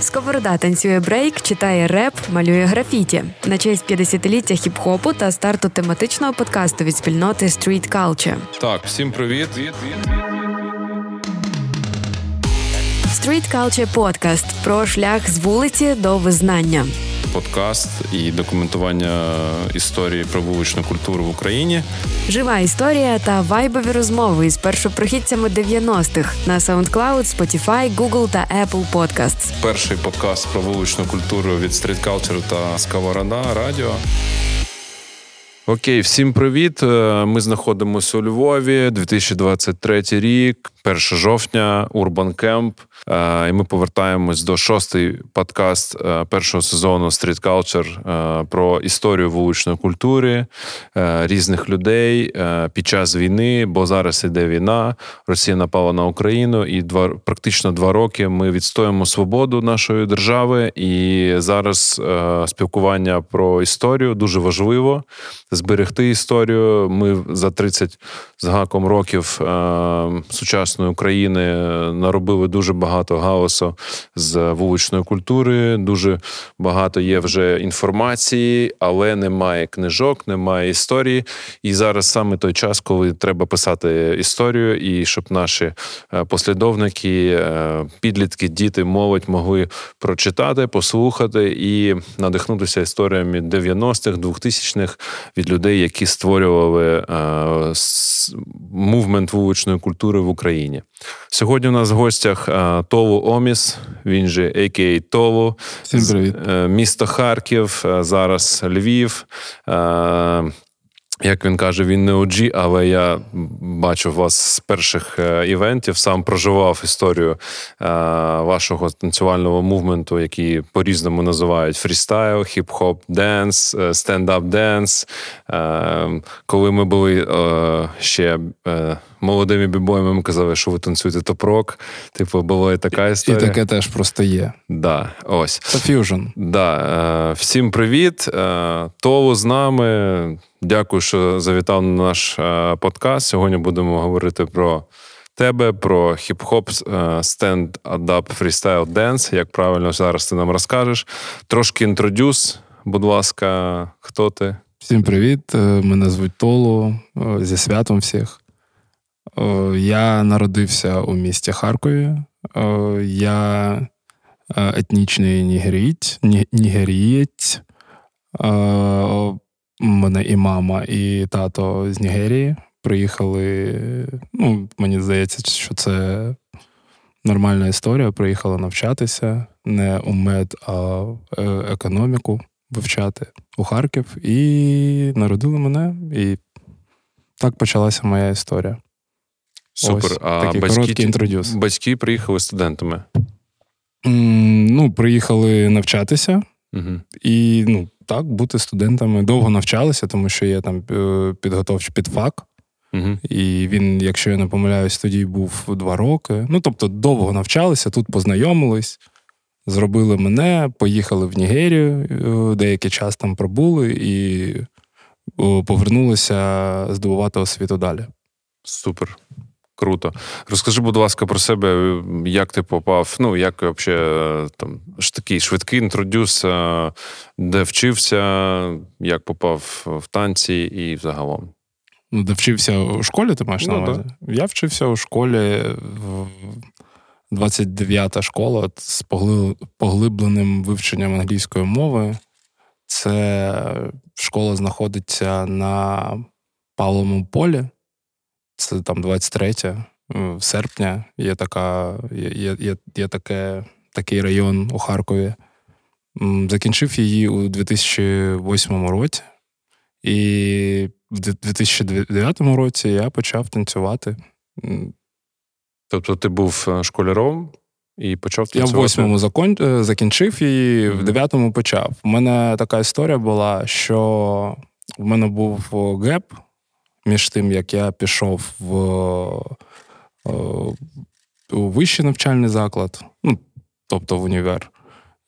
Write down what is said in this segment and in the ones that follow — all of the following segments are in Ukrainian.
Сковорода танцює брейк, читає реп, малює графіті на честь 50-ліття хіп-хопу та старту тематичного подкасту від спільноти Street Culture. Так, всім привіт. Street Culture Podcast про шлях з вулиці до визнання. Подкаст і документування історії про вуличну культуру в Україні. Жива історія та вайбові розмови із першопрохідцями 90-х на SoundCloud, Spotify, Google та Apple Podcasts. Перший подкаст про вуличну культуру від Street Culture та Сковорода Радіо. Окей, всім привіт. Е, ми знаходимося у Львові, 2023 рік, 1 жовтня, Urban Camp. Е, і ми повертаємось до шостий подкаст е, першого сезону Street Culture про історію вуличної культури різних людей під час війни, бо зараз іде війна. Росія напала на Україну, і два практично два роки ми відстоїмо свободу нашої держави. І зараз спілкування про історію дуже важливо зберегти історію. Ми за 30 з гаком років сучасної України наробили дуже багато багато гаосу з вуличної культури. Дуже багато є вже інформації, але немає книжок, немає історії. І зараз саме той час, коли треба писати історію, і щоб наші е, послідовники, е, підлітки, діти, молодь могли прочитати, послухати і надихнутися історіями 90-х, 2000-х від людей, які створювали е, мувмент вуличної культури в Україні. Сьогодні у нас в гостях Тову Оміс, він же А.К.А. Тову, Всім привіт. Е, місто Харків, е, зараз Львів. Е, як він каже, він не OG, але я бачу вас з перших івентів, сам проживав історію вашого танцювального movement у, який по-різному називають фрістайл, хіп-хоп dance, stand-up dance. Коли ми були ще молодими b-boy ями ми казали, що ви танцюєте top rock. Типу, була і така історія. І таке теж просто є. Да, ось. Це fusion. Да. Е, всім привіт. Е, Толу з нами. Дякую, що завітав на наш е, подкаст. Сьогодні будемо говорити про. Тебе про хіп-хоп, stand-up, freestyle dance, як правильно зараз ти нам розкажеш. Трошки introduce, будь ласка, хто ти? Всім привіт. Мене звуть Толу. Зі святом всіх. Е, я народився у місті Харкові. Е, я е, етнічний нігерієць. нігерієць. Мене і мама, і тато з Нігерії приїхали. Ну, Мені здається, що це нормальна історія. Приїхала навчатися не у мед, а економіку вивчати у Харків. І народили мене. І так почалася моя історія. Супер. Ось, а такий батьки, інтродюс. батьки приїхали студентами? Mm, ну, приїхали навчатися. Угу. І ну, так, бути студентами довго навчалися, тому що є там е, підготовчий підфак. Угу. І він, якщо я не помиляюсь, тоді був два роки. Ну, тобто, довго навчалися, тут познайомились, зробили мене, поїхали в Нігерію, е, деякий час там пробули і повернулися здобувати освіту далі. Супер. Круто. Розкажи, будь ласка, про себе, як ти попав, ну, як взагалі там ж такий швидкий інтродюс, е, де вчився, як попав в танці і загалом. Ну, де вчився у школі, ти маєш ну, на увазі? Я вчився у школі 29-та школа з поглибленим вивченням англійської мови. Це школа знаходиться на Павловому полі. Це там 23 серпня. Є така, є, є, є таке, такий район у Харкові. Закінчив її у 2008 році, і в 2009 році я почав танцювати. Тобто ти був е, школяром і почав танцювати? Я в восьмому закон... Е, закінчив і в дев'ятому почав. У мене така історія була, що в мене був геп між тим, як я пішов в е, у вищий навчальний заклад, ну, тобто в універ,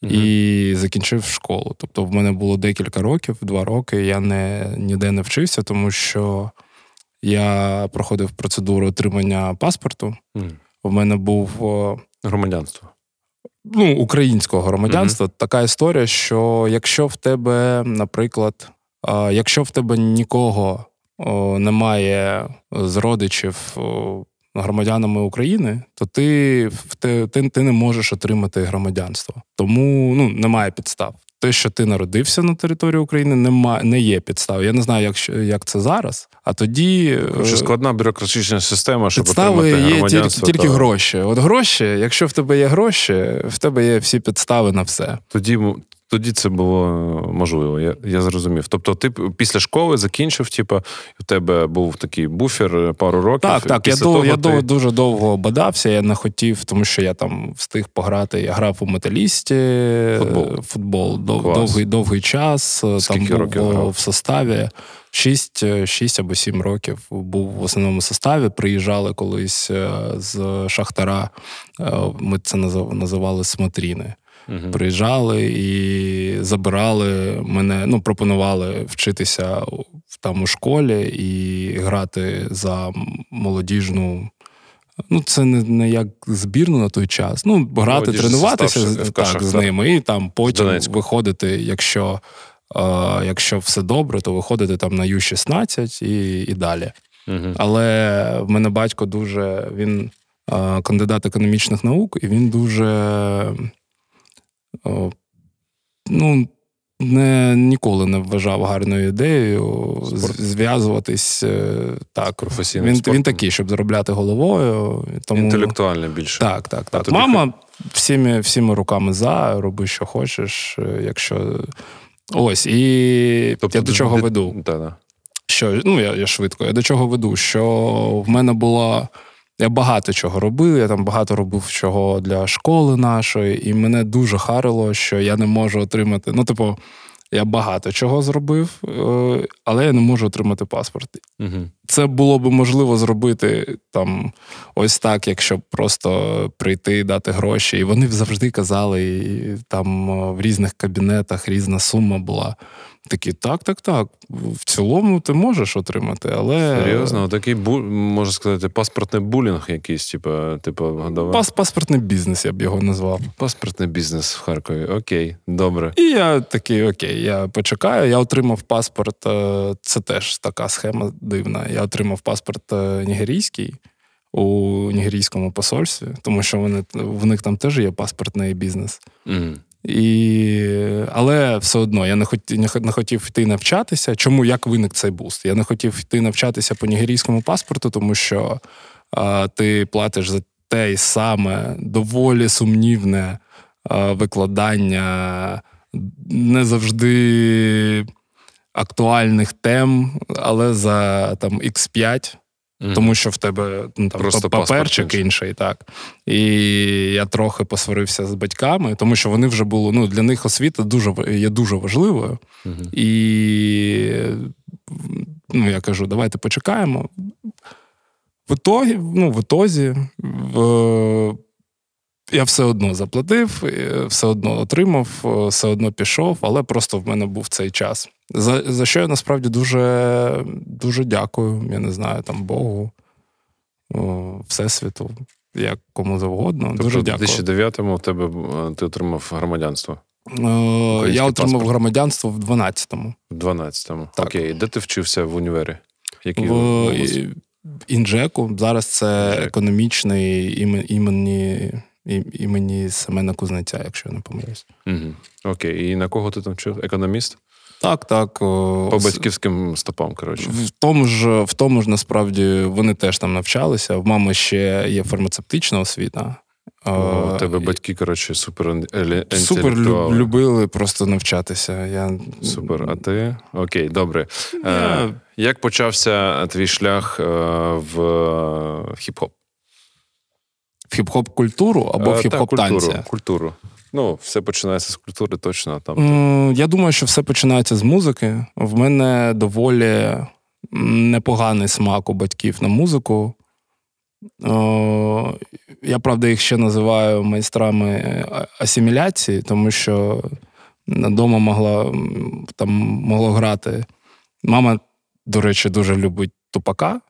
mm-hmm. і закінчив школу. Тобто, в мене було декілька років, два роки. Я не, ніде не вчився, тому що я проходив процедуру отримання паспорту. Mm. В мене був громадянство. ну, українського громадянства, mm-hmm. така історія, що якщо в тебе, наприклад, якщо в тебе нікого немає з родичів громадянами України, то ти ти, ти не можеш отримати громадянство. Тому ну, немає підстав. Те, що ти народився на території України, немає не є підстав. Я не знаю, як як це зараз. А тоді Дуже е, складна бюрократична система, щоб підстави отримати є тільки, тільки гроші. От гроші, якщо в тебе є гроші, в тебе є всі підстави на все. Тоді тоді це було можливо, я я зрозумів. Тобто, ти після школи закінчив, типу, у тебе був такий буфер пару років. Так, так. Я того я ти... дуже довго бадався, я не хотів, тому що я там встиг пограти. Я грав у металісті, футбол, футбол дов, довгий довгий час. Скільки там років був грав? в составі. Шість 6 або сім років був в основному составі. Приїжджали колись е, з Шахтара. Е, ми це називали смотріни. Угу. Приїжджали і забирали мене, ну, пропонували вчитися там у школі і грати за молодіжну. Ну, це не не як збірну на той час. Ну, грати, Молодіж тренуватися так, з ними, і там потім виходити, якщо е, якщо все добре, то виходити там на U-16 і і далі. Угу. Але в мене батько дуже він е, кандидат економічних наук, і він дуже ну, не, ніколи не вважав гарною ідеєю Спорт. зв'язуватись е, так. Професійним він він такий, щоб заробляти головою. Тому... Інтелектуально більше. Так, так, так. Мама всіми всіми руками за, роби, що хочеш, е, якщо. Ось, і тобто, я до чого веду. Да-да. Що, ну, я я швидко, я до чого веду, що в мене була я багато чого робив. Я там багато робив чого для школи нашої, і мене дуже харило, що я не можу отримати. Ну, типу, я багато чого зробив, е, але я не можу отримати паспорт. Угу. Це було б можливо зробити там ось так, якщо просто прийти, дати гроші. І вони завжди казали, і там е, в різних кабінетах різна сума була. Такі, так, так, так. В цілому ти можеш отримати, але. Серйозно, такий бу... можна сказати, паспортний булінг якийсь, типу, типу, Пас, Паспортний бізнес, я б його назвав. Паспортний бізнес в Харкові. Окей, добре. І я такий, окей, я почекаю. Я отримав паспорт. Е, це теж така схема дивна. Я отримав паспорт е, нігерійський у нігерійському посольстві, тому що вони в них там теж є паспортний бізнес. Mm. І... Але все одно я не хотів, не хотів йти навчатися. Чому як виник цей буст? Я не хотів йти навчатися по нігерійському паспорту, тому що а, ти платиш за те й саме доволі сумнівне а, викладання, не завжди актуальних тем, але за там X5. Mm-hmm. Тому що в тебе ну, там Просто паперчик інший, так. І я трохи посварився з батьками, тому що вони вже були. Ну, для них освіта дуже є дуже важливою. Mm-hmm. І ну, я кажу, давайте почекаємо. В ітогі, ну, в ітозі, в, я все одно заплатив, все одно отримав, все одно пішов, але просто в мене був цей час. За за що я насправді дуже дуже дякую. Я не знаю, там Богу, Всесвіту, як кому завгодно. Тобто дуже дякую. У 2009-му в тебе е, ти отримав громадянство? Український я отримав паспорт. громадянство в 12-му. В 12-му. Так. Окей, де ти вчився в універі? Який в Інджеку. Зараз це Інджек. економічний імені імені Семена Кузнеця, якщо я не помиляюсь. Угу. Окей, і на кого ти там вчив? Економіст? Так, так. По батьківським стопам, коротше. В тому ж, в тому ж насправді вони теж там навчалися. В мами ще є фармацевтична освіта. У тебе батьки, коротше, супер Супер любили просто навчатися. Я... Супер. А ти? Окей, добре. Я... Е, як почався твій шлях е, в хіп-хоп? В хіп-хоп культуру або в хіп-хоп танці? Культуру. культуру. Ну, все починається з культури, точно там. Я думаю, що все починається з музики. В мене доволі непоганий смак у батьків на музику. Я правда їх ще називаю майстрами асиміляції, тому що вдома могла там могло грати. Мама, до речі, дуже любить тупака.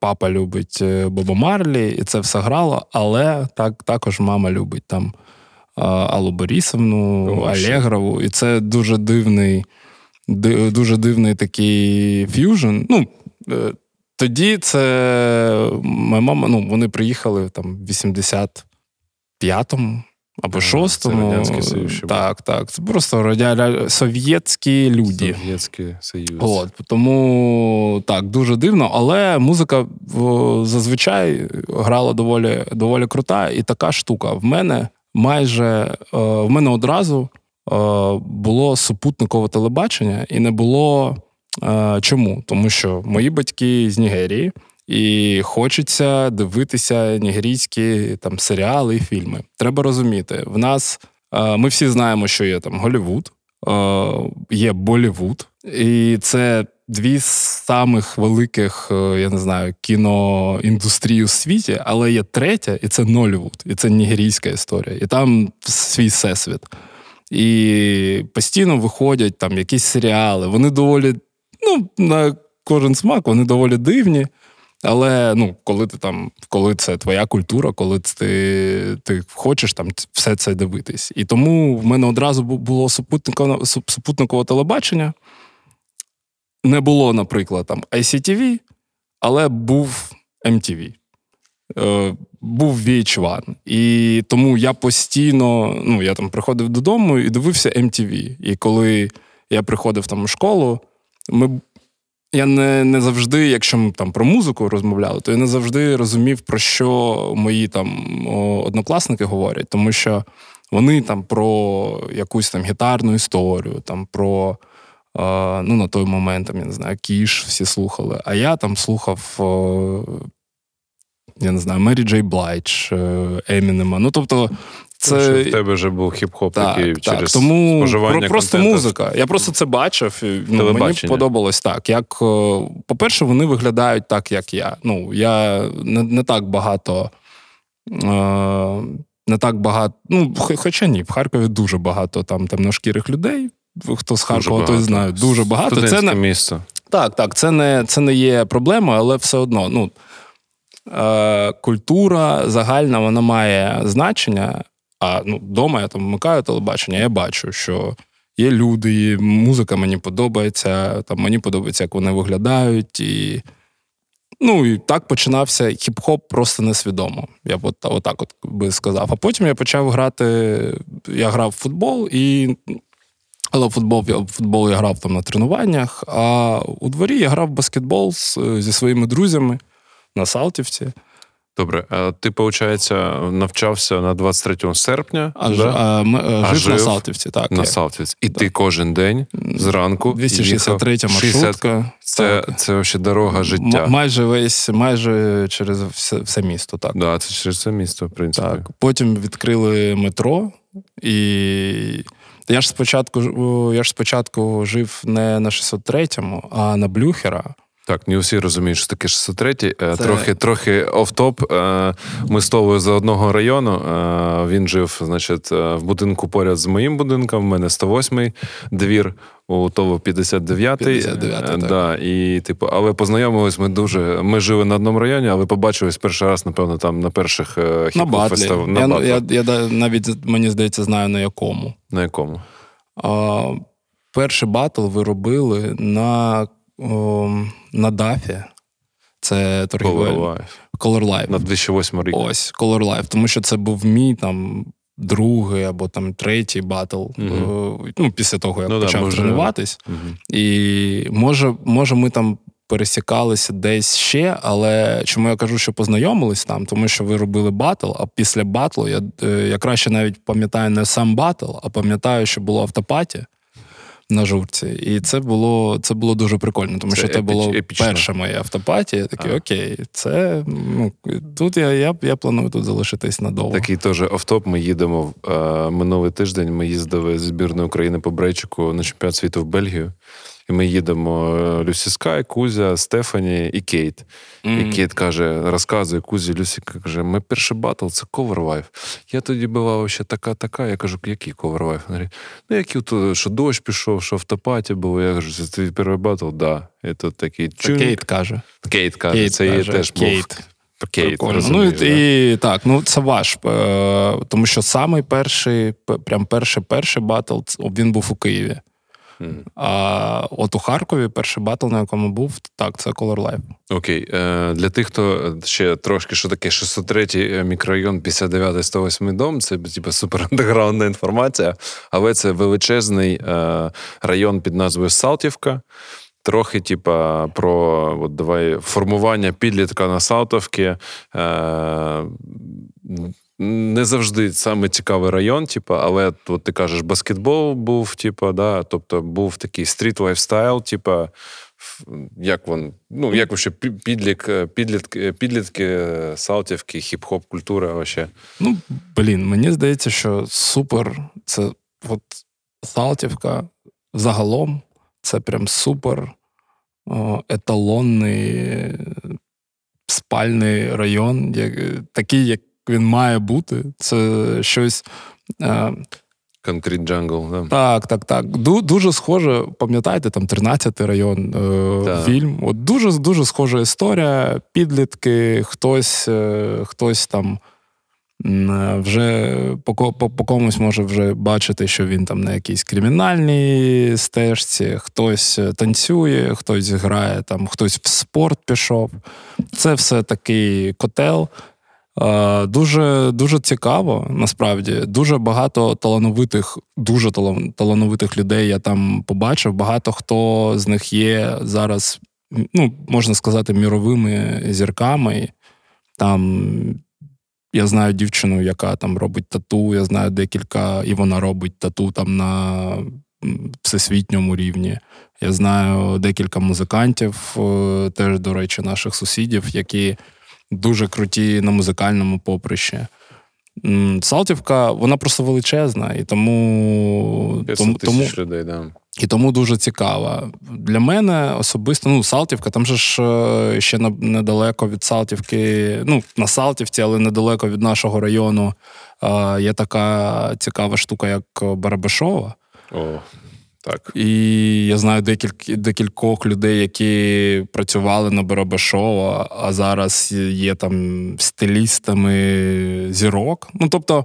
Папа любить е, Боба Марлі, і це все грало, але так, також мама любить там Аллу Борисовну, Алегрову. І це дуже дивний, дуже дивний такий ф'южн. Ну, е, тоді це моя мама, ну, вони приїхали там в 85-му або 6-му. Так, так. Це просто радя... совєтські люди. Совєтський Союз. От, Тому так, дуже дивно, але музика зазвичай грала доволі доволі крута, і така штука. В мене майже е, в мене одразу е, було супутникове телебачення, і не було е, чому? Тому що мої батьки з Нігерії. І хочеться дивитися нігерійські там серіали і фільми. Треба розуміти, в нас ми всі знаємо, що є там Голівуд, є Болівуд, і це дві з самих великих, я не знаю, кіноіндустрії у світі, але є третя, і це Нолівуд, і це нігерійська історія, і там свій всесвіт. І постійно виходять там якісь серіали. Вони доволі, ну, на кожен смак, вони доволі дивні. Але ну, коли ти там, коли це твоя культура, коли ти ти хочеш там все це дивитись. І тому в мене одразу було супутникове, супутникове телебачення. Не було, наприклад, там ICTV, але був MTV. Е, Був VH1. І тому я постійно ну, я там приходив додому і дивився MTV. І коли я приходив там у школу, ми я не не завжди, якщо ми там про музику розмовляли, то я не завжди розумів, про що мої там однокласники говорять, тому що вони там про якусь там гітарну історію, там про ну на той момент там, я не знаю, кіш всі слухали. А я там слухав. Я не знаю, Мері Джей Блайдж, Емінема. Ну, тобто, це... В тебе вже був хіп-хоп так, такий так, через тому споживання про, просто контенту. музика. Я просто це бачив. Ну, Мені подобалось так. Як, е, По-перше, вони виглядають так, як я. Ну, Я не не так багато. Е, не так багато. Ну, Хоча ні, в Харкові дуже багато там темношкірих людей. Хто з Харкова, той знає, дуже багато. Це не місто. Так, так, це не це не є проблемою, але все одно. ну, е, Культура загальна вона має значення, а ну, вдома я там вмикаю телебачення, я бачу, що є люди, музика мені подобається, там мені подобається, як вони виглядають. І ну, і так починався хіп-хоп просто несвідомо. Я б от, отак от би сказав. А потім я почав грати. Я грав в футбол і. Але футбол футбол я грав там на тренуваннях, а у дворі я грав в баскетбол зі своїми друзями на Салтівці. Добре, а ти, виходить, навчався на 23 серпня, а, да? а, ми, а, а жив, жив на Салтівці, так. На Салтівці. І так. ти кожен день зранку. 263 маршрутка. Це це вообще дорога життя. М- майже весь, майже через все все місто, так. Да, це через все місто, в принципі. Так. Потім відкрили метро, і я ж спочатку я ж спочатку жив не на 603-му, а на Блюхера. Так, не усі розуміють, що таке 603 е, Це... Трохи трохи оф-топ. Е, ми з Товою за одного району. Е, він жив, значить, в будинку поряд з моїм будинком. У мене 108-й двір, у Тово 59-й. 59 да, і, типу, Але познайомились ми дуже. Ми жили на одному районі, але побачились перший раз, напевно, там на перших хіп фестивалях. На я, я, я навіть мені здається, знаю на якому. На якому? А, Перший батл ви робили на на дафі. Це торгівель. Color Life. Color Life. На 2008 рік. Ось, Color Life. Тому що це був мій там другий або там третій батл. Uh-huh. Ну, після того, як ну, почав да, тренуватись. Uh-huh. І може, може, ми там. Пересікалися десь ще, але чому я кажу, що познайомились там, тому що ви робили батл, а після батлу я е, я краще навіть пам'ятаю не сам батл, а пам'ятаю, що було афтепаті на журці. І це було це було дуже прикольно, тому це що це епіч, було епічно. перша моя автопатія. Такий, окей, це ну, тут я я, я планую тут залишитись надовго. Такий теж автоп. Ми їдемо в е, минулий тиждень. Ми їздили з збірної України по Брейчику на чемпіонат світу в Бельгію. І ми їдемо е, Люсі Скай, Кузя, Стефані і Кейт. Mm-hmm. І Кейт каже, розказує Кузі, Люсі каже: ми перший батл це ковервайф. Я тоді була ще така-така. Я кажу, який ковервайф? Ну, який тут, що дощ пішов, що автопаті було. Я кажу, це твій перший батл? Да. І тут такий Кейт каже. Кейт каже, Кейт це її теж Кейт. Окей, ну і, і так, ну це ваш. Е, тому що самий перший, прям перший перший батл, він був у Києві. А от у Харкові перший батл, на якому був, так, це Color Life. Окей. Е, Для тих, хто ще трошки що таке 603 е, мікрорайон, 59 108 дом, це типу, супер андеграундна інформація, але це величезний е, район під назвою Салтівка. Трохи, типа, про от давай формування підлітка на Салтовки. Е, не завжди саме цікавий район, типу, але от ти кажеш, баскетбол був, типу, да, тобто був такий street lifestyle, типу, як вон, ну, як вообще підлік, підлітки, підлітки, салтівки, хіп-хоп культура вообще. Ну, блін, мені здається, що супер. Це от Салтівка загалом це прям супер еталонний спальний район, як, такий, як він має бути. Це щось. Concrete jungle, да. Так, так, так. Дуже схоже, пам'ятаєте, там 13-й район е, фільм. От Дуже дуже схожа історія. Підлітки, хтось е, хтось там вже по, по, по комусь може вже бачити, що він там на якійсь кримінальній стежці, хтось танцює, хтось грає, там, хтось в спорт пішов. Це все такий котел. Дуже дуже цікаво, насправді. Дуже багато талановитих, дуже талановитих людей я там побачив. Багато хто з них є зараз, ну, можна сказати, міровими зірками. Там я знаю дівчину, яка там робить тату. Я знаю декілька, і вона робить тату там на всесвітньому рівні. Я знаю декілька музикантів, е, теж, до речі, наших сусідів, які дуже круті на музикальному поприщі. Салтівка, вона просто величезна, і тому тому, тому, людей, да. І тому дуже цікава. Для мене особисто ну, Салтівка, там же ж е, ще недалеко від Салтівки, ну, на Салтівці, але недалеко від нашого району є така цікава штука, як Барабашова. О. Так. І я знаю декілька, декількох людей, які працювали на Барабашова, а зараз є там стилістами зірок. Ну, тобто,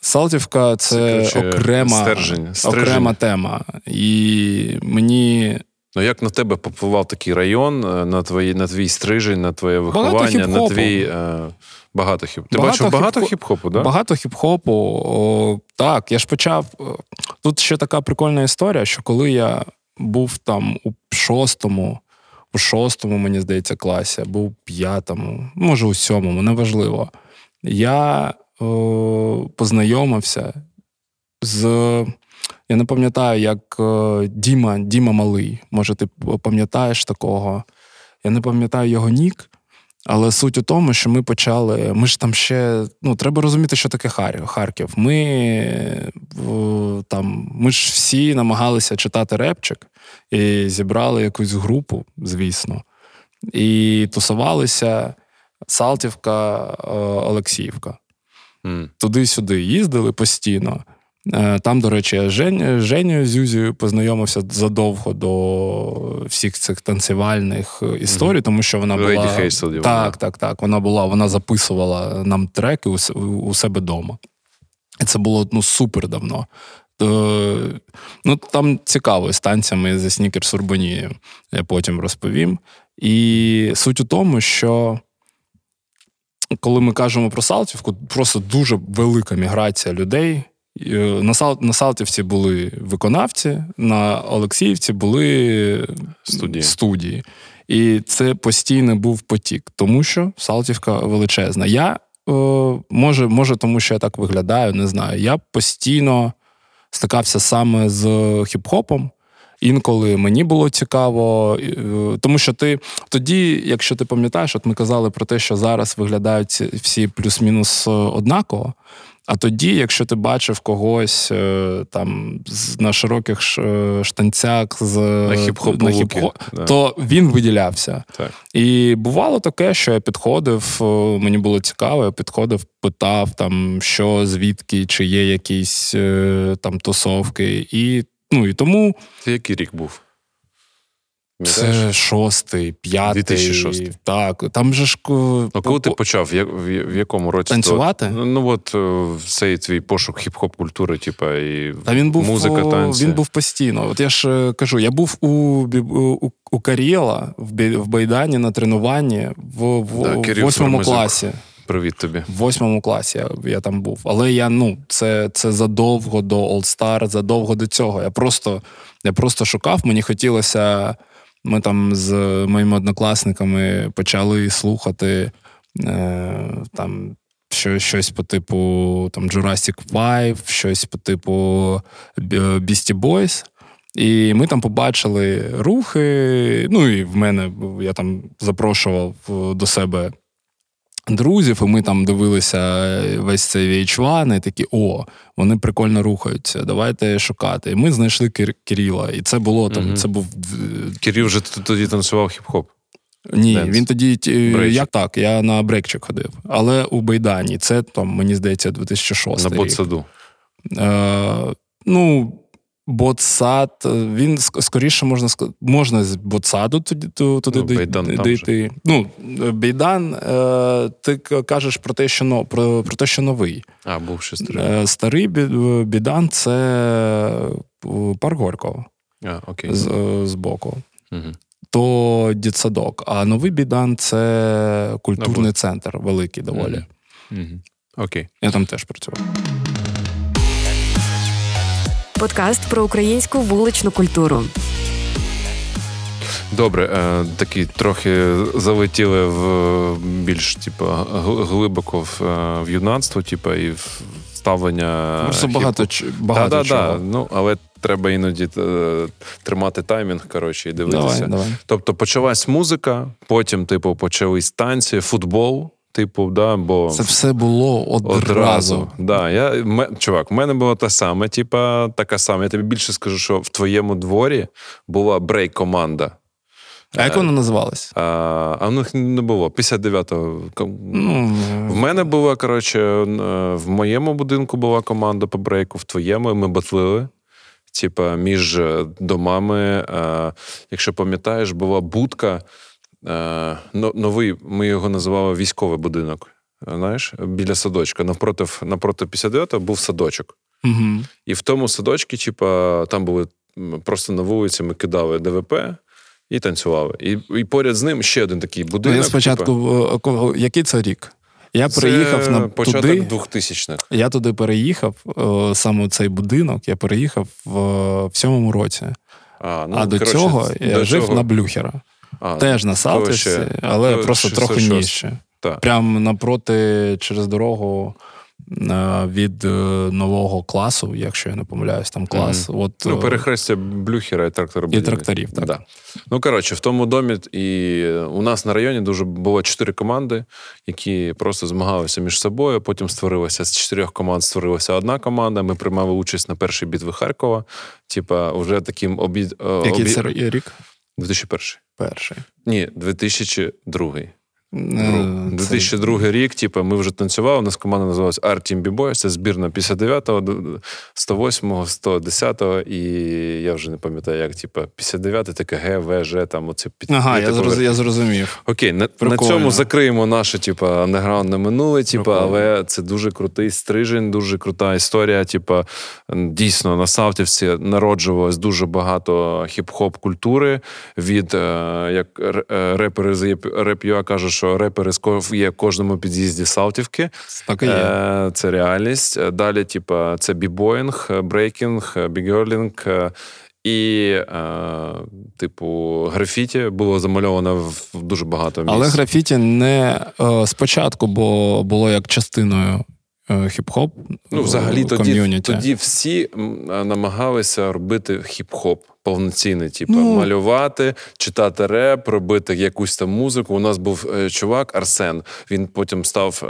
Салтівка це, це окрема стержень, окрема тема. І мені. Ну, як на тебе попливав такий район, е, на твої, на твій стрижень, на твоє виховання, на твій. Е, багато хіп. Ти бачив багато хіп-хопу, да? Багато хіп-хопу. О, так, я ж почав. Тут ще така прикольна історія, що коли я був там у шостому, у шостому, мені здається, класі, або у п'ятому, може, у сьомому, неважливо. Я о, познайомився з. Я не пам'ятаю, як Діма Діма Малий. Може, ти пам'ятаєш такого? Я не пам'ятаю його нік, але суть у тому, що ми почали. Ми ж там ще ну, треба розуміти, що таке Харків. Ми там, ми ж всі намагалися читати репчик і зібрали якусь групу, звісно, і тусувалися Салтівка, е, Олексіївка. Mm. Туди-сюди їздили постійно. Е, там, до речі, Жень, Женю Зюзію познайомився задовго до всіх цих танцювальних історій, тому що вона була Хейсел, так, так, так. Вона була, вона записувала нам треки у, у себе вдома. І це було ну, супер давно. То, ну, Там цікаво з танцями за Снікерс Урбанією, я потім розповім. І суть у тому, що коли ми кажемо про Салтівку, просто дуже велика міграція людей. Е, на Сал, на Салтівці були виконавці, на Олексіївці були студії. студії. І це постійно був потік, тому що Салтівка величезна. Я е, може, може, тому що я так виглядаю, не знаю. Я постійно стикався саме з хіп-хопом. Інколи мені було цікаво, е, тому що ти тоді, якщо ти пам'ятаєш, от ми казали про те, що зараз виглядають всі плюс-мінус однаково. А тоді, якщо ти бачив когось е, там на широких е, штанцях з на хіп-хоп, на хіп-хоп да. то він виділявся. Так. І бувало таке, що я підходив, е, мені було цікаво, я підходив, питав, там, що, звідки, чи є якісь там тусовки. І ну, і тому. Це який рік був? Пам'ятаєш? Це шостий, п'ятий. 2006. Так, там же ж. ко- Ну, коли ти почав, в, якому році? Танцювати? То- ну от е, цей твій пошук хіп-хоп культури, типа, і Та він був музика, танці. Він був постійно. От я ж е, кажу, я був у, у, у Карієла в, Байдані на тренуванні в, в, Да, восьмому класі. Привіт тобі. В восьмому класі я, я там був. Але я ну це, це задовго до All Star, задовго до цього. Я просто, я просто шукав, мені хотілося. Ми там з моїми однокласниками почали слухати е, там. Що, щось по типу там Jurassic 5, щось по типу Beastie Boys. І ми там побачили рухи. Ну і в мене я там запрошував е, до себе друзів, і ми там дивилися весь цей VH1, і такі, о, вони прикольно рухаються, давайте шукати. І ми знайшли Кир- Кирила. І це було там, Мгм. це був. Кирил вже тоді танцював хіп-хоп. Ні, Денс. він тоді Брейчик. як так, я на брейкчик ходив. Але у Байдані це там, мені здається, 2006 На рік. Е, ну, ботсад, е, він скоріше можна сказати, можна з ботсаду туди, ту- туди Ну, Бейдан дійти. Ну, е, Бейдан, е, ти кажеш про те, що но, про, про те, що новий. А, був ще старий. Старий Бейдан це парк Горького А, окей. з, з боку. Мгм. То дітсадок, а новий Бідан це культурний центр, великий доволі. Мгм. Окей. Я там теж працював. Подкаст про українську вуличну культуру. Добре, е, такі трохи залетіли в більш типу, глибоко в, е, в юнацтво, типу, і в ставлення. Просто багато, багато да, да, чого. да. Ну, але треба іноді е, тримати таймінг, коротше, і дивитися. Давай, давай. Тобто почалась музика, потім, типу, почались танці, футбол, типу, да, бо Це все було одразу. Одразу. Да, я, ме, чувак, в мене було те саме, типа, така сама. Я тобі більше скажу, що в твоєму дворі була брейк-команда. А як вона називалась? А, а в них не було. 59-го. Ну, В мене була, коротше, е, в моєму будинку була команда по брейку, в твоєму ми батлили. Типа, між е, домами, е, якщо пам'ятаєш, була будка. Е, но- Новий, ми його називали військовий будинок. е, Знаєш, біля садочка. Навпроти, навпроти 59-го був садочок. угу. І в тому садочку, типа, там були просто на вулиці ми кидали ДВП і танцювали. І, і поряд з ним ще один такий Ну, будинок. я спочатку, типа, е, який це рік? Я це переїхав на початок туди. 2000-х. Я туди переїхав, саме цей будинок, я переїхав в, в сьомому році. А, ну, а до коротше, цього я до жив цього- на Блюхера. А, Теж на ще- але то просто трохи 606. нижче. Так. Прямо напроти через дорогу е, від е, нового класу, якщо я не помиляюсь, там клас. От, Ну, перехрестя блюхера і трактора. тракторів, так. Да. Ну, коротше, в тому домі і у нас на районі дуже було чотири команди, які просто змагалися між собою. Потім створилося з чотирьох команд створилася одна команда. Ми приймали участь на першій битві Харкова. Типа, вже таким обід. Який обід... це рік? 2001. Перший. Ні, 2002. Е, це- 2002 рік, типу, ми вже танцювали. У нас команда називалась Art Team B-Boys. Це збірна 59-го, 108-го, 110-го, і я вже не пам'ятаю, як, типу, 59-й, таке Г, В, Ж, там оце під Ага, я, зроз, я зрозумів. Окей, на, на цьому закриємо наше, типу, андеграундне минуле, типу, але це дуже крутий стрижень, дуже крута історія. Типу, дійсно, на Салтівці народжувалось дуже багато хіп-хоп культури. Від е, як е, репери з Rap.ua кажуть, що репери з є в кожному під'їзді Салтівки. Так і є. Е, Це реальність. Е, Далі, типу, це b-boying, е, брейкінг, b-girling. І, е, типу, графіті було замальовано в дуже багато місць. Але графіті не е, спочатку, бо було як частиною е, хіп-хоп. Ну, взагалі, е, тоді, тоді всі намагалися робити хіп-хоп повноцінний, типу, Ну. малювати, читати реп, робити якусь там музику. У нас був е, чувак Арсен. Він потім став е,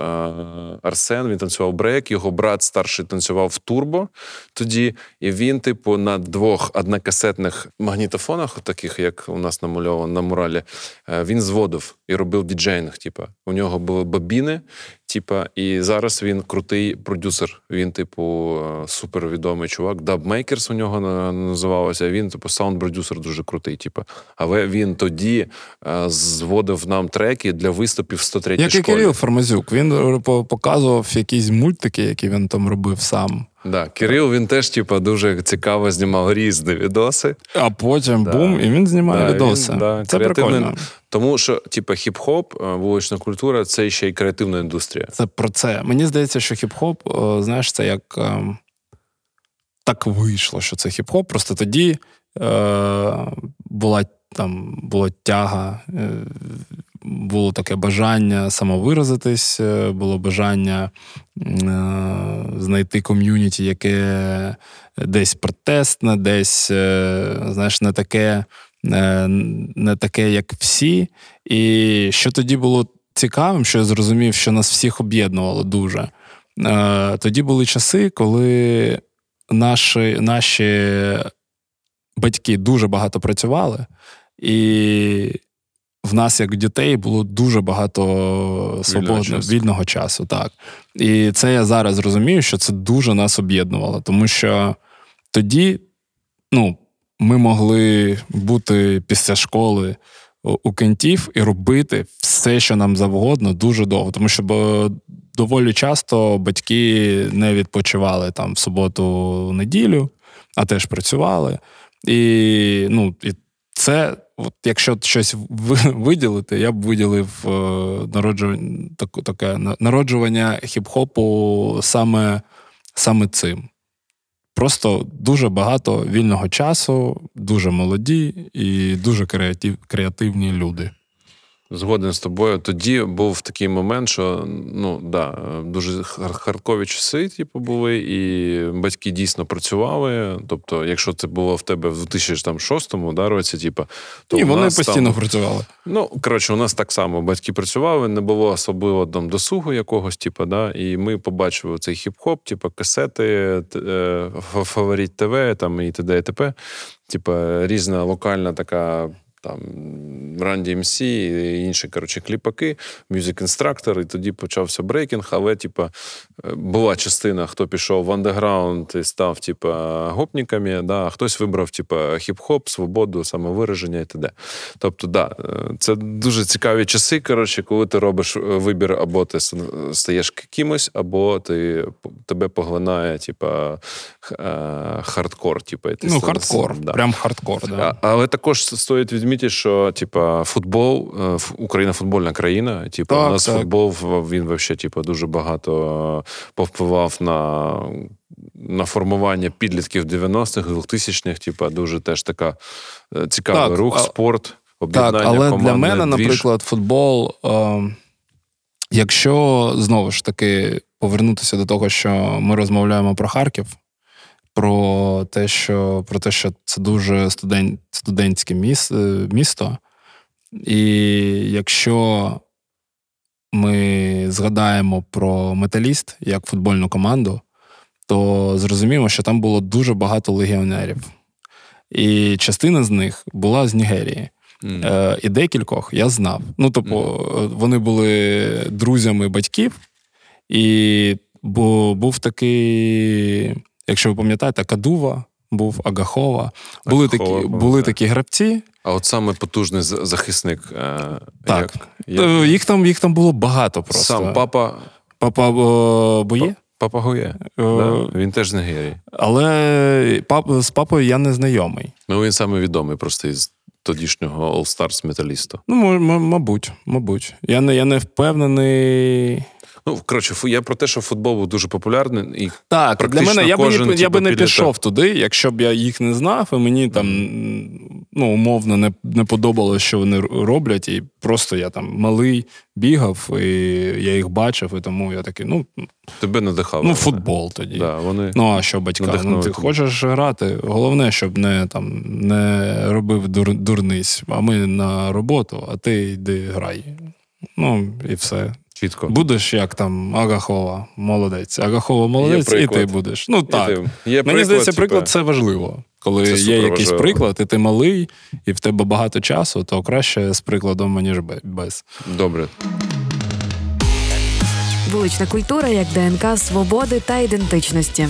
Арсен, він танцював брейк, його брат старший танцював в турбо тоді. І він, типу, на двох однокасетних магнітофонах, таких як у нас намальовано на муралі, е, він зводив і робив DJing. Типу. У нього були бобіни. Типа, і зараз він крутий продюсер. Він, типу, е, супервідомий чувак. Dubmakers у нього на- називалося. Він типу, саунд-продюсер дуже крутий. Типу. Але він тоді е, зводив нам треки для виступів в 103 Як школі. і Кирил Формазюк. Він показував якісь мультики, які він там робив сам. Да, Кирил він теж, типу, дуже цікаво знімав різні відоси. А потім Да. бум, і він знімає Да, відоси. він, да, Це креативний. прикольно. Тому що, типу, хіп-хоп, е, вулична культура це ще й креативна індустрія. Це про це. Мені здається, що хіп-хоп, знаєш, це як е, так вийшло, що це хіп-хоп. Просто тоді е, була там була тяга, е, було таке бажання самовиразитись, е, було бажання е, знайти ком'юніті, яке десь протестне, десь, е, знаєш, не таке. е, Не таке, як всі. І що тоді було цікавим, що я зрозумів, що нас всіх об'єднувало дуже. Е, Тоді були часи, коли наші, наші батьки дуже багато працювали, і в нас, як дітей, було дуже багато свободного вільного часу. Так. І це я зараз розумію, що це дуже нас об'єднувало, тому що тоді, ну. Ми могли бути після школи у кентів і робити все, що нам завгодно, дуже довго. Тому що бо, доволі часто батьки не відпочивали там в суботу, неділю, а теж працювали. І, ну, і це, от, якщо щось ви- виділити, я б виділив е, народжування, таке народжування хіп-хопу саме, саме цим. Просто дуже багато вільного часу, дуже молоді і дуже креатив, креативні люди. Згоден з тобою. Тоді був такий момент, що ну да, дуже хар- хардкові часи, типу, були, і батьки дійсно працювали. Тобто, якщо це було в тебе в 2006 да, році, типу, то і у вони нас постійно там, працювали. Ну, коротше, у нас так само батьки працювали, не було особливо там досугу якогось, типу, да, і ми побачили цей хіп-хоп, типу, касети, е, фаворит ТВ там і т.д. і т.п. Типу, різна локальна така. Там Run-DMC і інші коротше, кліпаки, Music Instructor, і тоді почався брейкінг. Але, типа, е, була частина, хто пішов в андеграунд і став, типа, гопниками, да, а хтось вибрав, типа, хіп-хоп, свободу, самовираження і т.д. Тобто, да, е, це дуже цікаві часи, коротше, коли ти робиш е, вибір, або ти стаєш кимось, або ти, тебе поглинає, типа, хардкор. Типа, і ти Ну, хардкор, да. прям хардкор. Да. А, але також стоїть відмітити, що типа футбол, е, Україна футбольна країна. Типу, Так, у нас так. футбол він вообще, типу, дуже багато повпливав на. На формування підлітків 90-х, 2000-х, типу, дуже теж така е, цікавий Так, рух, а- спорт, об'єднання Так, але для мене, двіж. наприклад, футбол, е, якщо знову ж таки повернутися до того, що ми розмовляємо про Харків, про те, що, про те, що це дуже студент, студентське е, місто. І якщо ми згадаємо про металіст як футбольну команду, то зрозуміємо, що там було дуже багато легіонерів. І частина з них була з Нігерії. Е, і декількох я знав. Ну, тобто, е, вони були друзями батьків, і бо був такий, якщо ви пам'ятаєте, Кадува, був Агахова. Були Агахова, такі, були такі гравці. А от саме потужний захисник. е, Так. Як, як... Е, Їх там, їх там було багато просто. Сам папа, Папа о, Боє. папа Гує. Е, Да? Він теж з Нігерії. Але пап, з папою я не знайомий. Ну, він саме відомий просто із тодішнього All Stars металісту. Ну, м- м- мабуть, мабуть. Я не, я не впевнений. Ну, коротше, я про те, що футбол був дуже популярний, і Так, для мене я би, кожен, не, я би не підліток. пішов туди, якщо б я їх не знав, і мені там ну, умовно не, не подобалося, що вони роблять. І просто я там малий бігав, і я їх бачив, і тому я такий, ну, тебе надихало. ну футбол тоді. Да, вони... Ну, а що батька? Ну, ти хочеш грати. Головне, щоб не там не робив дур, дурниць, а ми на роботу, а ти йди грай. Ну, і все. Чітко. Будеш як там Агахова, молодець. Агахова молодець, і ти будеш. Ну так. Є Мені приклад, здається, приклад це важливо. Коли Це є важливо. якийсь приклад, і ти малий, і в тебе багато часу, то краще з прикладом, ніж без. Добре. Вулична культура як ДНК свободи та ідентичності.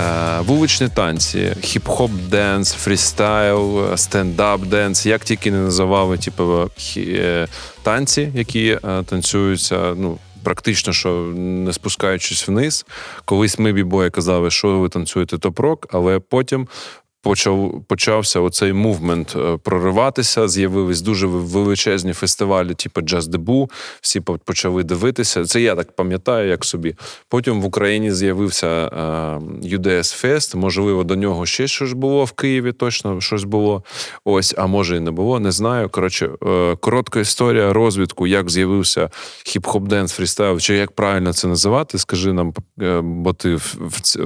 Е, вуличні танці, хіп-хоп dance, freestyle, stand-up dance, як тільки не називали, типу, е, танці, які е, танцюються. ну, Практично, що не спускаючись вниз, колись ми b-boї казали, що ви танцюєте top rock, але потім почав почався оцей мувмент е, прориватися. З'явились дуже величезні фестивалі, типу Jazz Debut, Всі почали дивитися. Це я так пам'ятаю, як собі. Потім в Україні з'явився UDS Fest, Можливо, до нього ще щось було в Києві. Точно щось було. Ось, а може і не було. Не знаю. Коротше, е, коротка історія розвідку, як з'явився хіп-хоп денс фрістайл, чи як правильно це називати. Скажи нам, е, бо ти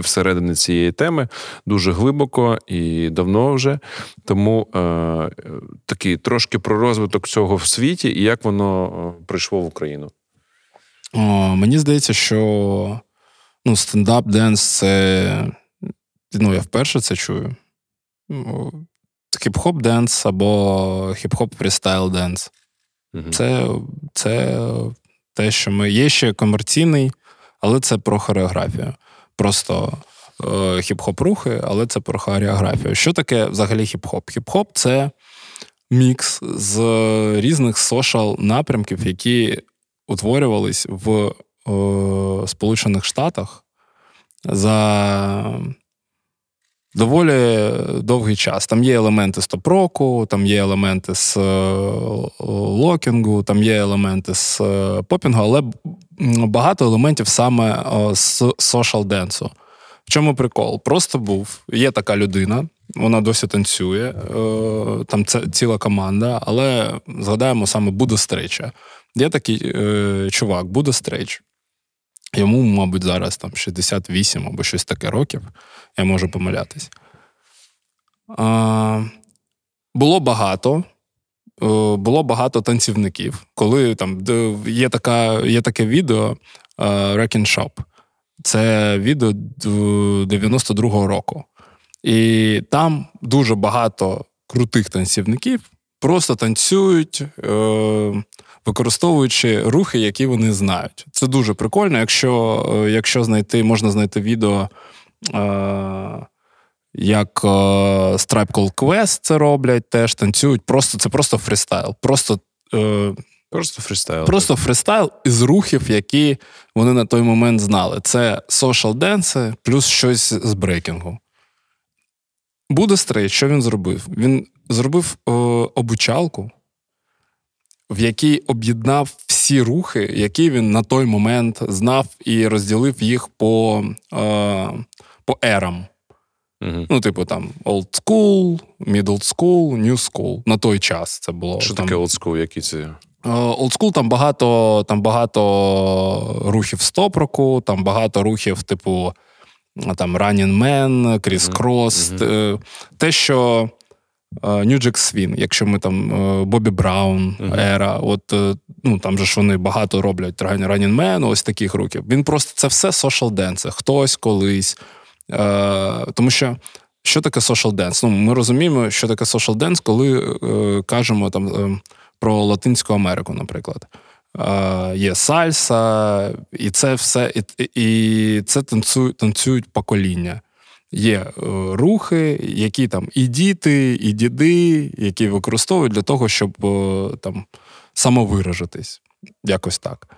всередині цієї теми дуже глибоко і і давно вже. Тому е, такий трошки про розвиток цього в світі і як воно е, прийшло в Україну. О, Мені здається, що ну, stand-up dance це. Ну, я вперше це чую. Хіп-хоп dance або хіп-хоп freestyle dance. Угу. Це це те, що ми є ще комерційний, але це про хореографію. Просто Е, хіп-хоп рухи, але це про хореографію. Що таке взагалі хіп-хоп? Хіп-хоп це мікс з різних сошал напрямків, які утворювались в е, Сполучених Штатах за доволі довгий час. Там є елементи стоп-року, там є елементи з е, локінгу, там є елементи з попінгу, але багато елементів саме з social денсу. В чому прикол? Просто був. Є така людина, вона досі танцює, е, там це ціла команда, але згадаємо саме Будо Стрейча. Є такий е, чувак, Будо Стрейч. Йому, мабуть, зараз там 68 або щось таке років, я можу помилятись. А, Було багато. Е, було багато танцівників. Коли там є така, є таке відео Wrecking Shop. Це відео 92-го року. І там дуже багато крутих танцівників просто танцюють, е, використовуючи рухи, які вони знають. Це дуже прикольно. Якщо е, якщо знайти, можна знайти відео, е, як A Tribe Called Quest це роблять, теж танцюють. Просто Це просто фрістайл. Просто Просто фристайл. Просто фристайл із рухів, які вони на той момент знали. Це social dance и плюс щось з брейкінгу. Buddha Stretch, що він зробив? Він зробив е, обучалку, в якій об'єднав всі рухи, які він на той момент знав, і розділив їх по е, по ерам. Угу. Ну, типу, там old school, middle school, new school. На той час це було. Що там... таке old school? Які це? Олдскул там багато там багато рухів стопроку, там багато рухів, типу там Running Man, Кріс Крос. Mm-hmm. Те, що New Jack Swing, якщо ми там Бобі Браун, Ера, от ну там же ж вони багато роблять Running Man, ось таких рухів. Він просто це все social dance, хтось колись. Тому що. Що таке social dance? Ну, Ми розуміємо, що таке social dance, коли е, кажемо там ем, про Латинську Америку, наприклад. Є сальса, і це все, і, і це танцюють, танцюють покоління. Є е, рухи, які там і діти, і діди, які використовують для того, щоб е, там самовиражитись. Якось так.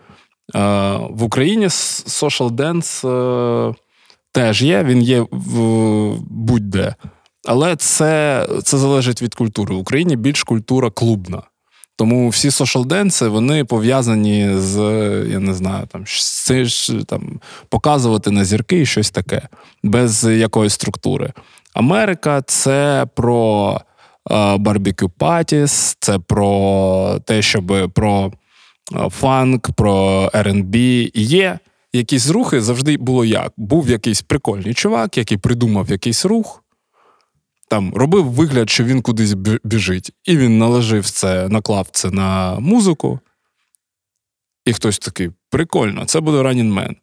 В Україні social dance е, теж є, він є будь-де. Але це це залежить від культури. В Україні більш культура клубна. Тому всі сошал-денси, вони пов'язані з, я не знаю, там там показувати на зірки і щось таке, без якоїсь структури. Америка це про барбекю патіс, це про те, щоб про фанк, про R&B. Є якісь рухи завжди було як. Був якийсь прикольний чувак, який придумав якийсь рух там робив вигляд, що він кудись біжить, і він наложив це, наклав це на музику. І хтось такий: прикольно, це буде Running Man.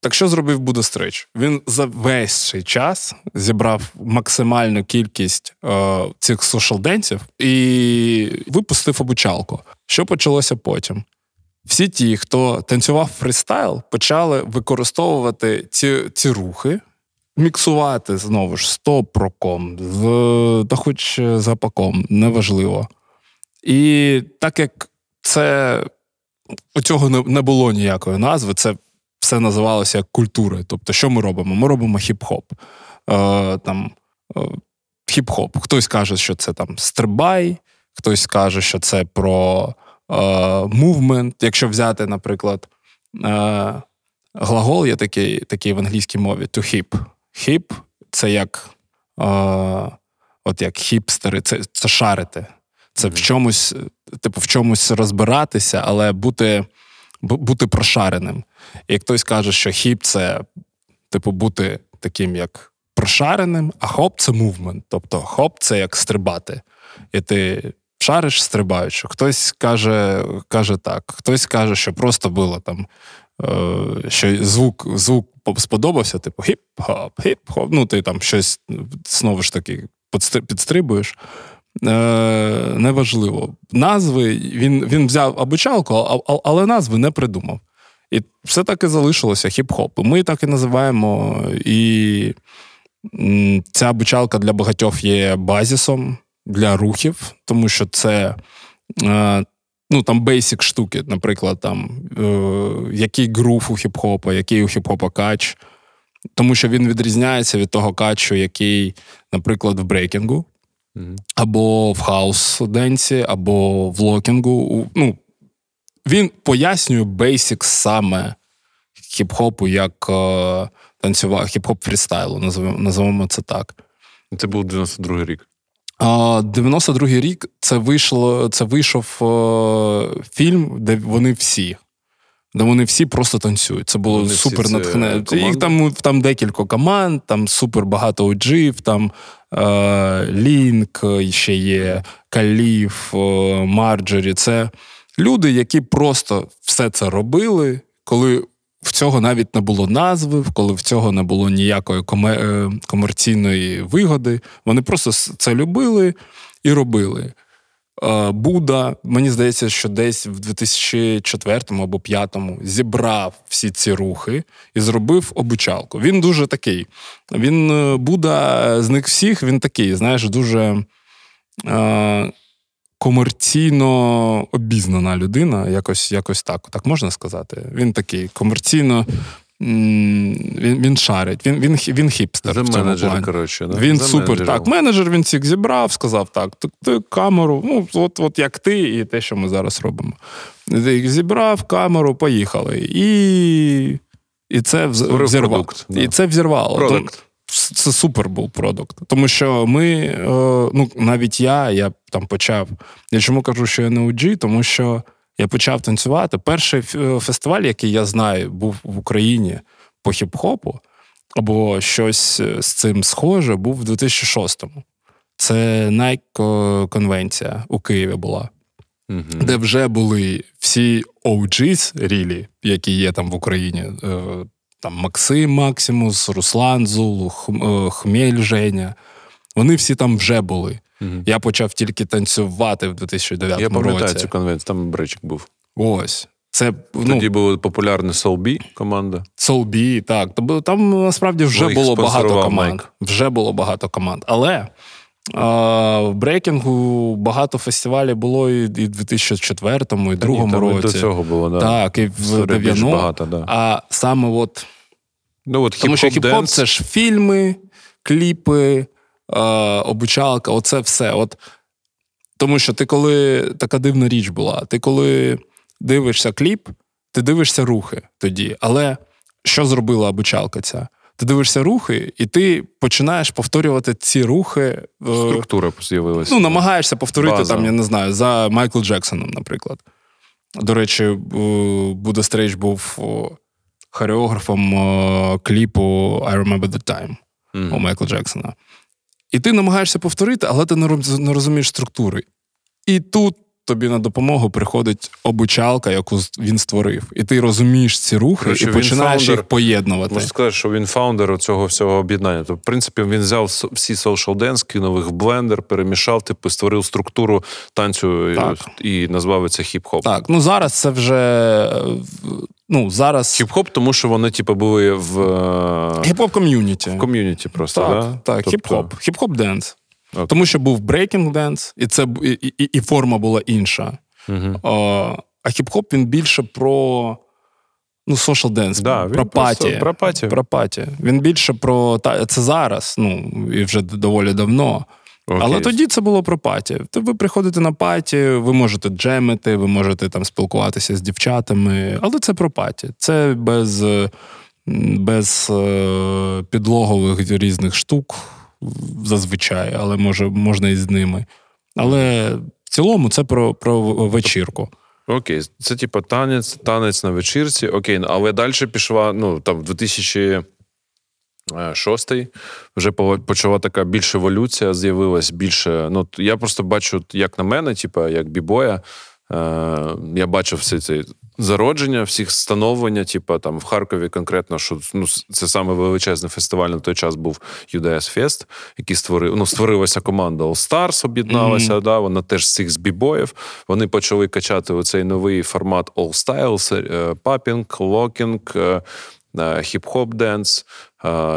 Так що зробив Буде Стрич? Він за весь цей час зібрав максимальну кількість е, цих сошалденців і випустив обучалку. Що почалося потім? Всі ті, хто танцював фристайл, почали використовувати ці ці рухи міксувати знову ж з топ-роком, з, та хоч з апаком, неважливо. І так як це у цього не, було ніякої назви, це все називалося як культура. Тобто, що ми робимо? Ми робимо хіп-хоп. Е, там, е, Хіп-хоп. Хтось каже, що це там стрибай, хтось каже, що це про мувмент. Е, Якщо взяти, наприклад, е, глагол є такий такий в англійській мові to hip. Hip – це як е, от як хіпстери, це це шарити. Це mm-hmm. в чомусь, типу, в чомусь розбиратися, але бути бути прошареним. І як хтось каже, що хіп це, типу, бути таким, як прошареним, а хоп це мувмент. Тобто хоп це як стрибати. І ти шариш, стрибаючи. Хтось каже каже так, хтось каже, що просто було там, що звук звук сподобався, типу хіп-хоп, хіп-хоп. Ну, ти там щось знову ж таки підстрибуєш. Е, Неважливо. Назви він він взяв обучалку, але назви не придумав. І все так і залишилося хіп-хоп. Ми так і називаємо. І ця обучалка для багатьох є базісом для рухів, тому що це. Ну, там basic штуки, наприклад, там е, який groove у хіп-хопа, який у хіп-хопа кач. Тому що він відрізняється від того качу, який, наприклад, в брейкінгу, або в house dance і, або в локінгу. Ну, Він пояснює бейсік саме хіп-хопу як е, танцював хіп-хоп фрістайлу, називаємо це так. Це був 92-й рік. 92-й рік це вийшло, це вийшов е, фільм, де вони всі. Де вони всі просто танцюють. Це було вони супер натхненно. Їх там там декілька команд, там супер багато оджів, там е, Лінк ще є, Каліф, е, Марджорі. Це люди, які просто все це робили, коли в цього навіть не було назви, коли в цього не було ніякої е, комерційної вигоди. Вони просто це любили і робили. Е, Буда, мені здається, що десь в 2004 або 2005 зібрав всі ці рухи і зробив обучалку. Він дуже такий. Він е, Буда з них всіх, він такий, знаєш, дуже комерційно обізнана людина, якось якось так так можна сказати. Він такий комерційно. Він він шарить, він він, він хіпстер. За в цьому менеджер, плані. коротше. Да? Він За супер. Менеджером. Так, менеджер він всіх зібрав, сказав: так, ти, ти камеру, ну, от от як ти, і те, що ми зараз робимо. Зібрав камеру, поїхали. І і це взірвало. Да. І це взірвало. Продукт це супер був продукт. Тому що ми, е, ну навіть я, я там почав. Я чому кажу, що я не OG, тому що я почав танцювати. Перший е, фестиваль, який я знаю, був в Україні по хіп-хопу, або щось е, з цим схоже, був в 2006-му. Це Nike конвенція у Києві була. Mm-hmm. Де вже були всі OGs рілі, які є там в Україні, там Максим Максимус, Руслан Зулу, е, Хмель Женя. Вони всі там вже були. Угу. Я почав тільки танцювати в 2009 році. Я пам'ятаю цю конвенцію, там бричик був. Ось. Це, ну, Тоді був популярний Soul команда. Soul так. Там насправді вже було багато команд. Майк. Вже було багато команд. Але а, в брейкінгу багато фестивалів було і в 2004, і 2002 році. До цього було, да. Так, і в 90 да. А саме от. Ну, от Тому що хіп-хоп це ж фільми, кліпи, е, обучалка, оце все. От, Тому що ти коли така дивна річ була, ти коли дивишся кліп, ти дивишся рухи тоді. Але що зробила обучалка ця? Ти дивишся рухи, і ти починаєш повторювати ці рухи. Е, Структура з'явилася. Ну, намагаєшся повторити База. там, я не знаю, за Майкл Джексоном, наприклад. До речі, Buddha Stretch був хореографом кліпу I Remember the Time mm. у Майкла Джексона. І ти намагаєшся повторити, але ти не розумієш структури. І тут тобі на допомогу приходить обучалка, яку він створив, і ти розумієш ці рухи Короче, і починаєш founder, їх поєднувати. Можна сказати, що він founder цього всього об'єднання. Тобто, в принципі, він взяв всі social dance, кинув їх в блендер, перемішав, типу, створив структуру танцю так. і, і назвав це хіп-хоп. Так, ну зараз це вже Ну, зараз Хіп-хоп, тому що вони, типу, були в е, хіп-хоп community. в community просто. Так, да? так, Тобто- хіп-хоп. Хіп-хоп dance. Тому що був брейкінг dance, і це і, і, і форма була інша. Мгм. А, а хіп-хоп він більше про ну, social dance, Да, про party. про party. Про party. Він більше про та це зараз, ну і вже доволі давно. Окей. Але тоді це було про паті. То ви приходите на паті, ви можете джемити, ви можете там спілкуватися з дівчатами, але це про паті. Це без, без е, підлогових різних штук зазвичай, але може, можна і з ними. Але в цілому це про, про вечірку. Окей, це типу танець, танець на вечірці. Окей, але далі пішла, ну там в 2006 вже почала така більш еволюція, з'явилась більше. Ну, я просто бачу, як на мене, типу, як бібоя. Е, я бачив все це зародження, всіх становлення, типу, там в Харкові конкретно, що ну, це саме величезний фестиваль на той час був UDS Fest, який створив, ну, створилася команда All Stars, об'єдналася, Мгм. да, вона теж з цих з бібоїв. Вони почали качати оцей новий формат All Styles, папінг, локінг, хіп-хоп денс,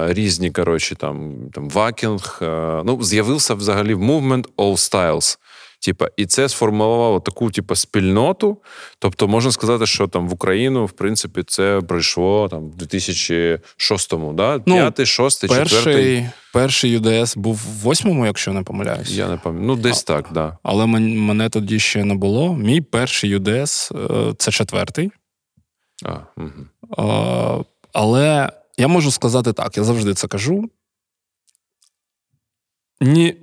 різні, коротше, там, там вакінг. е, Ну, з'явився взагалі movement All Styles. Типа, і це сформувало таку, типу, спільноту. Тобто, можна сказати, що там в Україну, в принципі, це прийшло там в 2006-му, да? Ну, П'ятий, шостий, четвертий. Перший, перший UDS був в восьмому, якщо не помиляюсь. Я не пам'ятаю. Ну, десь так, да. Але мен- мене тоді ще не було. Мій перший UDS е, це четвертий. А, угу. Е, Але я можу сказати так, я завжди це кажу. Ніде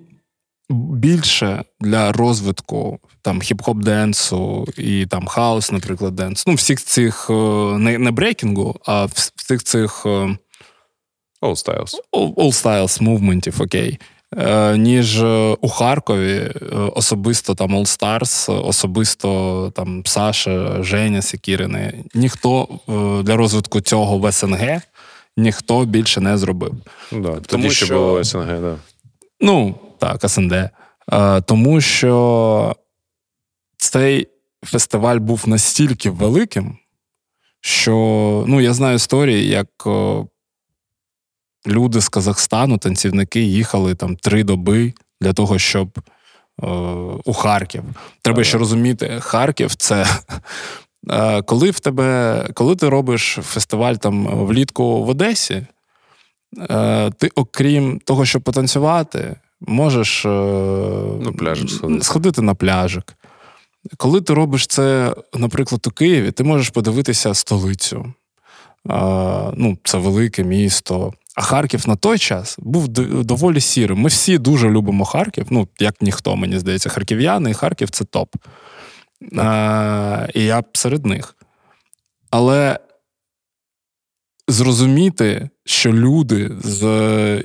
більше для розвитку там хіп-хоп dance у і там house, наприклад, dance. Ну, всіх цих е, не, не брейкінгу, а всіх цих е, All Styles. all styles movement ів, окей. Е, Ніж у Харкові особисто там All Stars, особисто там Саша, Женя Сікірини. Ніхто для розвитку цього в СНГ ніхто більше не зробив. Да. Тоді Тому ще що- було СНГ, да. Ну, так, СНД. Е, Тому що цей фестиваль був настільки великим, що ну, я знаю історії, як е, люди з Казахстану, танцівники, їхали там три доби для того, щоб е, у Харків. Треба ще розуміти, Харків це. Коли в тебе, коли ти робиш фестиваль там влітку в Одесі, ти, окрім того, щоб потанцювати, можеш е, На пляжик сходити. сходити на пляжик. Коли ти робиш це, наприклад, у Києві, ти можеш подивитися столицю. А, ну, це велике місто. А Харків на той час був доволі сірим. Ми всі дуже любимо Харків. Ну, як ніхто, мені здається, харків'яни і Харків це топ. А, і я серед них. Але зрозуміти, що люди з, з-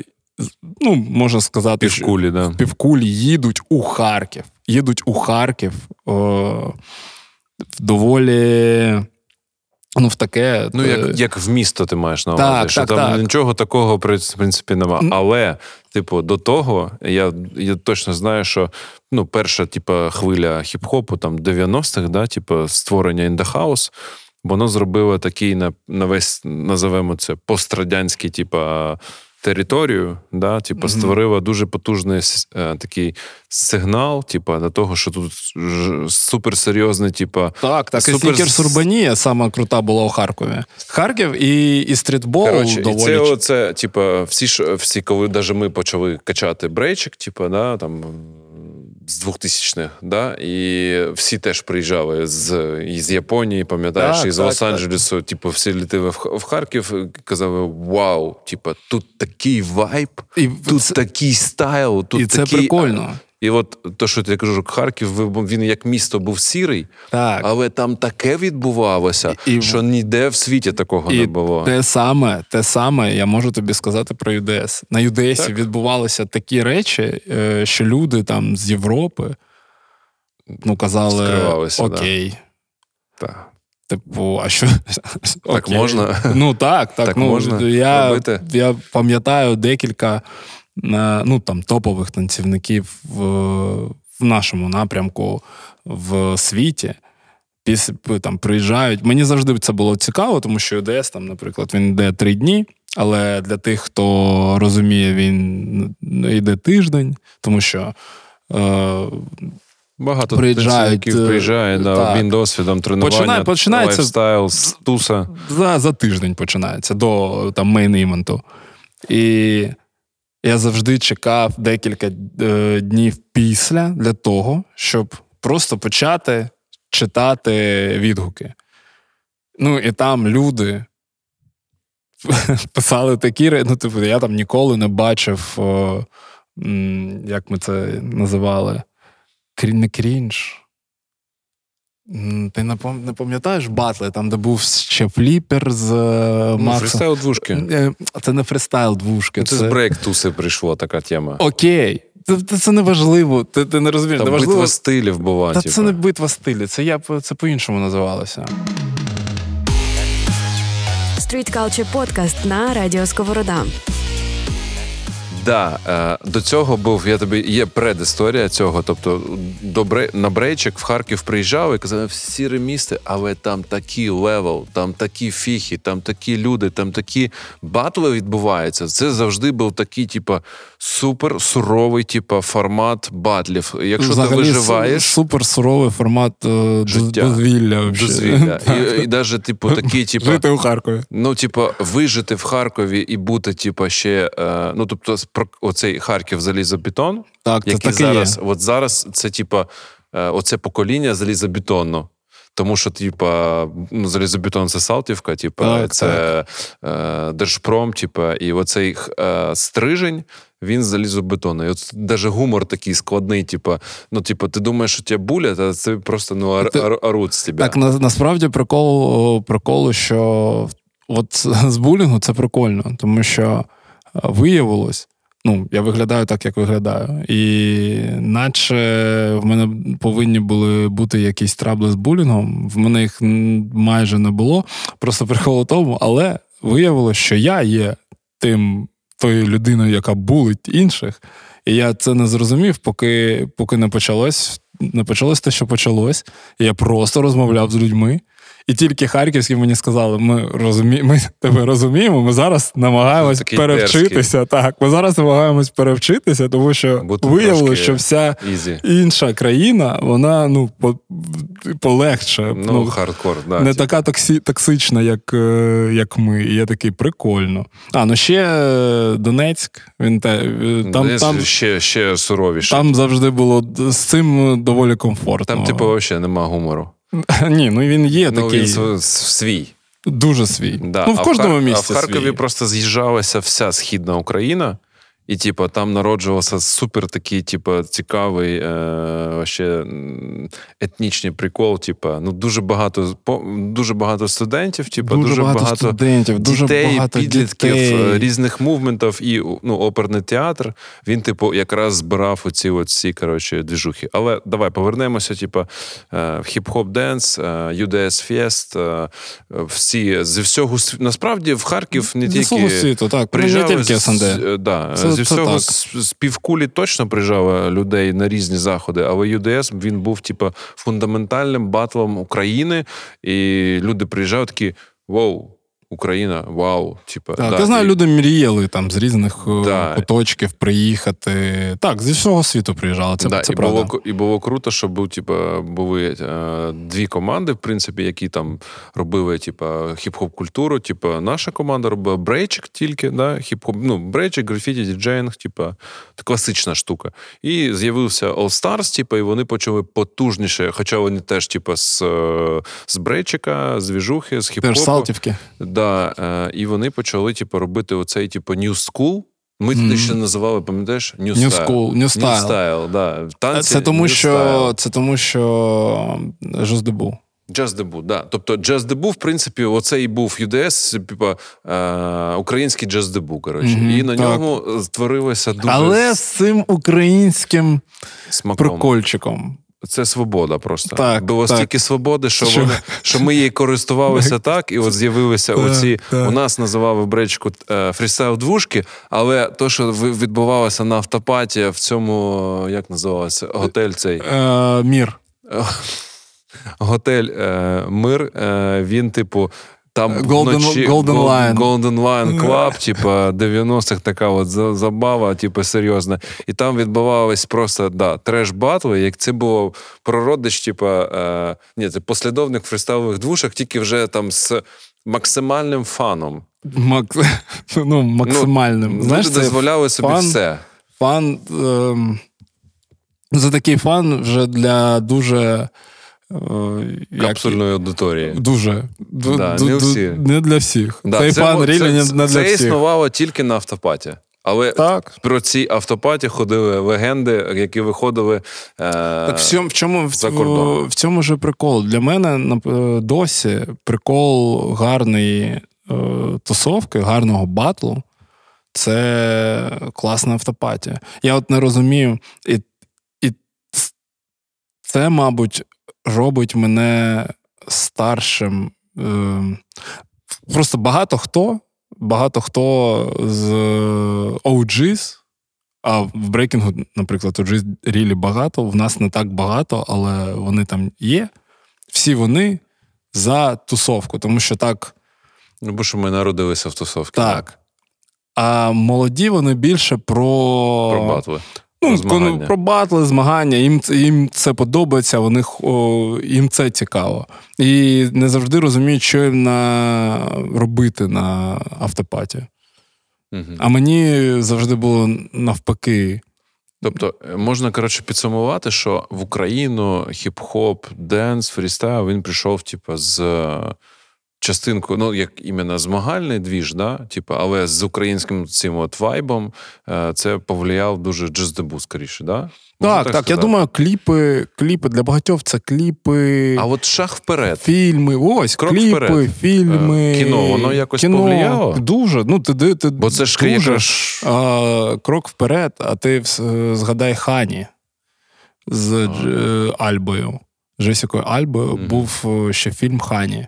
ну, можна сказати, Півкулі, да. півкулі їдуть у Харків. Їдуть у Харків о, в доволі. Ну, в таке. Ну, е, як, як в місто ти маєш на увазі, Так, що так, там так. нічого такого, в принципі, нема. Але, типу, до того, я, я точно знаю, що ну, перша, типу, хвиля хіп-хопу, там 90-х, да, типу, створення In The House, воно зробило такий на, на весь, називаємо це, пострадянський, типу, територію, да, типу, створила дуже потужний е, такий сигнал, типу, до того, що тут суперсерйозний, типу, Так, так. І Супер- Снікерс Урбанія сама крута була у Харкові. Харків і, і стрітбол Коротше, і доволі. це, оце, типа, всі, всі, коли навіть ми почали качати брейчик, типа, да, там, з 2000-х, да, і всі теж приїжджали з, із Японії, пам'ятаєш, Так, із так, Лос-Анджелесу, типу, всі літили в, в Харків, казали: Вау, типа, тут такий вайб, і, тут це, такий стайл, тут і це такий... прикольно. І от то, що я кажу, Харків, він як місто був сірий, Так. але там таке відбувалося, І- і- що ніде в світі такого І не було. те саме, те саме я можу тобі сказати про UDS. На UDS Так. відбувалися такі речі, е, що люди там з Європи ну, казали: Скривалися, да. Окей. Так. Типу, а що Так Окей. можна? Ну так, так, Так ну, можна я, я пам'ятаю декілька ну, там, топових танцівників в, в нашому напрямку в світі. після там приїжджають. Мені завжди це було цікаво, тому що ОДС, там, наприклад, він йде три дні. Але для тих, хто розуміє, він йде тиждень, тому що. Е, Багато приїжджають, приїжджає, да, він досвідом тренування, Починає, починається, lifestyle, туса. За за тиждень починається до там main-event у. І я завжди чекав декілька е, днів після для того, щоб просто почати читати відгуки. Ну, і там люди писали такі, ну, типу, я там ніколи не бачив, о, як ми це називали, не крінж. Ти не пам'ятаєш батли, там, де був ще фліпер з е, ну, Фристайл двушки. Е, це не фристайл двушки. Ну, це, це з брейк туси прийшло така тема. Окей. Це це не важливо. Ти ти не розумієш. Там не важливо. Битва стилів була. Та типу. Це не битва стилів, це я це по-іншому називалося. Street Culture Podcast на Радіо Сковорода. Да, е, до цього був я тобі є предісторія цього. Тобто, до на Брейчик в Харків приїжджав і казав, всі ремісти, але там такий левел, там такі фіхи, там такі люди, там такі батли відбуваються. Це завжди був такий, типа, супер суровий, типа, формат батлів. Якщо Взагалі, ти виживаєш, супер суровий формат е, життя. дозвілля. дозвілля. І, і навіть, типу, такі, типу, жити у Харкові. Ну, типу, вижити в Харкові і бути, типу, ще, е, ну тобто, про оцей Харків залізобетон, так, який так зараз, є. от зараз це типа е, оце покоління залізобетонно. Тому що, типа, ну, залізобетон це Салтівка, типа, так, це так. Е, Держпром, типа, і оцей е, стрижень, він залізобетонний. От навіть гумор такий складний, типа, ну, типа, ти думаєш, що тебе булять, а це просто ну, ар, ар, арут з тебе. Так, на, насправді прикол, прикол, що от з булінгу це прикольно, тому що виявилось, ну, я виглядаю так, як виглядаю. І наче в мене повинні були бути якісь трабли з булінгом. В мене їх майже не було. Просто прикол тому, але виявилося, що я є тим тою людиною, яка булить інших. І я це не зрозумів, поки поки не почалось не почалось те, що почалось. Я просто розмовляв з людьми. І тільки харківські мені сказали, ми розумі... ми тебе розуміємо, ми зараз намагаємось Такий перевчитися. Дерзкий. Так, ми зараз намагаємось перевчитися, тому що виявилося, що вся easy. інша країна, вона ну по... полегше. Ну, ну хардкор, да, не така токсі... токсична, як е, як ми. І я такий прикольно. А, ну ще е, Донецьк, він те е, там Донецьк там ще ще суровіше. Там завжди було з цим доволі комфортно. Там, типу, взагалі нема гумору. Ні, ну він є ну, такий. Він свій. Дуже свій. Да. Ну, в кожному місці. А в Харкові свій. просто з'їжджалася вся східна Україна. І, типу, там народжувався супер такий, типу, цікавий е, вообще, етнічний прикол. Типу, ну дуже багато дуже багато студентів, типу, дуже, дуже багато, багато студентів, дітей, дуже багато підлітків, дітей. різних мувментів і ну, оперний театр. Він, типу, якраз збирав оці оці, коротше, двіжухи. Але давай повернемося, типу, в хіп-хоп денс, UDS Фест, всі зі всього насправді в Харків не тільки світу, так. приїжджали, не тільки СНД. Да, Зі всього з півкулі точно приїжджали людей на різні заходи, але UDS він був типу, фундаментальним батлом України, і люди приїжджають такі вау. Україна, вау, типа так, да, я знаю, і... люди мріяли там з різних е, да. куточків приїхати. Так, зі всього світу приїжджали. Це да, це і правда. було і було круто, що був типа були е, дві команди, в принципі, які там робили, типа хіп-хоп культуру. Типа наша команда робила брейчик тільки, да, хіп-хоп, ну брейчик, графіті, діджейнг, типа класична штука. І з'явився All Stars, типа, і вони почали потужніше, хоча вони теж, типа, з е, з брейчика, з віжухи, з хіп-хопу. Теж Салтівки. Да, Да, е, І вони почали типу, робити оцей типу, New School. Ми тоді mm. ще називали, пам'ятаєш, New, New Style. School, New Style. New Style, да. Танці, Це тому, New що Style. це тому, що Just Debut. Just Debut, да. Тобто Just Debut, в принципі, оцей був UDS, типа е, український Just Debut, коротше. Mm-hmm, і на так. ньому створилося дуже. Але з цим українським Смаком. прикольчиком. Це свобода просто. Так, Було так. стільки свободи, що що? Вони, що ми її користувалися так, і от з'явилися оці. У нас називали бречку е, фрістайл двушки, але то, що відбувалося на автопаті в цьому, як називалося, готель цей е, Мір. готель е, Мир. Е, він, типу, там Golden, вночі Golden Lion. Golden Lion Club, типа 90-х така от забава, типу, серйозна. І там відбувались просто да, треш-батли, як це було прородич, типа, е, ні, це послідовник фристайлових двушок, тільки вже там з максимальним fun ом. Мак... Ну, максимальним. Ну, Знаєш, люди дозволяли собі fun, все. Fun. Ем... Це такий fun вже для дуже. Е, Капсульної аудиторії. Дуже. Да, ду, не, всі. не для всіх. Да, Цей це, fun really не для це всіх. Існувало тільки на afterparty. Але так. про ці автопаті ходили легенди, які виходили. Е- так в цьому, в чому за кордон. в цьому ж прикол. Для мене е, досі прикол гарної е, тусовки, гарного батлу це класна автопатія. Я от не розумію, і, і це, мабуть, робить мене старшим. Е, просто багато хто, багато хто з OGs, а в брейкінгу, наприклад, OGs рілі багато, в нас не так багато, але вони там є. Всі вони за тусовку, тому що так. Ну, бо що ми народилися в тусовці. Так. А молоді вони більше про. Про батли. Ну, змагання. про батли, змагання, їм їм це подобається, вони, о, їм це цікаво. І не завжди розуміють, що їм на, робити на автопаті. Угу. А мені завжди було навпаки. Тобто, можна, коротше, підсумувати, що в Україну хіп-хоп, денс, фрістайл він прийшов, типу, з частинку, ну як іменно змагальний двіж, да? типу, але з українським цим от вайбом е, це повлияв дуже джездебу, скоріше, да? так, так, так. Я думаю, кліпи, кліпи для багатьох це кліпи. А от шаг вперед. Фільми, ось Крок кліпи, вперед. фільми. Е, кіно, воно якось кіно, повлияло? Дуже. Ну, ти, ти, Бо це ж дуже, якраз... а, крок вперед, а ти згадай Honey з ага. Альбою. Джесікою Альбою mm був ще фільм Honey.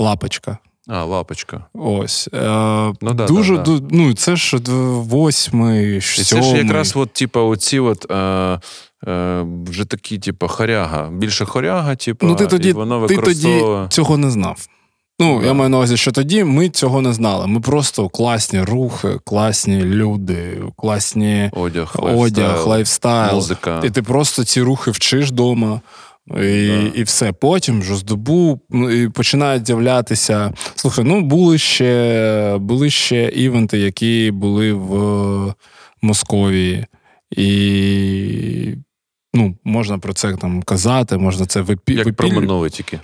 Лапочка. А, лапочка. Ось. Е, ну, да, дуже, да, да. ну, це ж восьмий, сьомий. Це ж якраз от, типу, оці от, е, е, вже такі, типу, хоряга. Більше хоряга, типу, ну, ти тоді, і воно Ти тоді цього не знав. Ну, да. я маю на увазі, що тоді ми цього не знали. Ми просто класні рухи, класні люди, класні одяг, одяг lifestyle. Музика. І ти просто ці рухи вчиш вдома. І да. і все. Потім вже здобув, ну, і починають з'являтися. Слухай, ну були ще були ще івенти, які були в Московії. І ну, можна про це там казати, можна це випі... Як про минуле тільки.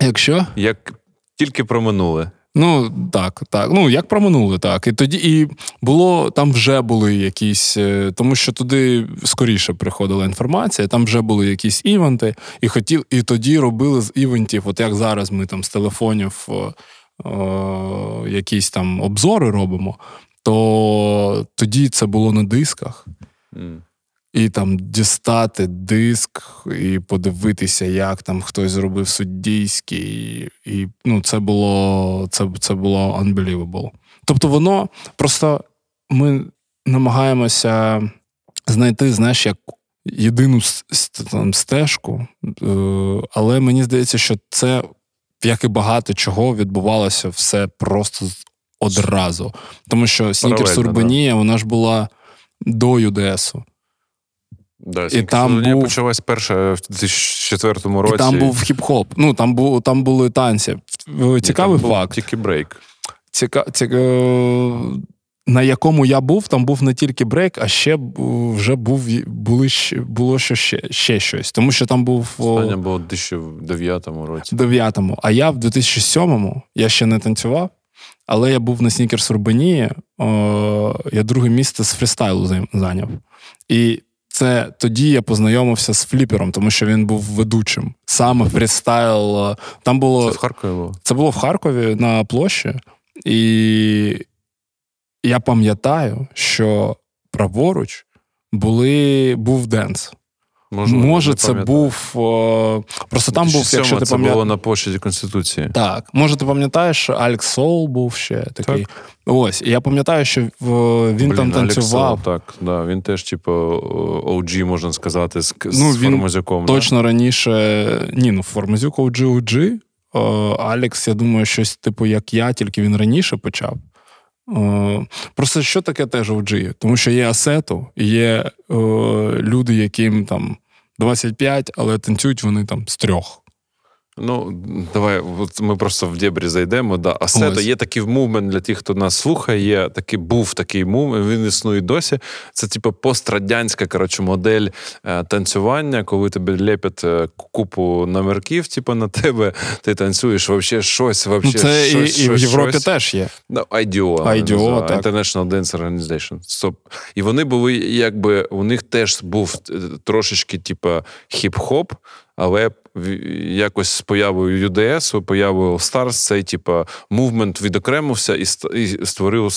Якщо? Як тільки про минуле. Ну так, так. Ну як про минуле, так. І тоді і було там вже були якісь, е, тому що туди скоріше приходила інформація, там вже були якісь івенти, і хотів, і тоді робили з івентів, от як зараз ми там з телефонів о, о, якісь там обзори робимо, то тоді це було на дисках. Mm і там дістати диск і подивитися, як там хтось зробив суддійський. І ну, це було це, це було unbelievable. Тобто, воно просто ми намагаємося знайти, знаєш, як єдину там, стежку, е, але мені здається, що це, як і багато чого, відбувалося все просто одразу. Тому що Снікерс Урбанія, да. вона ж була до UDS у. Да, і там був... почалась перша в 2004 році. І Там був хіп-хоп. Ну там був там були танці. Цікавий там факт. Тільки брейк. Ціка... Ціка... На якому я був, там був не тільки брейк, а ще вже був були було що ще ще щось. Тому що там був. Останнє було в 2009 році. 9-му. А я в 2007-му я ще не танцював, але я був на Снікерс Урбанії. Я друге місце з фрістайлу зайняв. І це тоді я познайомився з фліпером, тому що він був ведучим. Саме фрістайл. Е, там було Це в Харкові було? Це було в Харкові на площі, і я пам'ятаю, що праворуч були, був денс. Можливо, Може, це був. О, просто там був, якщо ти це пам'ят... було на площаді Конституції. Так. Може, ти пам'ятаєш, Алекс Соул був ще такий. Так. Ось. І я пам'ятаю, що він Блін, там танцював. Алекс так, да. Він теж, типу, OG, можна сказати, з, ну, з Формозюком. Точно да? раніше. Ні, ну Формозюк OG OG. Алекс, я думаю, щось типу, як я, тільки він раніше почав. Просто що таке теж OG? Тому що є асету, є е, люди, яким там 25, але танцюють вони там з трьох. Ну, давай, от ми просто в дебрі зайдемо. Да. А це є такий мувмент для тих, хто нас слухає. Є такий був такий мувмент, він існує досі. Це типу пострадянська коротше, модель е, танцювання, коли тебе лепять е, купу номерків, типу, на тебе, ти танцюєш вообще щось. Вообще, ну, це щось, і, і в Європі щось. теж є. No, IDO, IDO так. International Dance Organization. Стоп. І вони були, якби у них теж був е, трошечки, типу, хіп-хоп але якось з появою UDS, появою All Stars, цей типу, мувмент відокремився і створив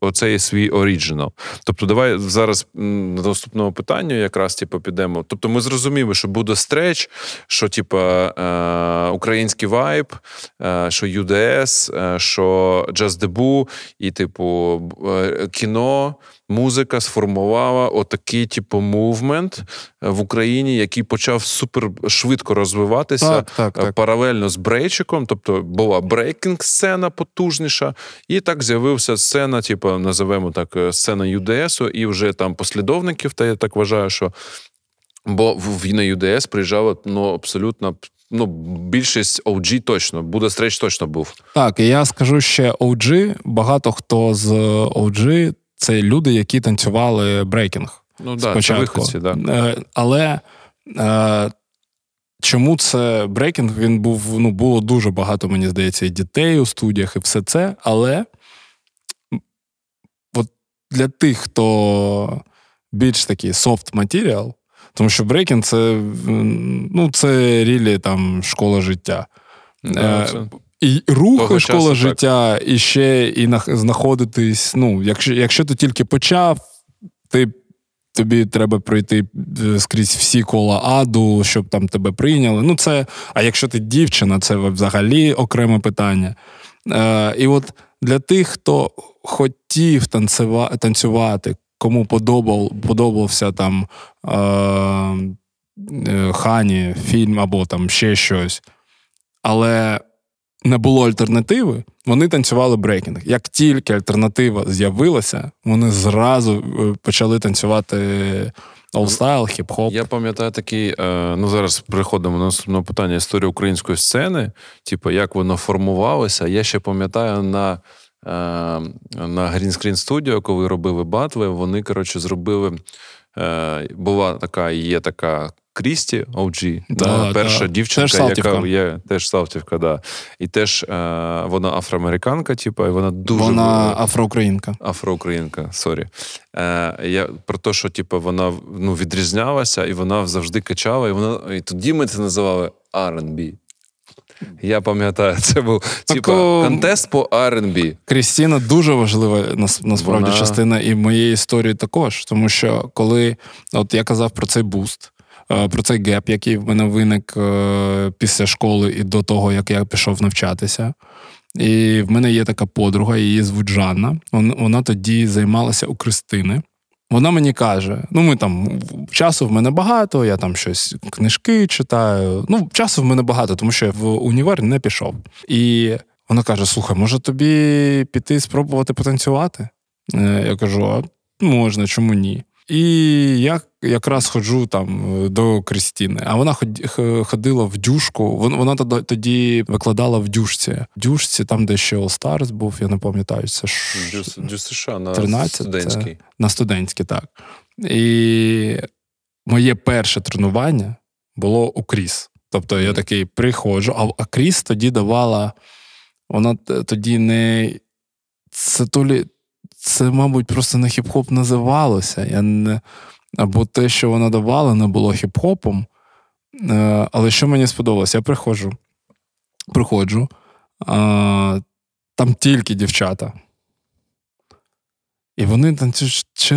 оцей свій оріджинал. Тобто, давай зараз на наступного питання якраз типу, підемо. Тобто, ми зрозуміли, що буде стреч, що типу, е, український вайб, е, що UDS, е, що джаз дебу і, типу, кіно музика сформувала отакий, типу, мувмент в Україні, який почав супер швидко розвиватися так, так, так. паралельно з брейчиком. Тобто була брейкінг-сцена потужніша, і так з'явився сцена, типу, називаємо так, е, сцена ЮДСу, і вже там послідовників, та я так вважаю, що. Бо в на UDS приїжджало ну, абсолютно ну, більшість OG точно, Buddha Stretch точно був. Так, і я скажу ще OG, Багато хто з OG це люди, які танцювали брейкінг. Ну да, це виходці, да. Е, але е, чому це брейкінг? Він був, ну, було дуже багато, мені здається, і дітей у студіях, і все це. Але от для тих, хто більш такий soft матеріал, тому що брейкінг це ну, це really там школа життя. Да, е, це... І рухи школа життя, так. і ще і знаходитись. Ну, якщо якщо ти тільки почав, ти. Тобі треба пройти е, скрізь всі кола аду, щоб там тебе прийняли. Ну, це, А якщо ти дівчина, це взагалі окреме питання. Е, І от для тих, хто хотів танцювати, танцювати кому подобав, подобався там е, е, Honey, фільм або там ще щось, але не було альтернативи, вони танцювали брейкінг. Як тільки альтернатива з'явилася, вони зразу е, почали танцювати all style, хіп-хоп. Я пам'ятаю такий, е, ну зараз приходимо на наступне питання історії української сцени, типу, як воно формувалося. Я ще пам'ятаю на. Е, на Green Screen Studio, коли робили батли, вони коротше зробили. Була така, є така Крісті OG, да, да, перша да. дівчинка, теж яка є теж Салтівка, да. І теж е, вона афроамериканка, типу, і вона дуже вона афроукраїнка. Афроукраїнка, sorry. Е, я Про те, що типу, вона ну, відрізнялася, і вона завжди качала, і вона і тоді ми це називали R&B. Я пам'ятаю, це був типу, контест по R&B. Крістіна дуже важлива насправді Вона... частина і моєї історії також. Тому що коли от я казав про цей буст, про цей геп, який в мене виник е, після школи і до того, як я пішов навчатися. І в мене є така подруга, її звуть Жанна. Вона тоді займалася у Кристини. Вона мені каже: ну, ми там часу в мене багато, я там щось книжки читаю. Ну, часу в мене багато, тому що я в універ не пішов. І вона каже: Слухай, може тобі піти спробувати потанцювати? Е, я кажу: а можна, чому ні? І я якраз ходжу там до Крістіни, а вона ходила в дюшку. Вона тоді викладала в дюшці. В дюшці, там, де ще All Stars був, я не пам'ятаю, це ж Дюс США на 13, студентський. На студентський, так. І моє перше тренування було у Кріс. Тобто я такий приходжу, а, Кріс тоді давала, вона тоді не. Це то лі це, мабуть, просто не хіп-хоп називалося. Я не... Або те, що вона давала, не було хіп-хопом. Е, але що мені сподобалось, я приходжу, приходжу, а, там тільки дівчата. І вони танцюють чи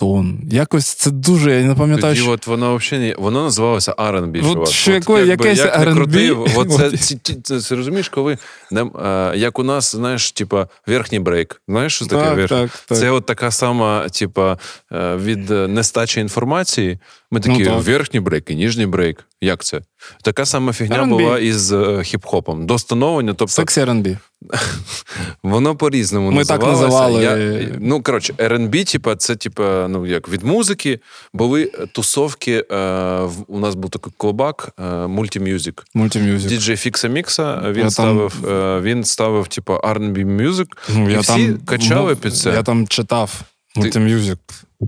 Тон. Якось це дуже, я не пам'ятаю. Тоді що... от воно взагалі воно називалося R&B, От чувак. що От якби, якесь як R&B, крутив, от це, ці- це, це розумієш, коли нам, а, як у нас, знаєш, типа верхній брейк. Знаєш, що таке Так, верхній? так, так. Це от така сама, типа, е, від е, нестачі інформації. Ми такі Ну, так. верхній брейк і ніжній брейк. Як це? Така сама фігня R&B. була із е, хіп-хопом. До становлення, тобто Сексі R&B. Воно по-різному Ми так називалося. називали. Я, ну, коротше, R&B, типа, це типа, ну, як від музики. Були тусовки. Е, у нас був такий клубак е, мультимюзик. Мультимюзик. Діджей Фікса Мікса. Він Я там- ставив, е, він ставив, типа, R&B мюзик. Ну, і я всі там, качали ну, під це. Я там читав мультимюзик.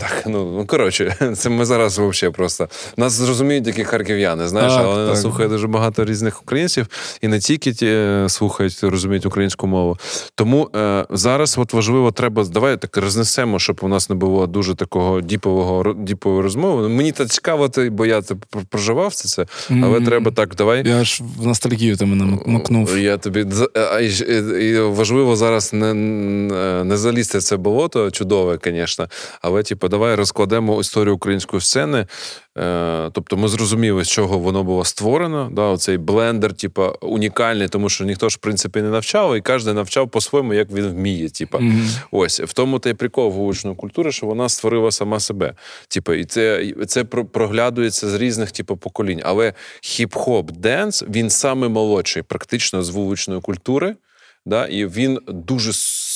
Так, ну, ну коротше, це ми зараз взагалі просто. Нас зрозуміють які харків'яни, знаєш, Так, але нас так. слухає дуже багато різних українців, і не тільки ті е, слухають, розуміють українську мову. Тому е, зараз от важливо, треба давай так рознесемо, щоб у нас не було дуже такого діпового діпової розмови. Мені це цікаво, бо я це проживав це, це але Мгм. треба так, давай. Я ж в ностальгію ти мене мак- макнув. Я тобі а, і, і, і важливо зараз не, не залізти в це болото, чудове, звісно. Але, типу, давай розкладемо історію української сцени. Е, тобто, ми зрозуміли, з чого воно було створено. Да, оцей блендер, типу, унікальний, тому що ніхто ж в принципі не навчав, і кожен навчав по-своєму, як він вміє. Типу. Мгм. Ось в тому та й прикол вуличної культури, що вона створила сама себе. Типу, і це, це проглядується з різних типу, поколінь. Але хіп-хоп денс він саме молодший, практично з вуличної культури. Да, і він дуже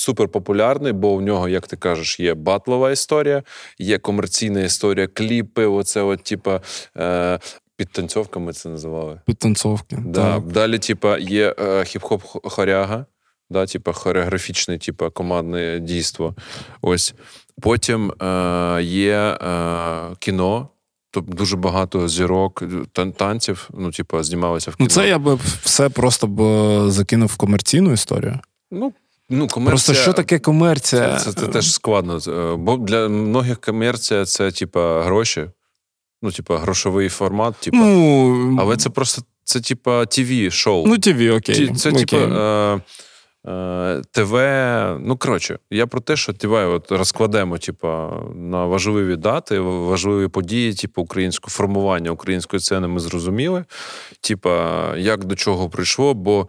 суперпопулярний, бо у нього, як ти кажеш, є батлова історія, є комерційна історія, кліпи. Оце, от, типа, е, підтанцьовками це називали. Підтанцовки. Да. Так. Далі, типа, є е, хіп-хоп хоряга, да, типа, хореографічне, типа, командне дійство. Ось. Потім е, є е, кіно. Тобто дуже багато зірок, тан- танців, ну, типа, знімалися в кіно. Ну, це я би все просто б е, закинув в комерційну історію. Ну, ну, комерція... Просто що таке комерція? Це, це, це теж складно. Е, Бо для многих комерція це, типа, гроші. Ну, типа, грошовий формат, типа. Ну, Але це просто це, типа, tv шоу ну ТВ, окей. Це, окей. типу, е, е, ТВ. Ну, коротше, я про те, що давай от розкладемо, типу, на важливі дати, важливі події, типу, українського формування української сцени ми зрозуміли. Типу, як до чого прийшло, бо.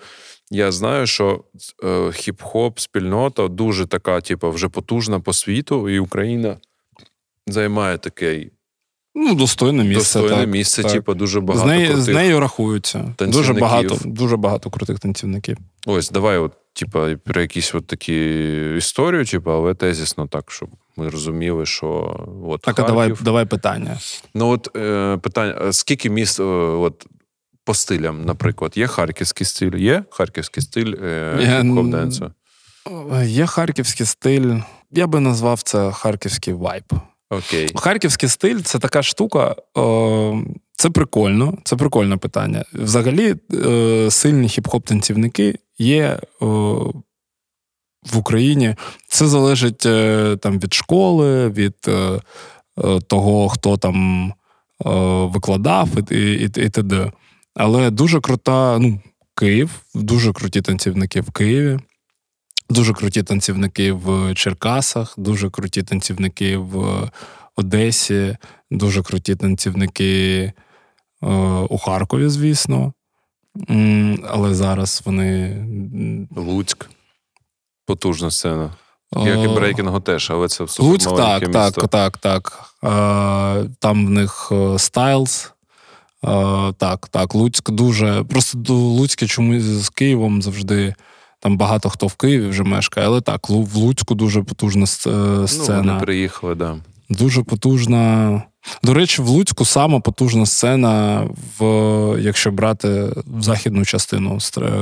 Я знаю, що е, хіп-хоп спільнота дуже така, типу, вже потужна по світу, і Україна займає таке Ну, достойне місце. достойне так, місце, так. типу, дуже багато. з, неї, з нею рахуються. Дуже багато, дуже багато крутих танцівників. Ось, давай, от, типа, про якісь от такі історію, типа, але тезісно так, щоб ми розуміли, що от Так, а давай, давай питання. Ну, от е, питання: скільки міст, е, от, по стилям, наприклад, є харківський стиль? Є харківський стиль е, Я, хіп-хоп-денсу? Є харківський стиль. Я би назвав це харківський вайб. Окей. Харківський стиль це така штука. Е, це прикольно, це прикольне питання. Взагалі, е, сильні хіп-хоп танцівники є е, в Україні. Це залежить е, там від школи, від е, е, того, хто там е, викладав, і, і, і, і т.д. Але дуже крута, ну, Київ, дуже круті танцівники в Києві. Дуже круті танцівники в Черкасах, дуже круті танцівники в Одесі, дуже круті танцівники е, у Харкові, звісно. Але зараз вони. Луцьк. Потужна сцена. Як і е, брейкінгу теж, але це все Луцьк, так, так, так, так. Е, Там в них Стайлз. Так, так. Луцьк дуже. Просто до Луцьке чомусь з Києвом завжди. Там багато хто в Києві вже мешкає, але так, в Луцьку дуже потужна сц- е, Ну, сцена. вони приїхали, да. Дуже потужна. До речі, в Луцьку сама потужна сцена, в, якщо брати в західну частину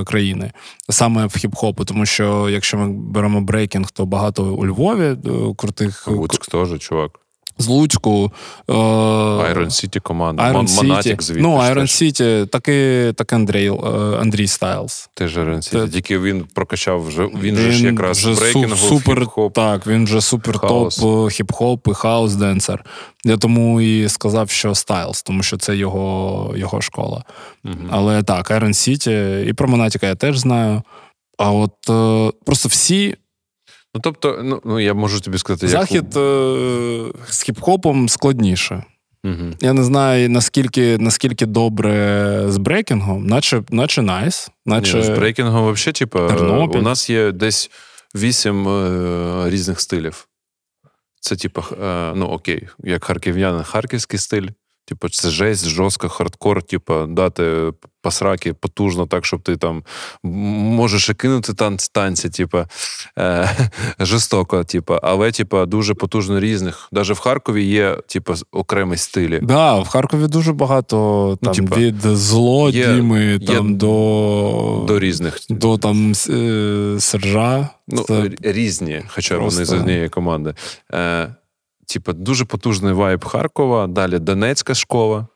країни, саме в хіп-хопу. Тому що якщо ми беремо брейкінг, то багато у Львові е, крутих Луцьк теж, чувак. З Луцьку. Е, Iron City команда. Iron City. Монатік, звідти. Ну, Iron теж. City, так і, так Андрій, е, Андрій Стайлз. Теж Iron City. Це- Тільки він прокачав вже. Він, же ж якраз вже брейкінгу, супер, хіп-хоп. Так, він вже супер топ House. е, хіп-хоп і house dancer. Я тому і сказав, що Стайлз, тому що це його, його школа. Мгм. Але так, Iron City і про Монатіка я теж знаю. А от просто всі Ну, тобто, ну, ну я можу тобі сказати, захід як... е- з хіп-хопом складніше. Угу. Я не знаю, наскільки наскільки добре з брейкінгом, наче наче найс. Наче... Ні, з брейкінгом, взагалі, типу, у нас є десь вісім е- різних стилів. Це, типу, е- ну окей, як харків'яни, харківський стиль. Типу, це жесть, жорстко, хардкор, типу, дати пасраки потужно, так, щоб ти там можеш і кинути танці, танці, типу, е, жорстоко, типу, але типу, дуже потужно різних. Навіть в Харкові є, типу, окремі стилі. Так, да, в Харкові дуже багато ну, там, ну, типу, від злодіми там, є до до різних. До там е, сержа. Ну, Це Різні, хоча просто... вони з однієї команди. Е, Типа, дуже потужний вайб Харкова, далі Донецька школа.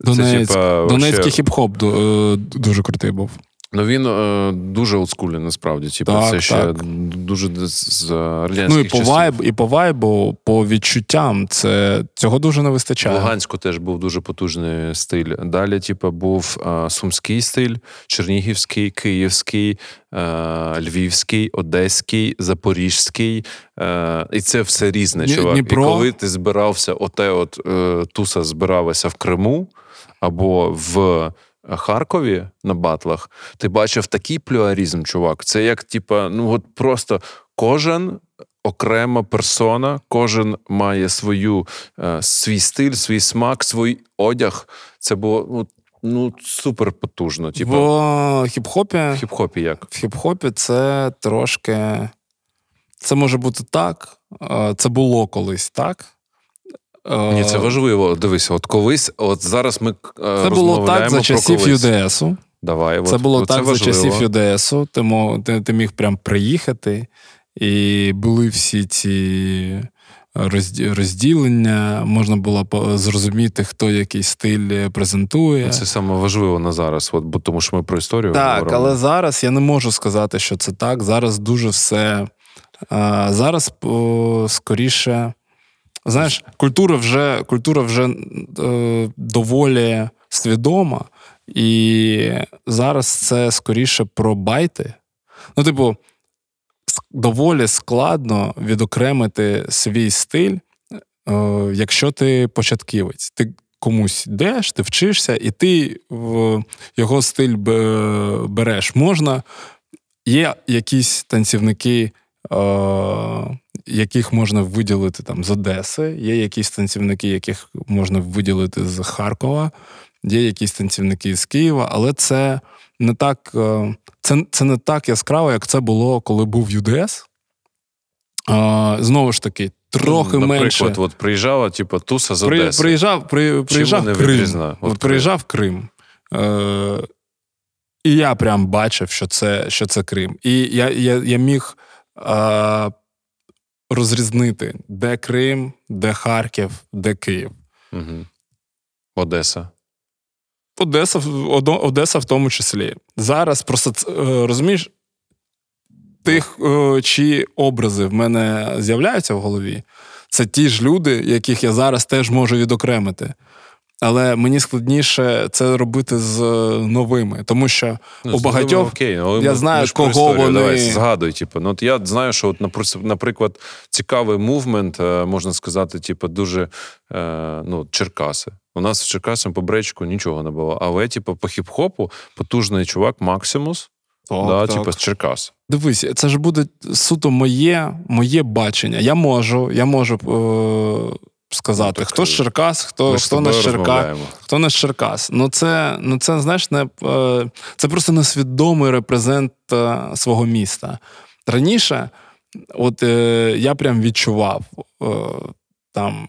Донецьк. Це, типа, Донецький вообще... хіп-хоп е, дуже крутий був. Ну він е, дуже олдскульний, насправді. Типу, так, це ще так. дуже з радянських Ну і по вайб, і по вайбу, по відчуттям, це цього дуже не вистачає. В Луганську теж був дуже потужний стиль. Далі, типу, був е, сумський стиль, чернігівський, київський, е, львівський, одеський, запорізький. Е, і це все різне. Ні, чувак. Дніпро... І коли ти збирався, оте от е, туса збиралася в Криму або в. Харкові на батлах, ти бачив такий плюарізм, чувак. Це як, типа, ну от просто кожен окрема персона, кожен має свою е, свій стиль, свій смак, свій одяг. Це було ну, ну супер потужно. Типу. В хіп-хопі. В хіп-хопі як? В хіп-хопі це трошки. Це може бути так. Е, це було колись так. Ні, це важливо. Дивися, от колись, от зараз ми е, це було так за часів ЮДСу. Давай, Це от, було так важливо. за часів ЮДСу. Ти, ти, ти міг прям приїхати, і були всі ці розділення, можна було зрозуміти, хто який стиль презентує. Це саме важливо на зараз, от, бо тому що ми про історію. Так, говоримо. але зараз я не можу сказати, що це так. Зараз дуже все. Зараз скоріше. Знаєш, культура вже культура вже е, доволі свідома, і зараз це скоріше про байти. Ну, типу, доволі складно відокремити свій стиль, е, якщо ти початківець. Ти комусь йдеш, ти вчишся, і ти в його стиль береш. Можна, є якісь танцівники. Е, яких можна виділити там з Одеси, є якісь танцівники, яких можна виділити з Харкова, є якісь танцівники з Києва, але це не так е, це, це не так яскраво, як це було, коли був ЮДС. Знову ж таки, трохи Наприклад, менше. от приїжджала, типу, туса з Одеси. Приїжджав при, приїжджав Крим. От приїжджав Крим. Е, І я прям бачив, що це що це Крим. І я я, я міг е, розрізнити, де Крим, де Харків, де Київ. Угу. Одеса. Одеса Одеса в тому числі. Зараз просто е, розумієш, тих, чи чиї образи в мене з'являються в голові, це ті ж люди, яких я зараз теж можу відокремити. Але мені складніше це робити з новими, тому що ну, у багатьох окей, але я знаю, ми кого історію, вони... Давай, згадуй. Типу, ну от я знаю, що от наприклад, цікавий мувмент, е, можна сказати, типу, дуже е, ну, Черкаси. У нас в Черкасі по бречку нічого не було. Але, типу, по хіп-хопу потужний чувак Максимус. Так, да, так. Типу, з Черкас. Дивись, це ж буде суто моє моє бачення. Я можу, я можу е- сказати, ну, хто з Черкас, хто хто з Черкас, хто з Черкас. Ну це ну це знаєш, не е, це просто несвідомий репрезент е, свого міста. Раніше, от е, я прям відчував там.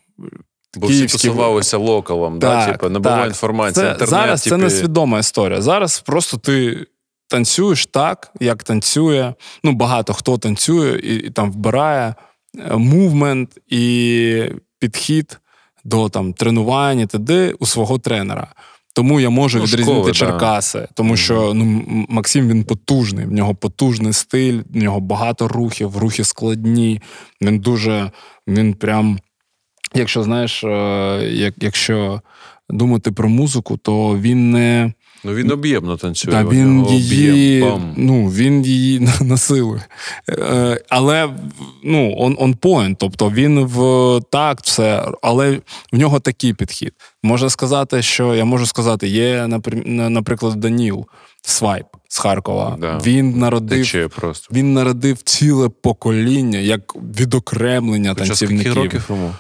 Бо всі тусувалися локалом, так, да, типу, не було інформації. Це, інтернет, Зараз типу... це несвідома історія. Зараз просто ти танцюєш так, як танцює. Ну, багато хто танцює і, і там вбирає мувмент і підхід до там тренування, т.д. у свого тренера. Тому я можу ну, відрізнити школи, Черкаси, да. тому що ну, Максим він потужний, в нього потужний стиль, в нього багато рухів, рухи складні. Він дуже, він прям, якщо знаєш, е, як, якщо думати про музику, то він не. Ну він об'ємно танцює. Та він її ну, він її насилує. Е, але ну, on, on point, тобто він в такт, все, але в нього такий підхід. Можна сказати, що я можу сказати, є, наприклад, Даніл Свайп з Харкова. Да. Він народив просто. він народив ціле покоління як відокремлення Хоча танцівників. Років йому?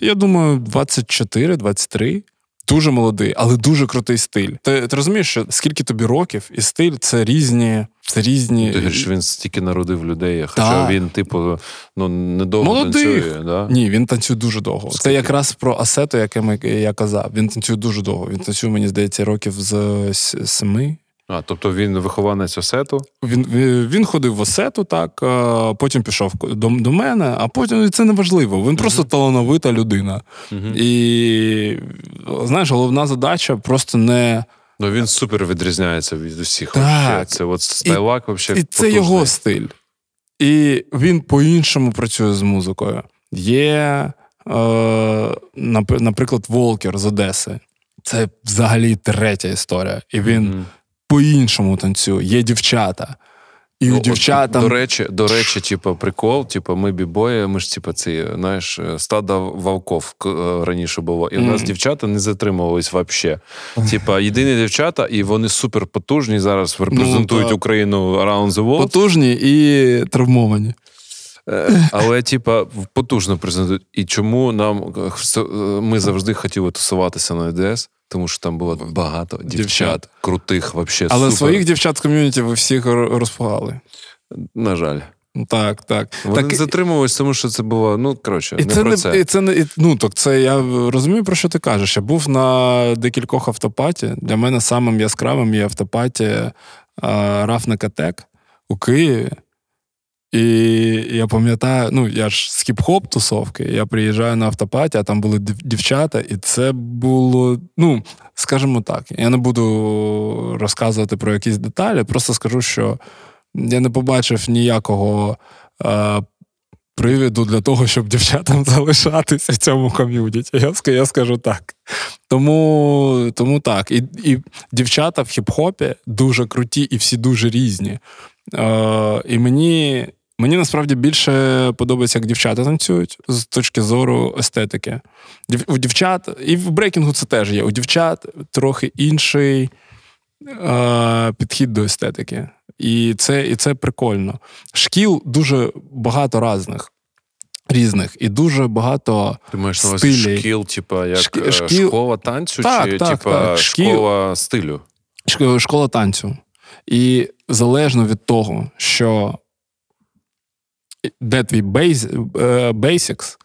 Я думаю, 24-23 дуже молодий, але дуже крутий стиль. Ти ти розумієш, що скільки тобі років, і стиль це різні. Це різні... Ти говориш, він стільки народив людей, хоча да. він, типу, ну недовго Молодих. танцює. Да? Ні, він танцює дуже довго. Скільки? Це якраз про асету, яке я казав. Він танцює дуже довго. Він танцює, мені здається, років з семи. А, тобто він вихованець осету? Він він ходив в осету, так, потім пішов до до мене, а потім це не важливо. Він uh-huh. просто талановита людина. Uh-huh. І знаєш, головна задача просто не. Ну він супер відрізняється від усіх. Так. Це от стайлак взагалі. І це його стиль. І він по-іншому працює з музикою. Є, е, наприклад, Волкер з Одеси. Це взагалі третя історія. І він. Mm-hmm по-іншому танцює, є дівчата. І ну, у дівчатам... До речі, до речі, типу, прикол, типу, ми бібої, ми ж типу, ці, знаєш, стада вовков е, раніше було. І mm. у нас дівчата не затримувались взагалі. Типа, єдині дівчата, і вони супер потужні зараз репрезентують ну, Україну around the world. Потужні і травмовані. Е, але, типа, потужно презентують. І чому нам е, ми завжди хотіли тусуватися на ЕДС? Тому що там було багато дівчат, дівчат. крутих, вообще Але супер. своїх дівчат в ком'юніті ви всіх розпугали. На жаль. Так, так. Вони так, затримувалися, тому що це було, ну, коротше, і не це про не, це. І це не, і, ну, так це я розумію, про що ти кажеш. Я був на декількох автопаті. Для мене самим яскравим є автопаті Рафника Тек у Києві. І я пам'ятаю, ну я ж з хіп-хоп тусовки, я приїжджаю на автопаті, а там були дівчата, і це було, ну, скажімо так, я не буду розказувати про якісь деталі, просто скажу, що я не побачив ніякого е, привіду для того, щоб дівчатам залишатися в цьому ком'юніті. Я я скажу так. Тому тому так. І і дівчата в хіп-хопі дуже круті і всі дуже різні. Е, І мені. Мені насправді більше подобається, як дівчата танцюють з точки зору естетики. У дівчат, і в брейкінгу це теж є. У дівчат трохи інший е, підхід до естетики. І це і це прикольно. Шкіл дуже багато різних. Різних і дуже багато Ти маєш на увазі шкіл, типа як Шкі... шкіл... школа танцю, так, чи так, типа так. школа стилю? Школа танцю. І залежно від того, що де твій basics,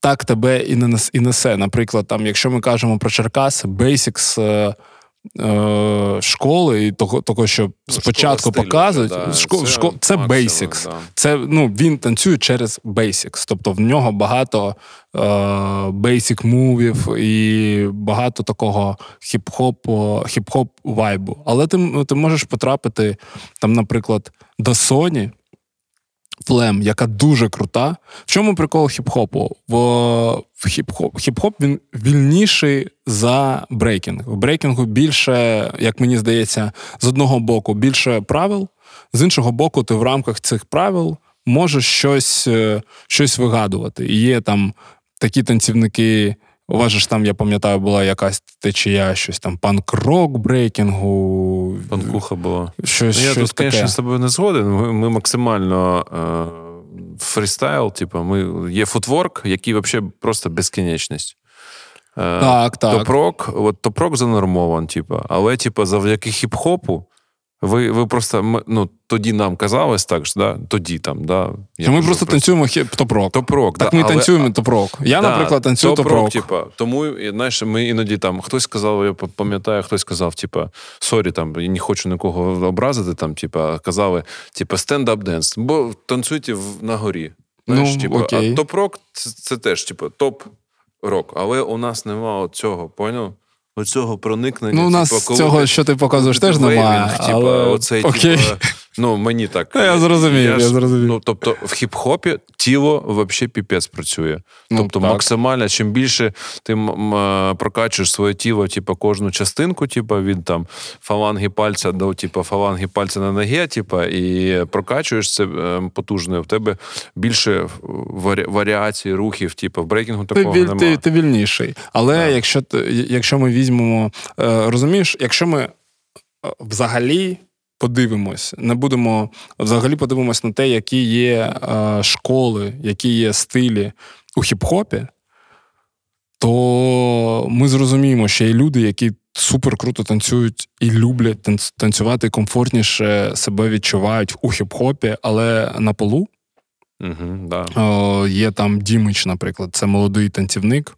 так тебе і не і несе. Наприклад, там, якщо ми кажемо про Черкаси, basics е, е, школи і того, того що ну, спочатку показують, да, школ, це, школ, це максимум, basics. Да. Це ну, він танцює через basics. Тобто в нього багато е, basic move ів і багато такого хіп-хоп хіп-хоп вайбу. Але ти ти можеш потрапити, там, наприклад, до Sony, Флем, яка дуже крута. В чому прикол хіп-хопу? В, хіп-хоп хіп-хоп він вільніший за брейкінг. В брейкінгу більше, як мені здається, з одного боку більше правил, з іншого боку, ти в рамках цих правил можеш щось е, щось вигадувати. І є там такі танцівники. У вас ж там, я пам'ятаю, була якась течія, щось там панк-рок брейкінгу. Панкуха була. Щось, ну, Я щось тут, звісно, з тобою не згоден. Ми, ми максимально е, фрістайл, типу, ми, є футворк, який взагалі просто безкінечність. Е, так, так. Топрок, от топрок занормован, типу, але, типу, завдяки хіп-хопу. Ви ви просто ну, тоді нам казалось так ж, да? тоді там. да? Я ми просто танцюємо hip top rock. Top rock, Так да, ми але, танцюємо top rock. Я, да, наприклад, танцюю top rock. Типа, тому знаєш, ми іноді там хтось сказав, я пам'ятаю, хтось сказав, типа, sorry, там, я не хочу нікого образити, там, типа, казали, типа, stand-up dance, бо танцюйте на горі. Знаєш, ну, типу, окей. А top rock це, це теж, типу, top rock. Але у нас немає цього, поняв? Оцього проникнення. Ну, у нас типу, коли цього, ти, що ти показуєш, теж немає. Типу, але... Оцей, Окей. Типу, Ну, мені так. Я зрозумів, я, ж- зрозумів. Ну, тобто, в хіп-хопі тіло взагалі піпець працює. Ну, тобто, так. максимально, чим більше ти м- прокачуєш своє тіло, типу, кожну частинку, типу, від там фаланги пальця до типу, фаланги пальця на ногі, типу, і прокачуєш це е, потужно, в тебе більше варі- варіацій, рухів, типу, в брейкінгу Ти, такого віль- немає. ти, ти вільніший. Але якщо, ти- якщо ми візьмемо, е, розумієш, якщо ми е, взагалі подивимось, не будемо взагалі подивимось на те, які є е, школи, які є стилі у хіп-хопі, то ми зрозуміємо, що є люди, які супер круто танцюють і люблять танцювати, комфортніше себе відчувають у хіп-хопі, але на полу. Угу, да. О, є там Дімич, наприклад, це молодий танцівник,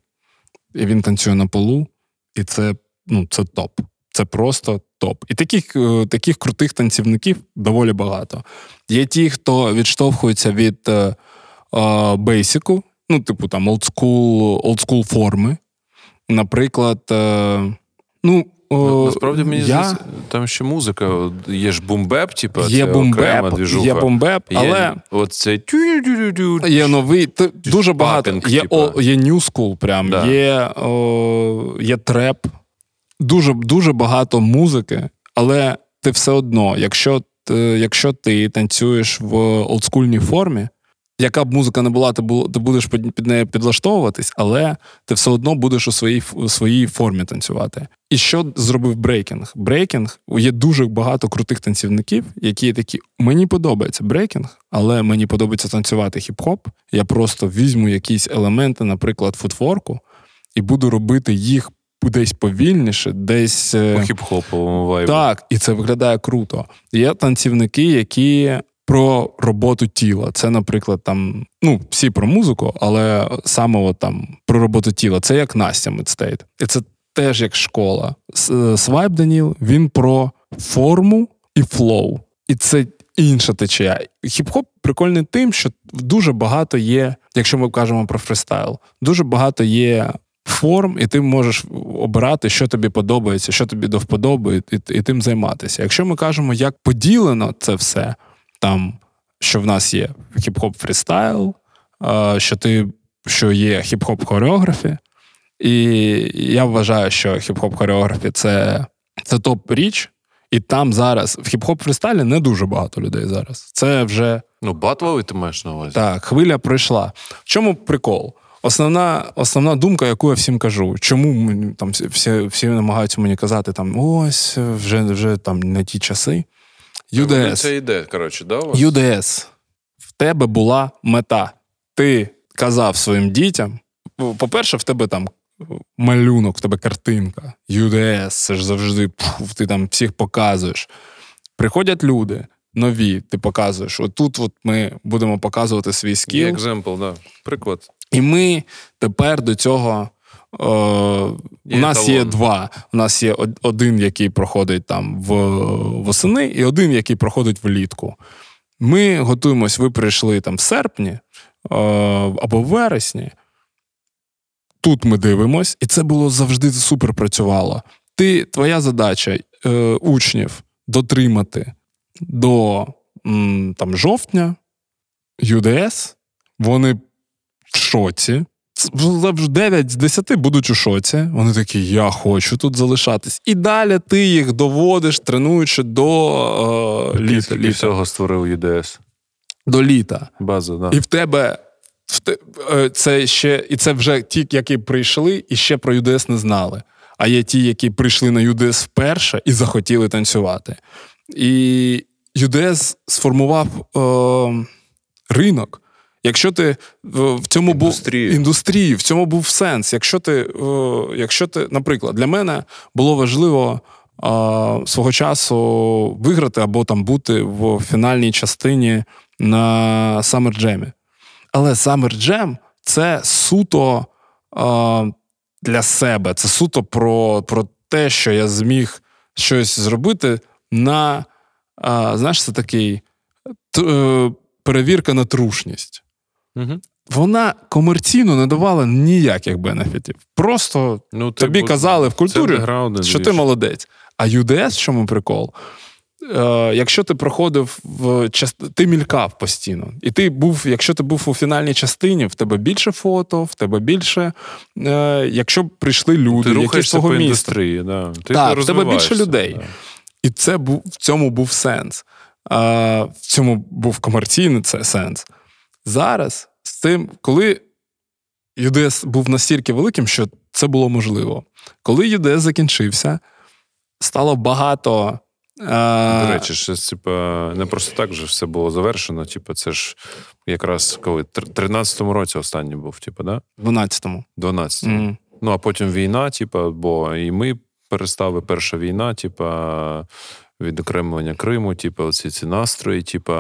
і він танцює на полу, і це, ну, це топ. Це просто топ. І таких, е, таких крутих танцівників доволі багато. Є ті, хто відштовхується від е, е, basic у, ну, типу там олдскул, олдскул форми. Наприклад, е, ну. Ну, Насправді мені я... здається, там ще музика. Є ж boom bap, типу, Є це boom bap, окрема двіжуха. є boom bap, Є але от це. Є новий, дуже багато. popping, Є, є New School, прям, Да. є, о, є треп, дуже, дуже багато музики, але ти все одно, якщо, якщо ти танцюєш в олдскульній формі, яка б музика не була, ти, ти будеш під нею підлаштовуватись, але ти все одно будеш у своїй, у своїй формі танцювати. І що зробив брейкінг? Брейкінг є дуже багато крутих танцівників, які такі: мені подобається брейкінг, але мені подобається танцювати хіп-хоп. Я просто візьму якісь елементи, наприклад, footwork у, і буду робити їх десь повільніше, десь. е, По хіп-хоповому вайбу. так, і це виглядає круто. Є танцівники, які про роботу тіла. Це, наприклад, там, ну, всі про музику, але саме от там про роботу тіла. Це як Настя Мидстейт. І це теж як школа. С- Свайп Даніл, він про форму і flow. І це інша течія. Хіп-хоп прикольний тим, що дуже багато є, якщо ми кажемо про фристайл, дуже багато є форм, і ти можеш обирати, що тобі подобається, що тобі до вподоби, і, і тим займатися. Якщо ми кажемо, як поділено це все, там що в нас є хіп-хоп фрістайл, е, що ти що є хіп-хоп choreography, і я вважаю, що хіп-хоп choreography це, це топ річ. І там зараз в хіп-хоп фристайлі не дуже багато людей зараз. Це вже Ну, батловий ти маєш на увазі. так, хвиля пройшла. В чому прикол? Основна, основна думка, яку я всім кажу, чому там всі- всі, намагаються мені казати, там ось вже, вже там не ті часи. UDS. Це йде, коротше, да? у вас? UDS. В тебе була мета. Ти казав своїм дітям. По-перше, в тебе там малюнок, в тебе картинка. UDS, це ж завжди пф, ти там всіх показуєш. Приходять люди нові, ти показуєш. Отут от ми будемо показувати свій Є скіл. екземпл, да. Приклад. І ми тепер до цього. Е, у нас є два. У нас є один, який проходить там в восени, і один, який проходить влітку. Ми готуємось, ви прийшли там в серпні е, або в вересні. Тут ми дивимось, і це було завжди супер працювало. Ти, твоя задача е, учнів дотримати до м, там, жовтня, UDS, вони в шоці. 9 з 10 будуть у шоці. Вони такі, я хочу тут залишатись. І далі ти їх доводиш, тренуючи до е, літа. Літа. всього створив UDS. До літа. База, да. І в тебе в те, е, це ще, і це вже ті, які прийшли і ще про UDS не знали. А є ті, які прийшли на UDS вперше і захотіли танцювати. І UDS сформував е, ринок. Якщо ти в, цьому був індустрію, в цьому був сенс. Якщо ти, якщо ти, наприклад, для мене було важливо свого часу виграти або там бути в фінальній частині на Summer Jam. Але Summer Jam – це суто для себе, це суто про, про те, що я зміг щось зробити на, знаєш, це такий е, перевірка на трушність. Угу. Вона комерційно не давала ніяких бенефітів. Просто Ну, тобі типу, казали в культурі, що ти молодець. А UDS, чому прикол? е, якщо ти проходив в част... ти мількав постійно, і ти був, якщо ти був у фінальній частині, в тебе більше фото, в тебе більше. Е, Якщо прийшли люди, ти які з по міста. да. ти Так, в тебе більше людей. Да. І це був в цьому був сенс. А, В цьому був комерційний це сенс. Зараз з тим, коли UDS був настільки великим, що це було можливо. Коли UDS закінчився, стало багато. До речі, що типа, не просто так же все було завершено. Типу, це ж якраз коли в 13-му році останній був, типу, да? 12-му. 12-му. Mm. Ну, а потім війна, типу, бо і ми перестали перша війна, типа. Відокремлення Криму, типу, оці ці настрої, типу,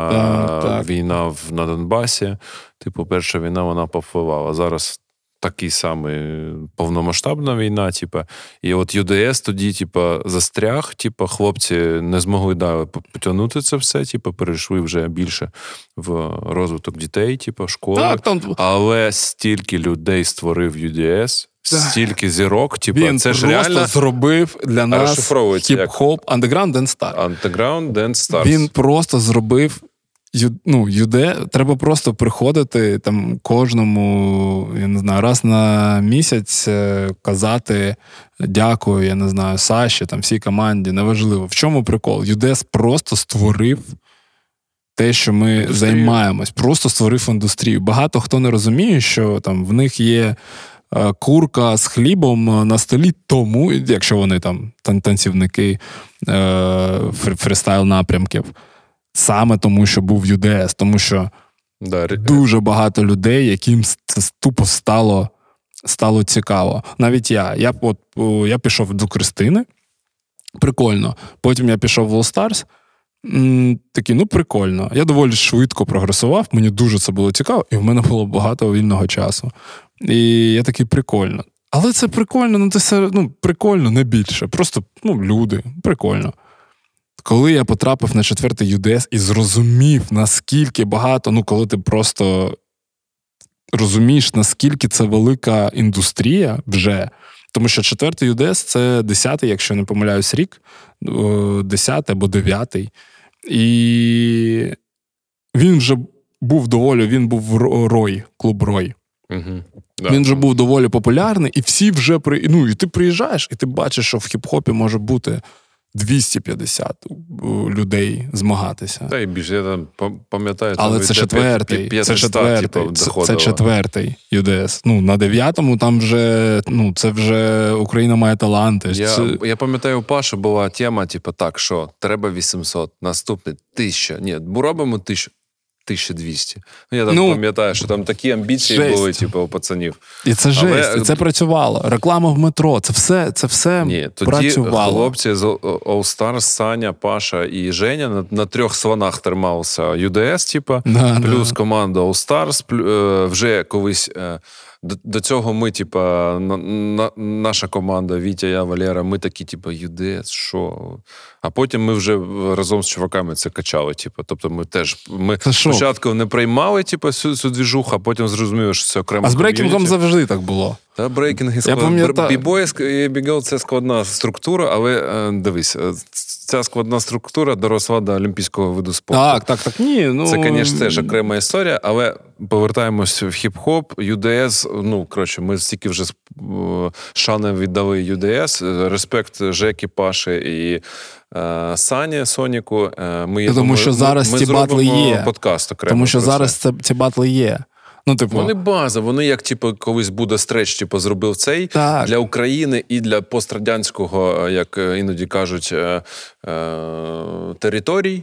війна в, на Донбасі. Типу, перша війна вона повпливала. Зараз такий самий повномасштабна війна, типу, і от ЮДС тоді, типу, застряг, типу, хлопці не змогли далі потягнути це все, типу, перейшли вже більше в розвиток дітей, типу, школи. Так, там... Але стільки людей створив ЮДС. Стільки зірок, типу, Він це ж реально зробив для нас хіп-хоп Underground Dance Star. Underground Dance Stars. Він просто зробив ну, юде, треба просто приходити там кожному, я не знаю, раз на місяць е, казати дякую, я не знаю, Саші, там всій команді. Неважливо. В чому прикол? Юдес просто створив. Те, що ми індустрію. займаємось, просто створив індустрію. Багато хто не розуміє, що там в них є е, курка з хлібом на столі, тому, якщо вони там танцівники е, фрістайл напрямків саме тому, що був UDS, тому що да, дуже багато людей, яким це тупо стало стало цікаво. Навіть я. Я от, я пішов до Кристини. Прикольно. Потім я пішов в All Stars. Такий, ну прикольно. Я доволі швидко прогресував, мені дуже це було цікаво, і в мене було багато вільного часу. І я такий прикольно. Але це прикольно, ну це ну, прикольно, не більше. Просто ну, люди, прикольно. Коли я потрапив на четвертий UDS і зрозумів, наскільки багато, ну коли ти просто розумієш, наскільки це велика індустрія вже. Тому що четвертий UDS – це десятий, якщо не помиляюсь, рік, десятий або дев'ятий. І він вже був доволі, він був Рой, клуб Рой. Угу. Да. Він вже був доволі популярний, і всі вже при. Ну, і ти приїжджаєш, і ти бачиш, що в хіп-хопі може бути 250 людей змагатися. Та й більше я там пам'ятаю, але це четвертий. 500, це четвертий. Типу, це четвертий ЮДС. Ну на дев'ятому там вже ну це вже Україна має таланти. Я це... я пам'ятаю, у Паші була тема, типу, так, що треба 800, наступний 1000. Ні, робимо 1000. 1200. Ну, Я там ну, пам'ятаю, що там такі амбіції жесть. були, типу, у пацанів. І це жесть, Але... і це працювало. Реклама в метро, це все це все Ні, тоді працювало. Хлопці з All Stars, Саня, Паша і Женя на, на трьох слонах тримався UDS, типу, да, плюс да. команда All Stars, е, вже колись. До, до цього ми, типа, на, на, наша команда Вітя, я, Валера, ми такі, типа, ЮДЕС, що. А потім ми вже разом з чуваками це качали. Типу. Тобто ми теж ми спочатку не приймали типу, цю, цю двіжуху, а потім зрозуміли, що це окремо. А з брейкінгом завжди так було. Та брейкінг і склад... b-boy і b-girl це складна структура, але е, дивись, е, ця складна структура доросла до олімпійського виду спорту. Так, так, так. Ні, ну... Це, звісно, теж окрема історія, але повертаємось в хіп-хоп, UDS. Ну, коротше, ми стільки вже шани віддали ЮДС. Респект Жекі, Паші і е, Сані Соніку. Ми Тому що зараз ми ці батли є. подкаст окремо. Тому що зараз це. ці батли є. Ну, типу, Вони база, вони як типу, колись буде стреч, типу, зробив цей так. для України і для пострадянського, як е, іноді кажуть, е, е, територій.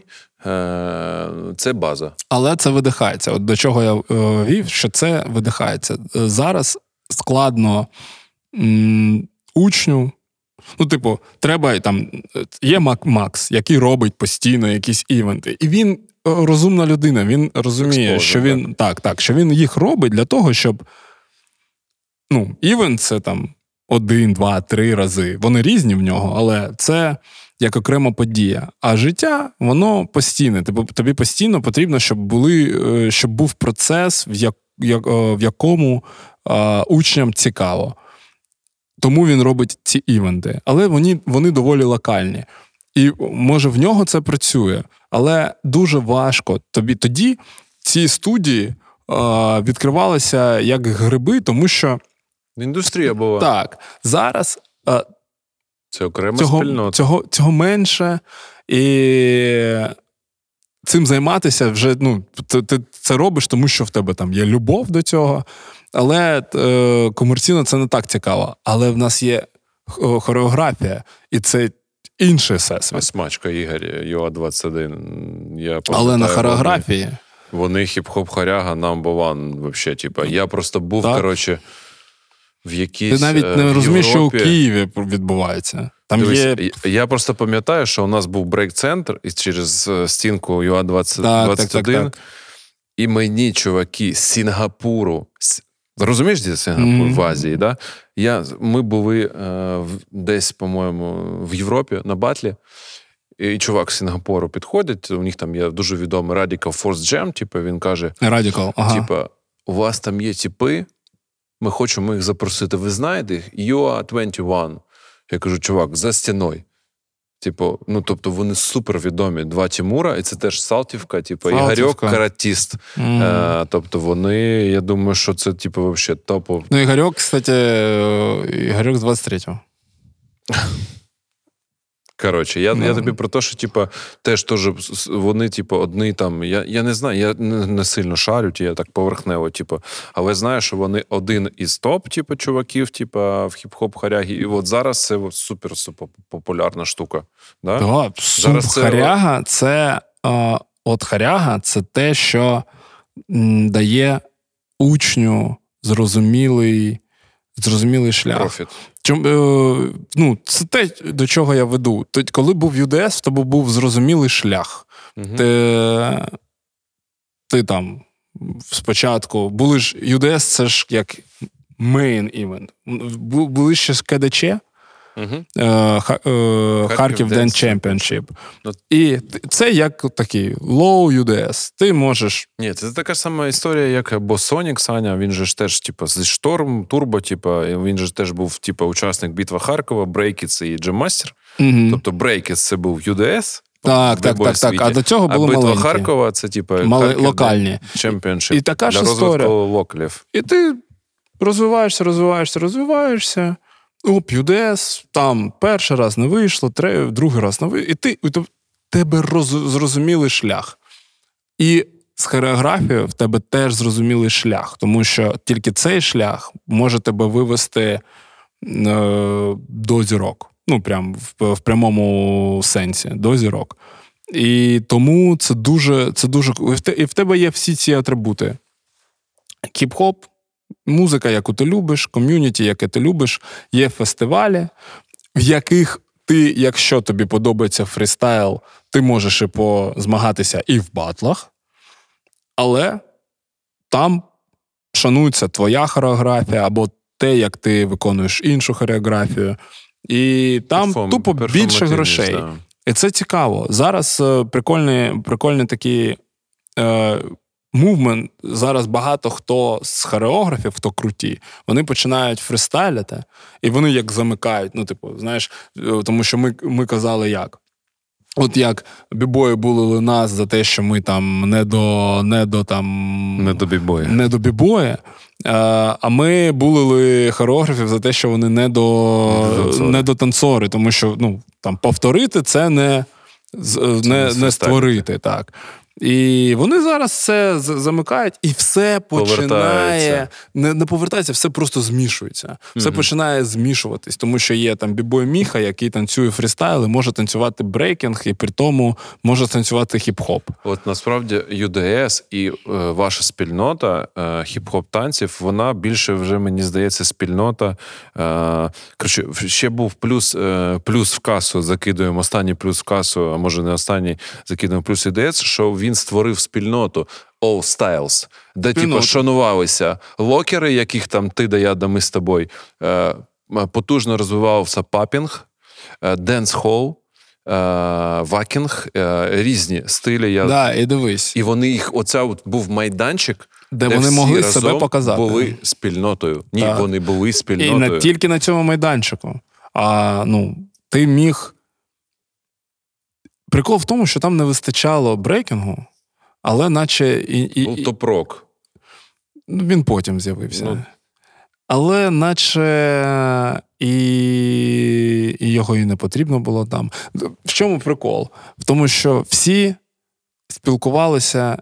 Це база. Але це видихається. От до чого я вів, що це видихається. Зараз складно м, учню. Ну, типу, треба там є Макс, який робить постійно якісь івенти, і він розумна людина. Він розуміє, Exposure, що він так. так, так, що він їх робить для того, щоб ну, івент це там один, два, три рази. Вони різні в нього, але це як окрема подія. А життя, воно постійне. Тобі, тобі постійно потрібно, щоб були, е, щоб був процес, в як, як, в якому а, учням цікаво. Тому він робить ці івенти. Але вони, вони доволі локальні. І може в нього це працює, але дуже важко. Тобі тоді ці студії е, відкривалися як гриби, тому що індустрія була так зараз е, це окрема цього, спільнота. Цього, цього менше і. Цим займатися вже ну, ти, ти це робиш, тому що в тебе там є любов до цього. Але е, комерційно це не так цікаво. Але в нас є хореографія, і це інший всесвіт. Смачка Ігор, ЮА 21. Я Але на хореографії. Вони, вони хіп-хоп хоряга number one, вообще, типа. Я просто був, так. коротше, в якійсь. Ти навіть е, не розумієш, що у Києві відбувається. Там Дивись, є... Я просто пам'ятаю, що у нас був брейк-центр і через е, стінку ЮА 21, так, так, так, і мені чуваки з Сінгапуру. Розумієш, де Сінгапур mm-hmm. в Азії? да? Я, Ми були е, десь, по-моєму, в Європі на батлі. І чувак з Сінгапуру підходить. У них там є дуже відомий Radical Force Jam, типу, він каже: Radical, ага. Типа, у вас там є типи, ми хочемо їх запросити. Ви знаєте їх? UA 21. Я кажу, чувак, за стіною. Типу, ну тобто вони супер відомі. Два Тімура, і це теж Салтівка, типу, Ігорьок каратіст. Mm. Е, тобто вони, я думаю, що це, типу, взагалі топо. Ну, Ігорьок, кстати, Ігорьок з 23-го. Коротше, я no. я тобі про те, що типу, теж теж вони, типу, одні там. Я я не знаю, я не, не сильно шарю, я так поверхнево, типу, але знаю, що вони один із топ, типу, чуваків, типу, в хіп-хоп харягі. І от зараз це супер популярна штука. Да? Да, зараз це... Харяга це е, от харяга це те, що м, дає учню зрозумілий, зрозумілий шлях. Профіт. Е, ну, Це те, до чого я веду. Тобто, коли був UDS, в тебе був зрозумілий шлях. Угу. Ти ти там спочатку були ж UDS, це ж як main event. Були ще КДЧ. Uh-huh. Харків Ден Championship. No. І це як такий low UDS. Ти можеш. Ні, це така сама історія, як бо Сонік Саня. Він же ж теж, типу, зі шторм, турбо, типу, він же теж був, типу, учасник битва Харкова, Брейкіц і Джеммастер. Uh-huh. Тобто Брейкіц це був UDS. Так, так, так, так. А до цього було а битва. Харкова це, типу, Мали... локальні. Чемпіоншип. І така ж історія. локалів. І ти розвиваєшся, розвиваєшся, розвиваєшся. Оп, UDS, там перший раз не вийшло, третій, другий раз не вийшло. І ти і тебе роз, зрозумілий шлях. І з хореографією в тебе теж зрозумілий шлях, тому що тільки цей шлях може тебе вивести е, до зірок. Ну, прям в, в прямому сенсі, до зірок. І тому це дуже. це дуже І в тебе є всі ці атрибути: хіп-хоп, музика, яку ти любиш, ком'юніті, яке ти любиш, є фестивалі, в яких ти, якщо тобі подобається фрістайл, ти можеш і позмагатися і в батлах, але там шанується твоя хореографія або те, як ти виконуєш іншу хореографію. І там Перформ, тупо більше грошей. Да. І це цікаво. Зараз е, прикольні прикольні такі е, мувмент зараз багато хто з хореографів, хто круті, вони починають фристайлити, і вони як замикають. Ну, типу, знаєш, е, тому що ми ми казали як. От як бібої булили нас за те, що ми там не до не до там не до бібої. Не до бібої. А ми булили хореографів за те, що вони не до не до танцори, тому що ну, там повторити це не це не, не створити. так. І вони зараз це замикають, і все починає не не повертається, все просто змішується. Все mm-hmm. починає змішуватись, тому що є там b-boy Міха, який танцює фрістайл, і може танцювати брейкінг, і при тому може танцювати хіп-хоп. От насправді UDS і е, ваша спільнота е, хіп-хоп танців, вона більше вже мені здається, спільнота. Е, коротше, ще був плюс е, плюс в касу. Закидуємо останній плюс в касу, а може не останній закидуємо плюс UDS, що він він створив спільноту All Styles, де типу, шанувалися локери, яких там ти да я, да ми з тобою. Е, потужно розвивався popping, dancehall. Waacking, е, різні стилі. Я... Да, І дивись. І вони їх, оце от був майданчик, де, де вони могли себе показати. були спільнотою. Ні, так. вони були спільнотою. І не тільки на цьому майданчику. А ну, ти міг прикол в тому, що там не вистачало брейкінгу, але наче і. і, Ну, топ-рок. Ну, Він потім з'явився. Ну. Але наче і, і його і не потрібно було там. В чому прикол? В тому, що всі спілкувалися.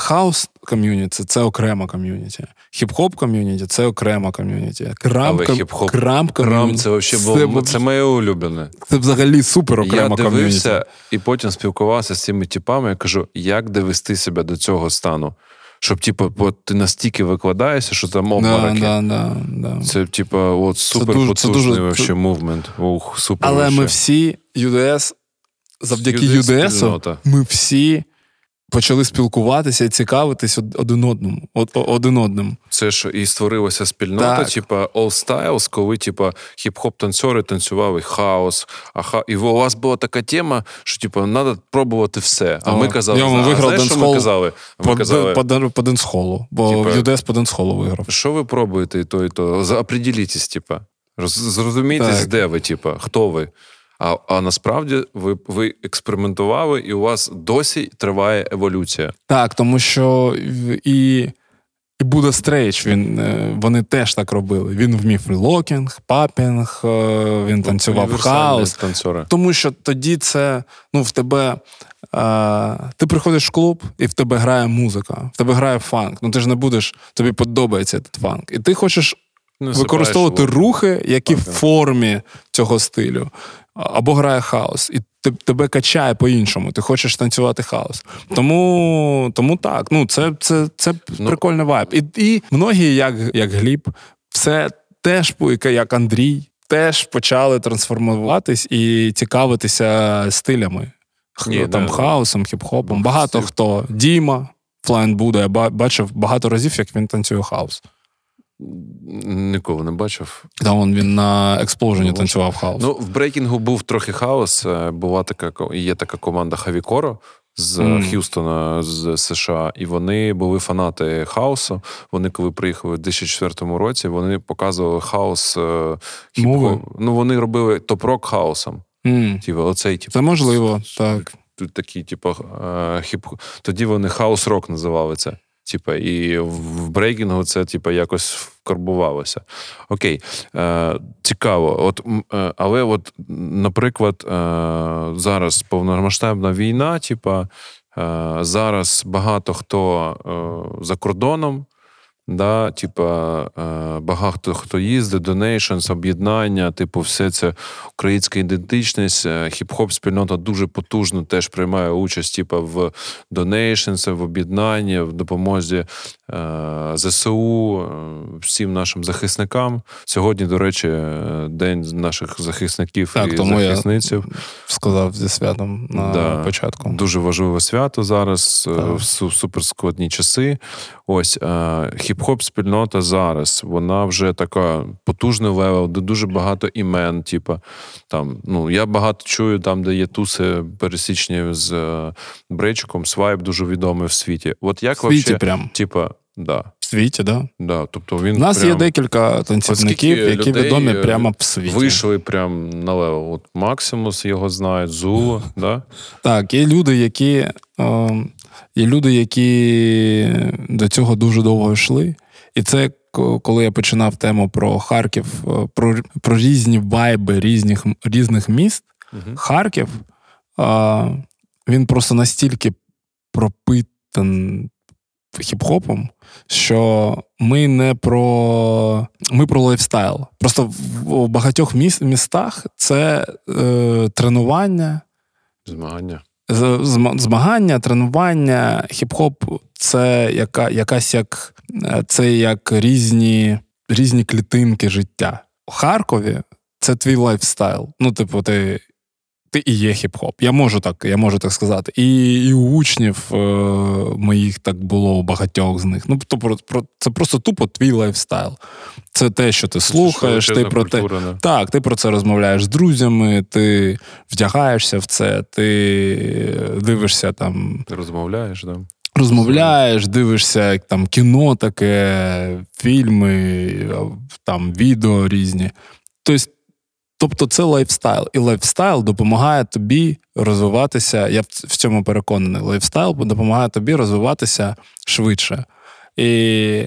House community це окрема community. Хіп-хоп community це окрема community. Krump, Але ком- хіп-хоп- крам, Krump це взагалі було. Це моє улюблене. це взагалі супер окрема Я ком'юніті. і потім спілкувався з цими типами. Я кажу, як довести себе до цього стану? Щоб, типу, от ти настільки викладаєшся, що там обмороки. да, да, да. Це, типу, от супер дуже- це потужний дуже- вообще це- movement. Ух, супер. Але вообще. ми всі UDS, завдяки UDS UDS, ми всі почали спілкуватися і цікавитись один одному. Один одним. Це ж і створилася спільнота, Так. типа All Styles, коли типа хіп-хоп танцори танцювали хаос. А ха... І у вас була така тема, що типа треба пробувати все. А О, ми казали, я вам «Зна- а виграв знаєш, що ми казали? Ми По, казали, по, по, по денсхолу, бо Типа- UDS по денсхолу виграв. що ви пробуєте і то, і то. Определітесь, типа. Роз- Зрозумійтесь, де ви, типа, хто ви. А, а насправді ви, ви експериментували, і у вас досі триває еволюція. Так, тому що і, і Буда Стрейч, він, е, вони теж так робили. Він вмів locking, popping, е, він танцював house. танцори. Тому що тоді це ну, в тебе. А, ти приходиш в клуб, і в тебе грає музика, в тебе грає фанк. Ну ти ж не будеш, тобі подобається цей фанк. І ти хочеш Ну, використовувати рухи, які в формі цього стилю. Або грає хаос, і те- тебе качає по-іншому. Ти хочеш танцювати хаос. Тому, тому так, ну це, це, це Ну. прикольний вайб. І, і многі, як, як Гліб, все теж як Андрій, теж почали трансформуватись і цікавитися стилями. Ні, там да. хаосом, хіп-хопом. Багато хто. Діма, Флайн Буда, я бачив багато разів, як він танцює хаос. Ніколи не бачив. Та он він на експложені Ну, танцював хаос. Ну, в брейкінгу був трохи хаос. Е, Була така є така команда Хавікоро з Мгм. Х'юстона з США, і вони були фанати хаосу. Вони, коли приїхали в 2004 році, вони показували хаос е, хіп-хоп. Ну, вони робили топ-рок хаосом. М, Типу, оцей типу, Це можливо, так. тут такі, типу, е, хіп тоді вони house-рок називали це. Типа, і в брейкінгу це типа якось вкарбувалося. Окей, е, цікаво. От, е, але, от, наприклад, е, зараз повномасштабна війна, типа, е, зараз багато хто е, за кордоном. Да, типа, е, багато хто їздить, donations, об'єднання, типу, все це українська ідентичність. е, Хіп-хоп спільнота дуже потужно теж приймає участь, типа, в donations, в об'єднанні, в допомозі ЗСУ, е, всім нашим захисникам. Сьогодні, до речі, е, день наших захисників Так, і тому я- захисниців. Сказав зі святом на Да. початку. Дуже важливе свято зараз е, Так. в суперскладні часи. Ось е, хіп-хоп спільнота зараз. Вона вже така потужний level, де дуже багато імен. Типа там, ну я багато чую там, де є туси пересічні з е, Брейчиком. Свайп дуже відомий в світі. От як В світі вообще, прям. типа, да, В світі, да. да. Тобто він У нас прям є декілька танцівників, Оскільки які відомі е, прямо в світі. вийшли прям на левел. От Максимус його знають, Зулу, да? Так, є люди, які, е, є люди, які до цього дуже довго йшли. І це коли я починав тему про Харків, е, про, про різні vibeи різних, різних міст. Мгм. Харків, е, він просто настільки пропитан хіп-хопом, що ми не про ми про lifestyle. Просто в, багатьох міс, містах це е, тренування, Змагання. змагання, тренування, хіп-хоп це яка, якась як е, це як різні, різні клітинки життя. У Харкові це твій lifestyle. Ну, типу, ти, ти і є хіп-хоп. Я можу так, я можу так сказати. І, і у учнів е, моїх так було у багатьох з них. Ну, то, про, про, це просто тупо твій lifestyle. Це те, що ти слухаєш, ти про те. Культура, да. Так, ти про це розмовляєш з друзями, ти вдягаєшся в це, ти дивишся там, Ти розмовляєш, да? розмовляєш, дивишся там кіно таке, фільми, там відео різні. Тобто Тобто це lifestyle. І lifestyle допомагає тобі розвиватися. Я в цьому переконаний. Lifestyle допомагає тобі розвиватися швидше. І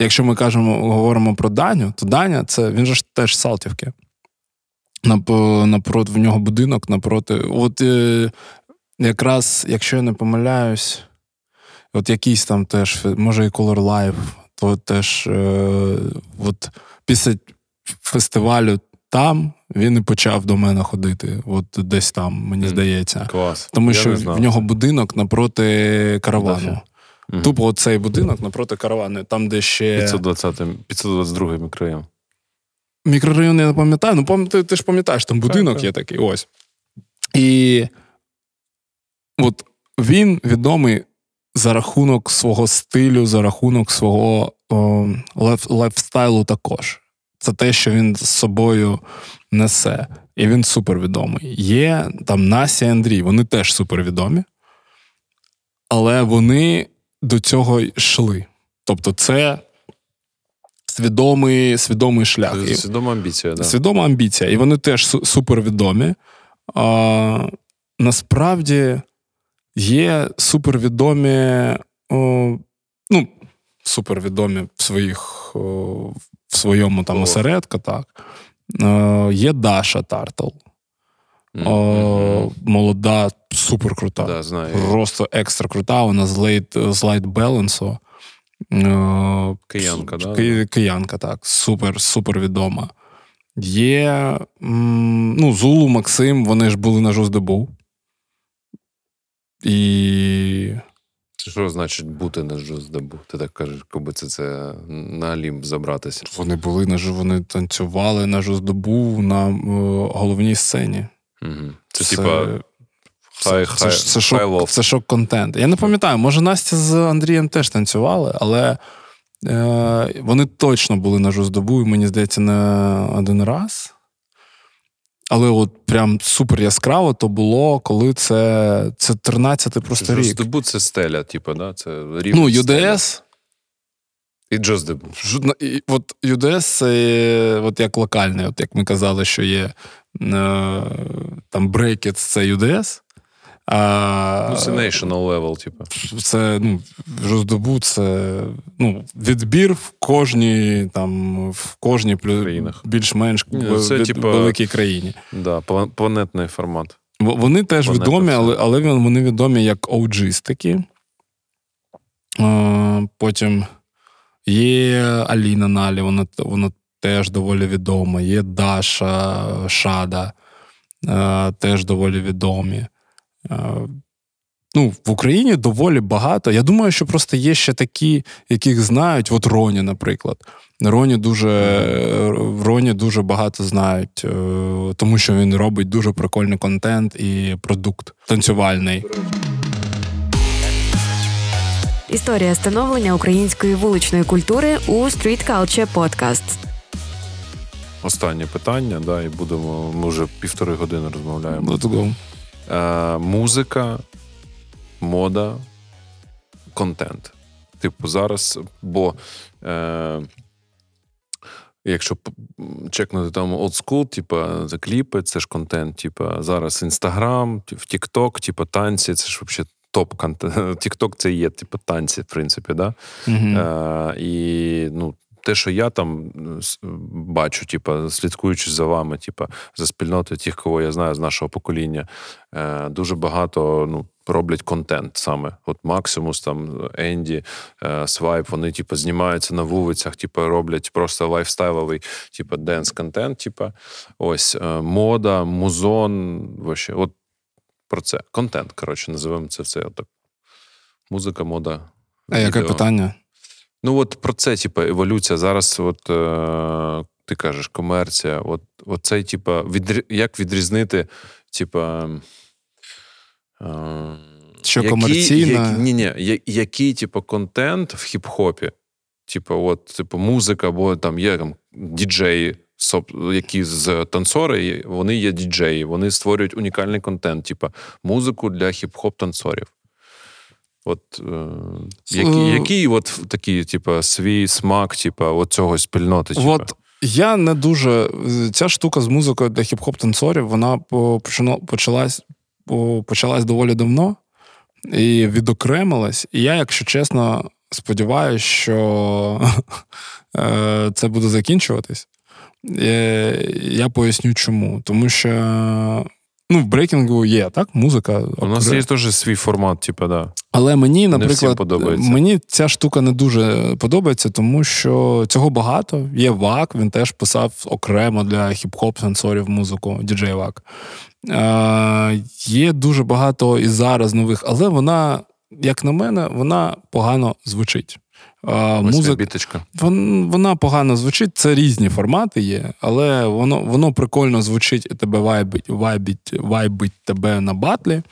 якщо ми кажемо, говоримо про Даню, то Даня це він же ж теж з Салтівки. Напроти в нього будинок напроти. От е, якраз, якщо я не помиляюсь, от якийсь там теж, може, і Color Life, то теж е, от після фестивалю там він і почав до мене ходити. От десь там, мені здається. Клас. Тому я що в нього будинок напроти каравану. Mm-hmm. Тупо оцей будинок напроти каравану, там, де ще. 520 522 мікрорайон. Мікрорайон я не пам'ятаю, ну пам... ти, ти ж пам'ятаєш, там будинок так, є такий. ось. І от він відомий за рахунок свого стилю, за рахунок свого о, life, lifestyle у також. Це те, що він з собою несе. І він супервідомий. Є там Настя і Андрій, вони теж супервідомі, але вони до цього йшли. Тобто, це свідомий свідомий шлях. Це свідома амбіція, да. Свідома амбіція. І вони теж супервідомі. А, Насправді є супервідомі, о, ну, супервідомі в своїх, о, в своєму там осередку, так. О, є Даша Тартл. Mm-hmm. Молода, супер крута. Да, знаю. Просто екстра крута. Вона з Light, з Light Balance. Киянка, да? Киянка, так. Супер, супер відома. Є ну, Зулу, Максим, вони ж були на Жоздебу. І. Це що значить бути на Жоздебу? Ти так кажеш, коби це це на Олімп забратися. Вони були на вони танцювали на Жоздобу на е, головній сцені. Угу. Це, це типа. Хай, це, хай, це, шок, це шок контент. Я не пам'ятаю, може Настя з Андрієм теж танцювали, але е, вони точно були на Жоздобу, і мені здається, не один раз. Але от прям супер яскраво то було, коли це це 13-й просто рік. Жоздобу це стеля, типу, да? Це Ну, UDS. І Джоздебу. От UDS це от як локальний, от як ми казали, що є е, там Breakit, це UDS. А, ну, Це national level, типу. Це ну, Жоздобу, це ну, відбір в кожній там, в кожній країнах. більш-менш це, від, типу, великій країні. Да, Планетний формат. Вони теж Планета відомі, але але вони відомі як OG-стики. Потім є Аліна Налі, вона вона теж доволі відома. Є Даша Шада, теж доволі відомі. Ну, В Україні доволі багато. Я думаю, що просто є ще такі, яких знають. От Роні, наприклад. Роні дуже Роні дуже багато знають, е, тому що він робить дуже прикольний контент і продукт танцювальний. Історія становлення української вуличної культури у Street Culture Podcast. Останнє питання, да, і будемо. Ми вже півтори години розмовляємо. Let's go е, музика, мода, контент. Типу, зараз, бо. Е, Якщо чекнути там old school, типа за кліпи, це ж контент, типа зараз Інстаграм, в Тікток, типа танці, це ж взагалі топ контент. Тікток це є, типу, танці, в принципі, да? Mm-hmm. Е, І ну, те, що я там бачу, типу, слідкуючи за вами, типу, за спільнотою тих, кого я знаю з нашого покоління, е, дуже багато ну, роблять контент саме. От Максимус, там, Енді, е, Свайп, вони типу, знімаються на вулицях, типу, роблять просто лайфстайловий, типу, денс-контент, типу, ось е, мода, музон. Вообще, от про це. Контент, коротше, називаємо це все. Отак. Музика, мода. А яке питання? Ну, от про це, типу, еволюція. Зараз, от е, ти кажеш, комерція. От, от цей, типу, відрі... як відрізнити, типу. Е, що який, комерційна? Як, ні, ні, який, типу, контент в хіп-хопі, типу, от, типу, музика, або там є там діджеї, які з танцори, вони є діджеї, вони створюють унікальний контент, типу, музику для хіп-хоп танцорів. От е, який, який от такий, типу, свій смак, типу, от цього спільноти? Типу? От Я не дуже. Ця штука з музикою для хіп-хоп танцорів, вона почалась почалась доволі давно і відокремилась. І я, якщо чесно, сподіваюся, що е, це буде закінчуватись. Е, я поясню чому. Тому що ну, в брейкінгу є так, музика. У нас є теж свій формат, типу, да. Але мені, наприклад, мені ця штука не дуже подобається, тому що цього багато. Є ВАК, він теж писав окремо для хіп-хоп денсерів музику, діджей ВАК. Е, Є дуже багато і зараз нових, але вона, як на мене, вона погано звучить. Музика, вона погано звучить, це різні формати є, але воно воно прикольно звучить і тебе vibe ить, vibe ить, vibe ить тебе на батлі.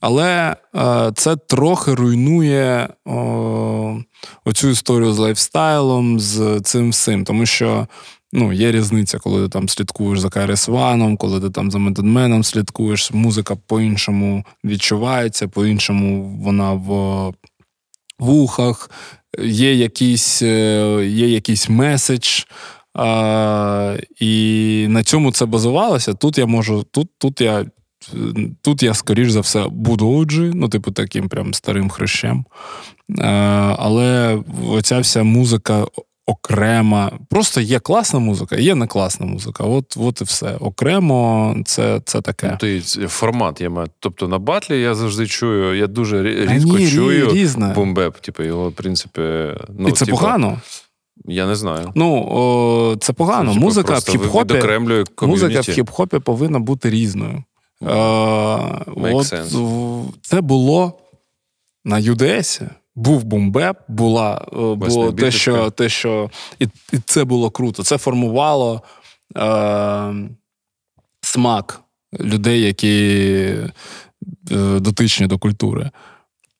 Але е, це трохи руйнує о, оцю історію з лайфстайлом, з цим всім. Тому що ну, є різниця, коли ти там слідкуєш за Кайрес Ваном, коли ти там за Методменом слідкуєш, музика по-іншому відчувається, по-іншому вона в вухах є якийсь е, є якийсь меседж, а, і на цьому це базувалося. Тут я можу, тут, тут я. Тут я, скоріш за все, буду оджи, ну, типу, таким прям старим хрещем. Але оця вся музика окрема. Просто є класна музика, є не класна музика. От от і все. Окремо, це це таке. Ну, ти формат я маю. Тобто на батлі я завжди чую, я дуже рідко ні, чую різне. бомбеп. Типу, його, в принципі, ну, І це типу, погано. Я не знаю. Ну, о, це погано. Це, музика в хіп-хопі музика в хіп-хопі повинна бути різною. Е, от, Це було на ЮДСі був бумбеп, була е, було те, що те, що і, і це було круто. Це формувало е, смак людей, які е, дотичні до культури.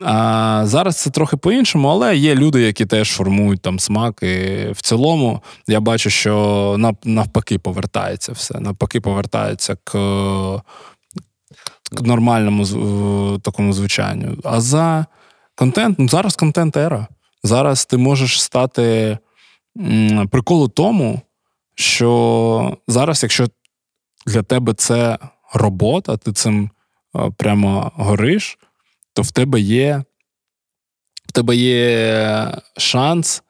А зараз це трохи по-іншому, але є люди, які теж формують там смак. І в цілому я бачу, що навпаки повертається все. Навпаки, повертається к, к нормальному такому звучанню. А за Контент, ну зараз контент ера. Зараз ти можеш стати приколу тому, що зараз, якщо для тебе це робота, ти цим прямо гориш, то в тебе є в тебе є шанс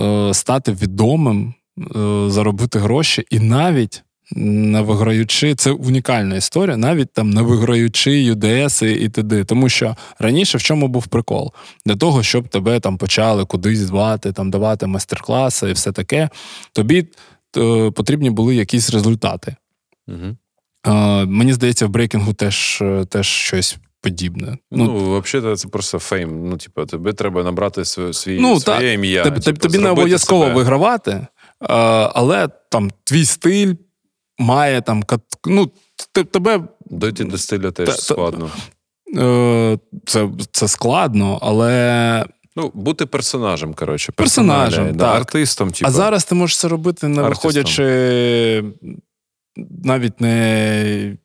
е, стати відомим, е, заробити гроші і навіть не виграючи, це унікальна історія, навіть там не виграючи UDS і т.д. Тому що раніше в чому був прикол? Для того, щоб тебе там почали кудись звати, там давати майстер-класи і все таке, тобі е, потрібні були якісь результати. Угу. Е, мені здається, в брейкінгу теж е, теж щось. Подібне. Ну, ну взагалі, це просто фейм. Ну, типу, тобі треба набрати свій, ну, своє та, ім'я. Тобі, типу, тобі не обов'язково себе. вигравати, але там твій стиль, має там ну, тебе. Дойти до стиля теж та, складно. Е, це це складно, але. Ну, бути персонажем, коротше. Персонажем, так. Артистом. Типу. А зараз ти можеш це робити, не виходячи навіть не.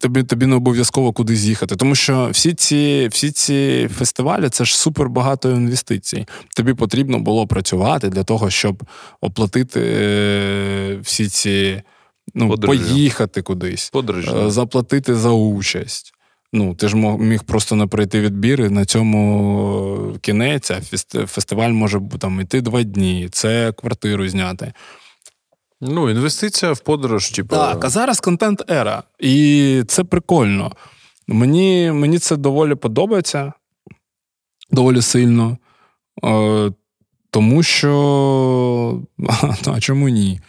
Тобі тобі не обов'язково кудись їхати. Тому що всі ці всі ці фестивалі це ж супер багато інвестицій. Тобі потрібно було працювати для того, щоб оплатити е, всі ці ну, Подорожі. поїхати кудись, Подорожі. Е, заплатити за участь. Ну, ти ж міг просто не пройти відбір, і на цьому кінець, а фестиваль може там іти два дні, це квартиру зняти. Ну, інвестиція в подорож, типу. Так, а зараз контент ера. І це прикольно. Мені мені це доволі подобається, доволі сильно. Е, Тому що. А чому ні?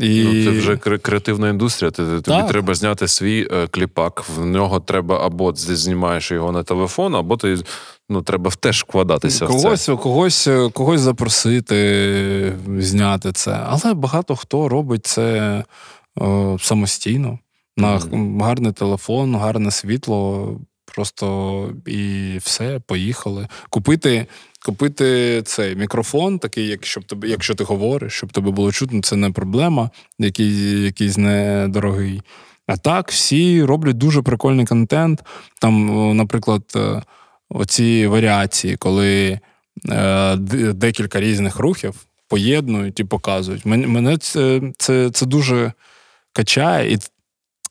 І... Ну, Це вже креативна індустрія. Тобі так. треба зняти свій е, кліпак. В нього треба або ти знімаєш його на телефон, або ти ну, треба теж вкладатися. Когось, в це. когось е, когось запросити, зняти це. Але багато хто робить це е, самостійно. На mm. гарний телефон, гарне світло. Просто і все, поїхали. Купити Купити цей мікрофон, такий, як щоб тебе, якщо ти говориш, щоб тебе було чутно, це не проблема, який, якийсь недорогий. А так, всі роблять дуже прикольний контент. Там, наприклад, е, оці варіації, коли е, декілька різних рухів поєднують і показують. Мене це це, це дуже качає, і,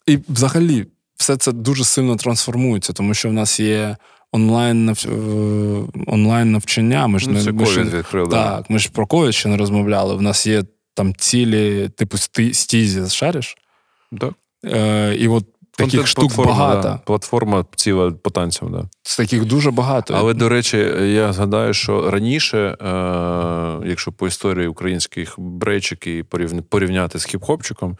і взагалі все це дуже сильно трансформується, тому що в нас є. Онлайн нав... Е, онлайн навчання. Ми ж ну, не ми ще, відкрив, так, ми ж про ковід ще не розмовляли. В нас є там цілі, типу, стізі, шариш? Так. Е, І от таких штук багато. Да. Платформа ціла по танцям, да. З таких дуже багато. Але, до речі, я згадаю, що раніше, е, якщо по історії українських брейкерів порівняти з хіп-хопчиком,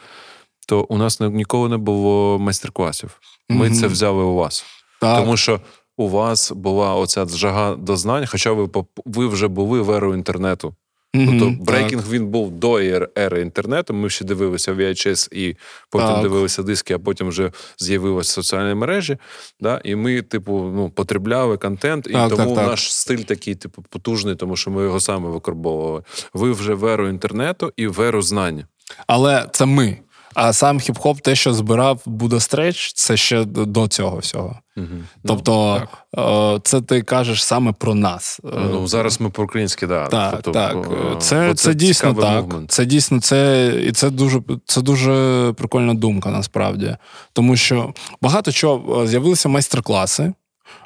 то у нас ніколи не було майстер-класів. Ми mm-hmm. це взяли у вас. Так. Тому що у вас була оця жага до знань, хоча ви ви вже були в еру інтернету. Mm-hmm, тобто брейкінг так. він був до ери інтернету. Ми ще дивилися VHS і потім так. дивилися диски, а потім вже з'явилися соціальні мережі. Да? І ми, типу, ну, потребляли контент, і так, тому наш стиль такий, типу, потужний, тому що ми його саме викарбовували. Ви вже в еру інтернету і в еру знань. Але це ми. А сам хіп-хоп, те, що збирав Буда Стреч, це ще до цього всього. Угу. Тобто, ну, це ти кажеш саме про нас. Ну зараз ми по українськи да. Так, тобто, так. Це це, дійсно так. Мувмент. Це дійсно це, і це дуже це дуже прикольна думка, насправді. Тому що багато чого з'явилися майстер-класи.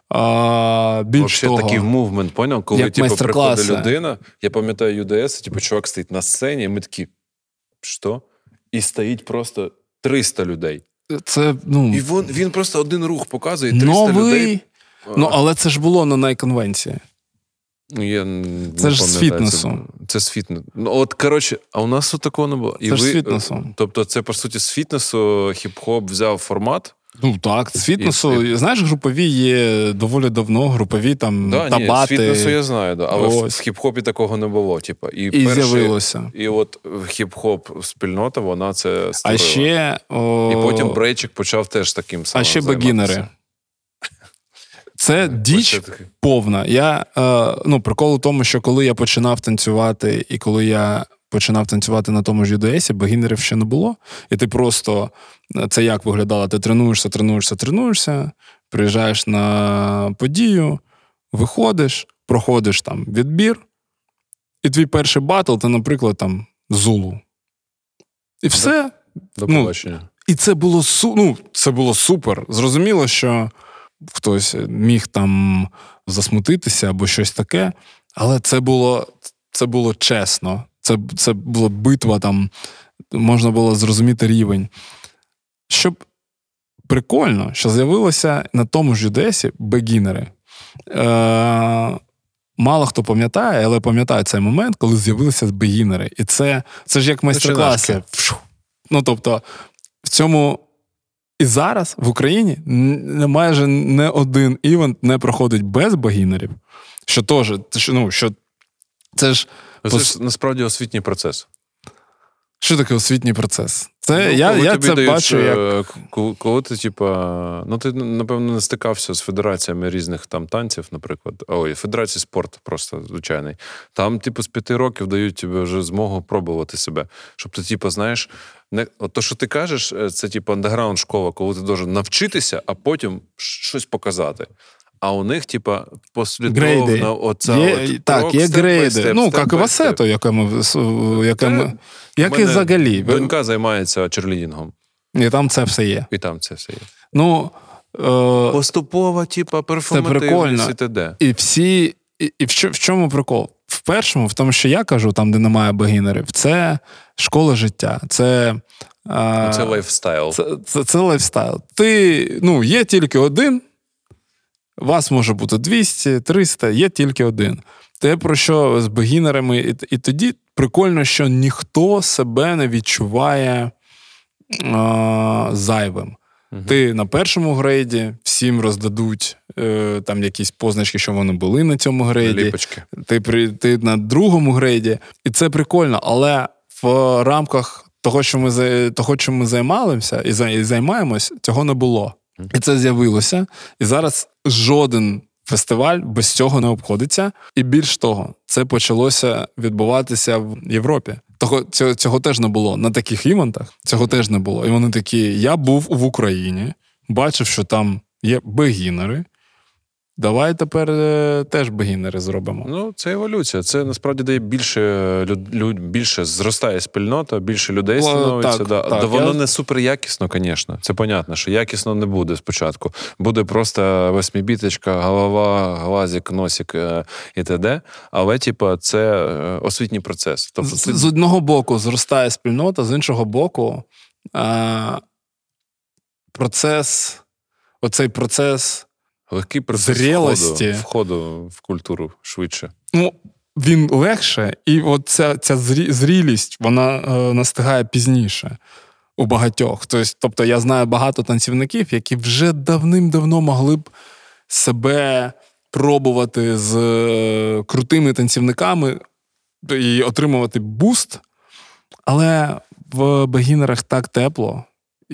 А, більш Вообще того, такий мувмент, поняв? Коли типу, приходить людина, я пам'ятаю UDS, типу, чувак стоїть на сцені, і ми такі, що? І стоїть просто 300 людей. Це, ну... І він він просто один рух показує 300 Новий... людей. Ну, але це ж було на найконвенції. Ну, я Це ж з фітнесу. Це, це з фітнесу. Ну, от, коротше, а у нас такого не було. І це ви, ж з фітнесу. Тобто, це, по суті, з фітнесу хіп-хоп взяв формат. Ну так, з фітнесу. І... Знаєш, групові є доволі давно, групові там да, табати. Ні, з фітнесу я знаю, да. але Ось. в хіп-хопі такого не було. Типу. І, і перші, з'явилося. І от хіп-хоп спільнота, вона це створила. А ще, о... І потім Брейчик почав теж таким самим А ще бегінери. Це діч повна. Я, е, ну, Прикол у тому, що коли я починав танцювати, і коли я починав танцювати на тому ж UDS, бегінерів ще не було. І ти просто це як виглядало? Ти тренуєшся, тренуєшся, тренуєшся, приїжджаєш на подію, виходиш, проходиш там відбір, і твій перший батл це, наприклад, там Зулу. І все. До ну, І це було ну, це було супер. Зрозуміло, що хтось міг там засмутитися або щось таке, але це було це було чесно. Це це була битва, там можна було зрозуміти рівень. Щоб прикольно, що з'явилося на тому ж Юдесі бегінери. Е, Мало хто пам'ятає, але пам'ятає цей момент, коли з'явилися бегінери. І це це ж як майстер-класи. Ну, тобто, в цьому і зараз в Україні майже не один івент не проходить без бегінерів. Що теж, ну, що це ж це ж насправді освітній процес. Що таке освітній процес? Це ну, Я я це дають, бачу. як... Е, коли, коли ти, типа, ну ти, напевно, не стикався з федераціями різних там танців, наприклад. Ой, федерації спорту просто звичайний. Там, типу, з п'яти років дають тобі вже змогу пробувати себе. Щоб ти, типу, знаєш, не от то, що ти кажеш, е, це типу андеграунд школа, коли ти должен навчитися, а потім щось показати а у них, типа, послідовно оця є, от Так, крок, є грейди. Ну, як і Васето, яке ми, яке ми, як і взагалі. Донька займається черлідінгом. І там це все є. І там це все є. Ну, е- Поступово, типа, перформативність і т.д. І всі. І, і в чому прикол? В першому, в тому, що я кажу, там, де немає бегінерів, це школа життя. Це це лайфстайл. Це, це, це лайфстайл. Ти, ну, є тільки один. Вас може бути 200, 300, є тільки один. Те, про що з бегінерами, і, і тоді прикольно, що ніхто себе не відчуває а, зайвим. Угу. Ти на першому грейді всім роздадуть е, там якісь позначки, що вони були на цьому грейді. Ліпочки. Ти ти на другому грейді, і це прикольно, але в рамках того, що ми того, чим ми займалися і займаємось, цього не було. І це з'явилося. І зараз жоден фестиваль без цього не обходиться. І більш того, це почалося відбуватися в Європі. Того цього, цього теж не було на таких івентах. Цього теж не було. І вони такі: я був в Україні, бачив, що там є бегінери. Давай тепер е, теж бегінери зробимо. Ну, це еволюція. Це насправді дає більше люд, більше зростає спільнота, більше людей О, становиться. так, да. так, да воно я- не супер якісно, звісно. Це понятно, що якісно не буде спочатку. Буде просто восьмібіточка, голова, глазик, носик е, і т.д. Але, типа, це е, освітній процес. Тобто, З, ти, з одного боку зростає спільнота, з іншого боку, а, процес, оцей процес, легкий процес зрілості. входу, входу в культуру швидше. ну, він легше, і от ця, ця зрілість вона е, настигає пізніше у багатьох. Тобто, тобто я знаю багато танцівників, які вже давним-давно могли б себе пробувати з е, крутими танцівниками і отримувати буст, але в бегінерах так тепло.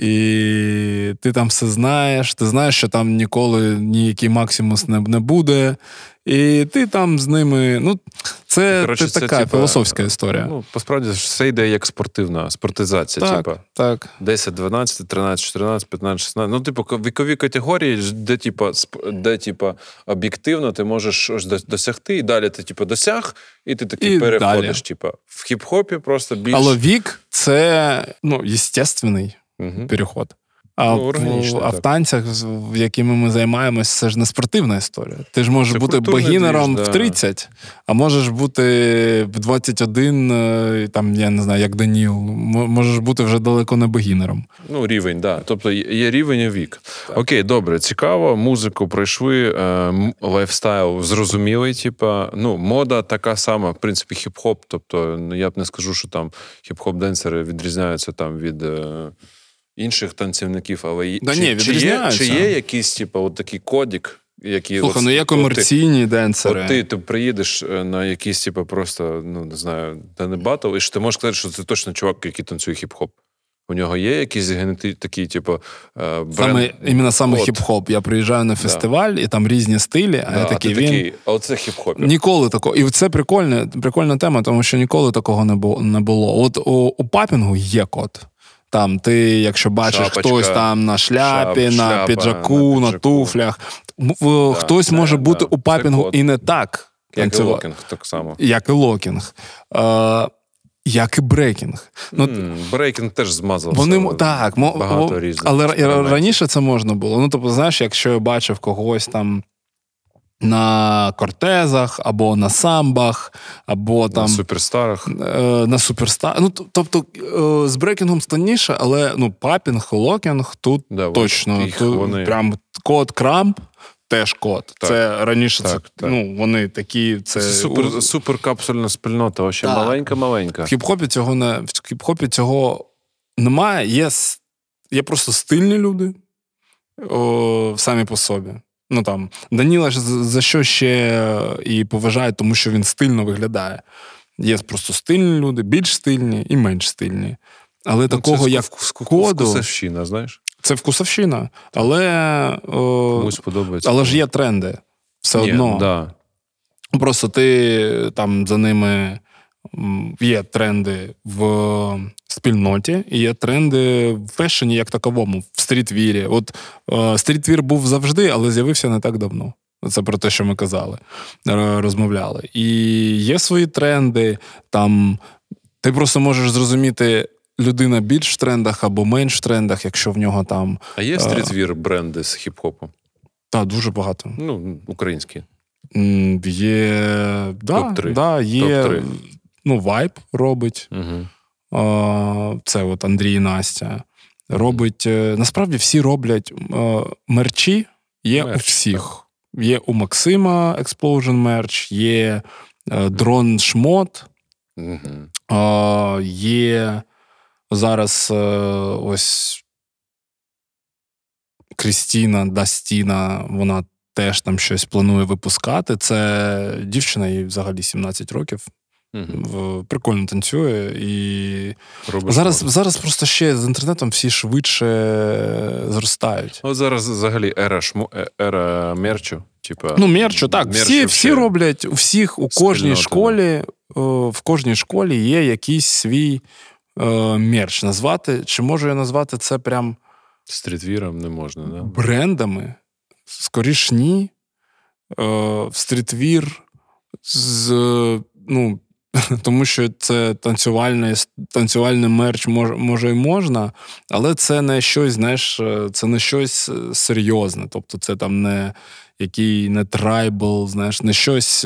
І ти там все знаєш, ти знаєш, що там ніколи ніякий максимус не, не буде. І ти там з ними. Ну, це, Коротше, це це, така типа, філософська історія. Ну, посправді все йде як спортивна спортизація. так, Типа, так. 10, 12, 13, 14, 15, 16. Ну, типу, вікові категорії, де, типу, де, типу, об'єктивно ти можеш досягти, і далі ти, типу, досяг, і ти такий І переходиш. далі. Типу, в хіп-хопі просто більш. Але вік це ну, естественний Мгм. переход. А, Ну, в, а в танцях, якими ми займаємось, це ж не спортивна історія. Ти ж можеш Це бути бегінером двіж, в 30, а можеш бути в 21, е, там, я не знаю, як Даніл. Можеш бути вже далеко не beginner ом. Ну, рівень, да. Тобто є рівень і вік. Окей, добре, цікаво. Музику пройшли, е, lifestyle зрозумілий. Типа, ну, мода така сама, в принципі, хіп-хоп. Тобто, ну, я б не скажу, що там хіп-хоп-денсери відрізняються там від. Інших танцівників, але Да чи, ні, чи, є, чи є якийсь, типу, от такий кодік, який Слухай, от, ну є комерційні Ти, денсери. от ти, ти приїдеш е, на якийсь, типу, просто, ну не знаю, та не батл, і що ти можеш сказати, що це точно чувак, який танцює хіп-хоп. У нього є якісь генети... такі, типу, е, бренд... Саме, іменно саме хіп-хоп. Я приїжджаю на фестиваль, і там різні стилі, а Да, я а такий, ти він... такий, а оце хіп-хоп. Ніколи такого. І це прикольна, прикольна тема, тому що ніколи такого. Не було. От у, у папінгу є код. Там ти, якщо бачиш Шапочка, хтось там на шляпі, шап- на шляпа, піджаку, на на, туфлях. Да, хтось да, може да, бути у папінгу і не так. Як і локінг, так само. Як і локінг. Е, як і брейкінг. Ну, М, Брейкінг теж змазав. вони так, багато різних. але раніше це можна було. Ну, тобто, знаєш, якщо я бачив когось там на кортезах, або на самбах, або там На суперстарах. е, на суперстар. Ну, тобто е, з брекінгом складніше, але ну, папінг, локінг тут Да, точно. їх Тут вони- Прям код крамп. Теж код. Так. Це раніше Так, це, так. ну, вони такі. Це, Це супер, суперкапсульна спільнота, вообще маленька-маленька. в хіп-хопі цього не в хіп-хопі цього немає. Є, є просто стильні люди о, самі по собі. Ну там Даніла ж за що ще і поважають, тому що він стильно виглядає. Є просто стильні люди, більш стильні і менш стильні. Але такого, Ну, це як вкус- коду, вкусовщина, знаєш? це вкусовщина. Але, о, Комусь подобається. але ж є тренди. Все Ні, одно. Да. Просто ти там за ними є тренди в спільноті, і є тренди в фешені як таковому, в стрітвірі. От е, стрітвір був завжди, але з'явився не так давно. Це про те, що ми казали, е, розмовляли. І є свої тренди. Там ти просто можеш зрозуміти. Людина більш в трендах або менш в трендах, якщо в нього там А є стрітвір бренди з хіп-хопу? та дуже багато. Ну, українські. Є да, Топ-три. да, є Топ-три. Ну, вайб робить. Угу. Це от Андрій і Настя. Робить. е, Насправді всі роблять е, мерчі, є Мерч, у всіх. Є у Максима Explosion мерч, є е, дрон Шмот, Угу. є зараз ось Крістіна Дастіна, вона теж там щось планує випускати. Це дівчина, їй взагалі 17 років. Угу. Прикольно танцює і Робиш зараз, зараз просто ще з інтернетом всі швидше зростають. От зараз взагалі ера шмо... е- ера мерчу. Типа, Ну, мерчу, так. мерчу Всі, всі роблять у всіх, у кожній школі, о, в кожній школі є якийсь свій е, мерч. Назвати, чи можу я назвати це прям Стрітвіром не можна, да? брендами? Скоріш ні. в стрітвір з ну, тому що це танцювальний танцювальний мерч може, може і можна, але це не щось, знаєш, це не щось серйозне. Тобто, це там не який не трайбл, знаєш, не щось.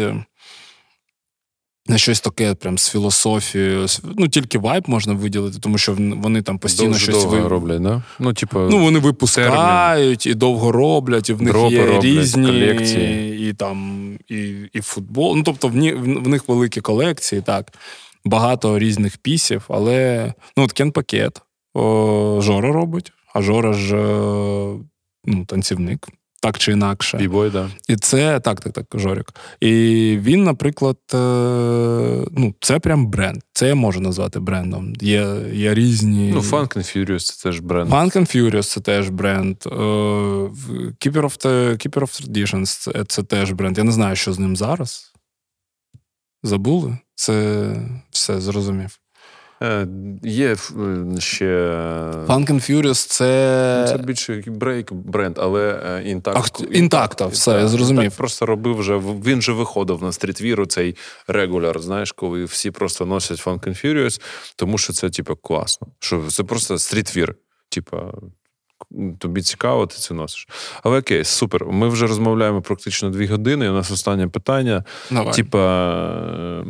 Не щось таке, прям з філософією. Ну, тільки вайб можна виділити, тому що вони там постійно Довго, щось довго ви... роблять, да? Ну, типу, ну, вони випускають термін. і довго роблять, і в них Дропи є роблять, різні колекції. і там, і і футбол. Ну, тобто, в, ні, в них великі колекції, так. Багато різних пісів, але ну, от Кен Пакет о, Жора робить, а Жора ж е, ну, танцівник так чи інакше. Бібой, да. І це так, так, так, Жорик. І він, наприклад, е, ну, це прям бренд. Це я можу назвати брендом. Є є різні. Ну, Funk and Furious це теж бренд. Funk and Furious це теж бренд. Е, Keeper of Keeper of Traditions це, це теж бренд. Я не знаю, що з ним зараз. Забули? Це все зрозумів. Е, є е, ще. Funk and Furious це. Ну, це більше брейк бренд, але інтакт. Інтакта, все, я зрозумів. Так, просто робив вже. Він же виходив на стрітвіру, цей регуляр, знаєш, коли всі просто носять Funk and Furious, тому що це, типу, класно. Що Це просто стрітвір. Типа, тобі цікаво, ти це носиш. Але окей, супер. Ми вже розмовляємо практично дві години. і У нас останнє питання. Давай. Типа,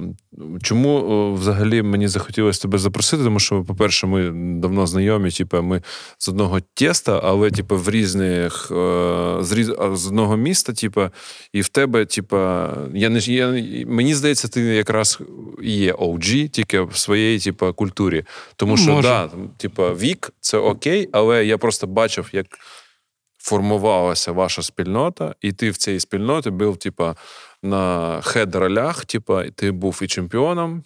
чому взагалі мені захотілося тебе запросити? Тому що, по-перше, ми давно знайомі, типа, ми з одного теста, але типа, в різних е, з різ, з одного міста, типа, і в тебе, типа, я не я, мені здається, ти якраз є OG, тільки в своїй типа, культурі. Тому що, Може. да, типа, вік це окей, але я просто бачив, як формувалася ваша спільнота, і ти в цій спільноті був, типа, на хед-ролях, типа, ти був і чемпіоном,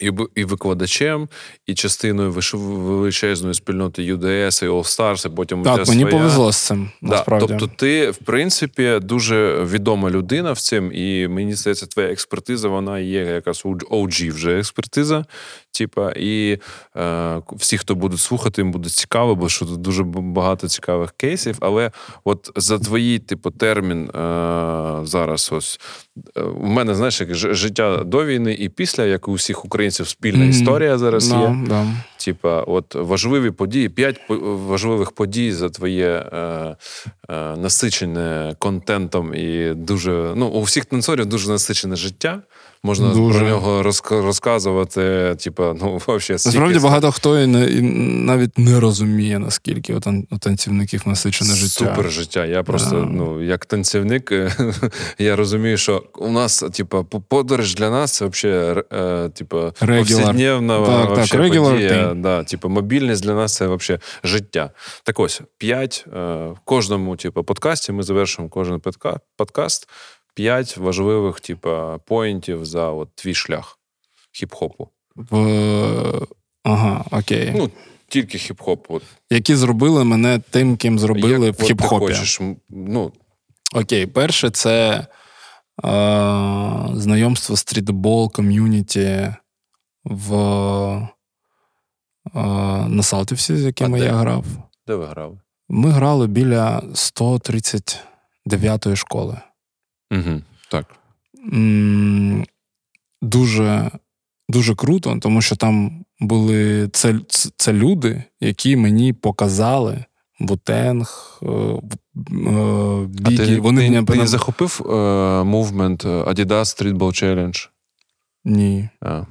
і і викладачем, і частиною величезної спільноти UDS і All Stars, і потім так, мені своя. повезло з цим. насправді. Да. Тобто, ти, в принципі, дуже відома людина в цим, і мені здається, твоя експертиза, вона є якась OG вже експертиза. Типа, і е, всі, хто будуть слухати, їм буде цікаво, бо що тут дуже багато цікавих кейсів. Але от за твої, типу, термін е, зараз, ось е, у мене знаєш, як життя до війни і після, як у всіх українців, спільна mm-hmm. історія зараз no, є. No. Типа, от важливі події, п'ять важливих подій за твоє е, е, насичене контентом і дуже ну у всіх танцорів дуже насичене життя. Можна Дуже. про нього розказувати. Типа, ну взагалі, Насправді багато хто і, не, і навіть не розуміє, наскільки у, тан, у танцівників насичене життя. Супер життя. Я просто, yeah. ну, як танцівник, я розумію, що у нас, типа, подорож для нас це взагалі е, типа, повсякденна так, так, подія. Да, типа, мобільність для нас це взагалі життя. Так ось, п'ять е, в кожному, типу, подкасті ми завершуємо кожен подкаст п'ять важливих, типа, поінтів за от твій шлях хіп-хопу. В... Ага, окей. Ну, тільки хіп-хоп. Які зробили мене тим, ким зробили Як, в хіп-хопі. Ти хочеш, ну... Окей, перше, це е, знайомство стрітбол ком'юніті в е, на Салтівсі, з якими я грав. Де ви грали? Ми грали біля 139-ї школи. Угу, Так. Дуже дуже круто, тому що там були це це люди, які мені показали Бутенг, е, Бігі. А ти, Вони ти, мене ти захопив мувмент uh, Adidas Streetball Challenge? Ні. А,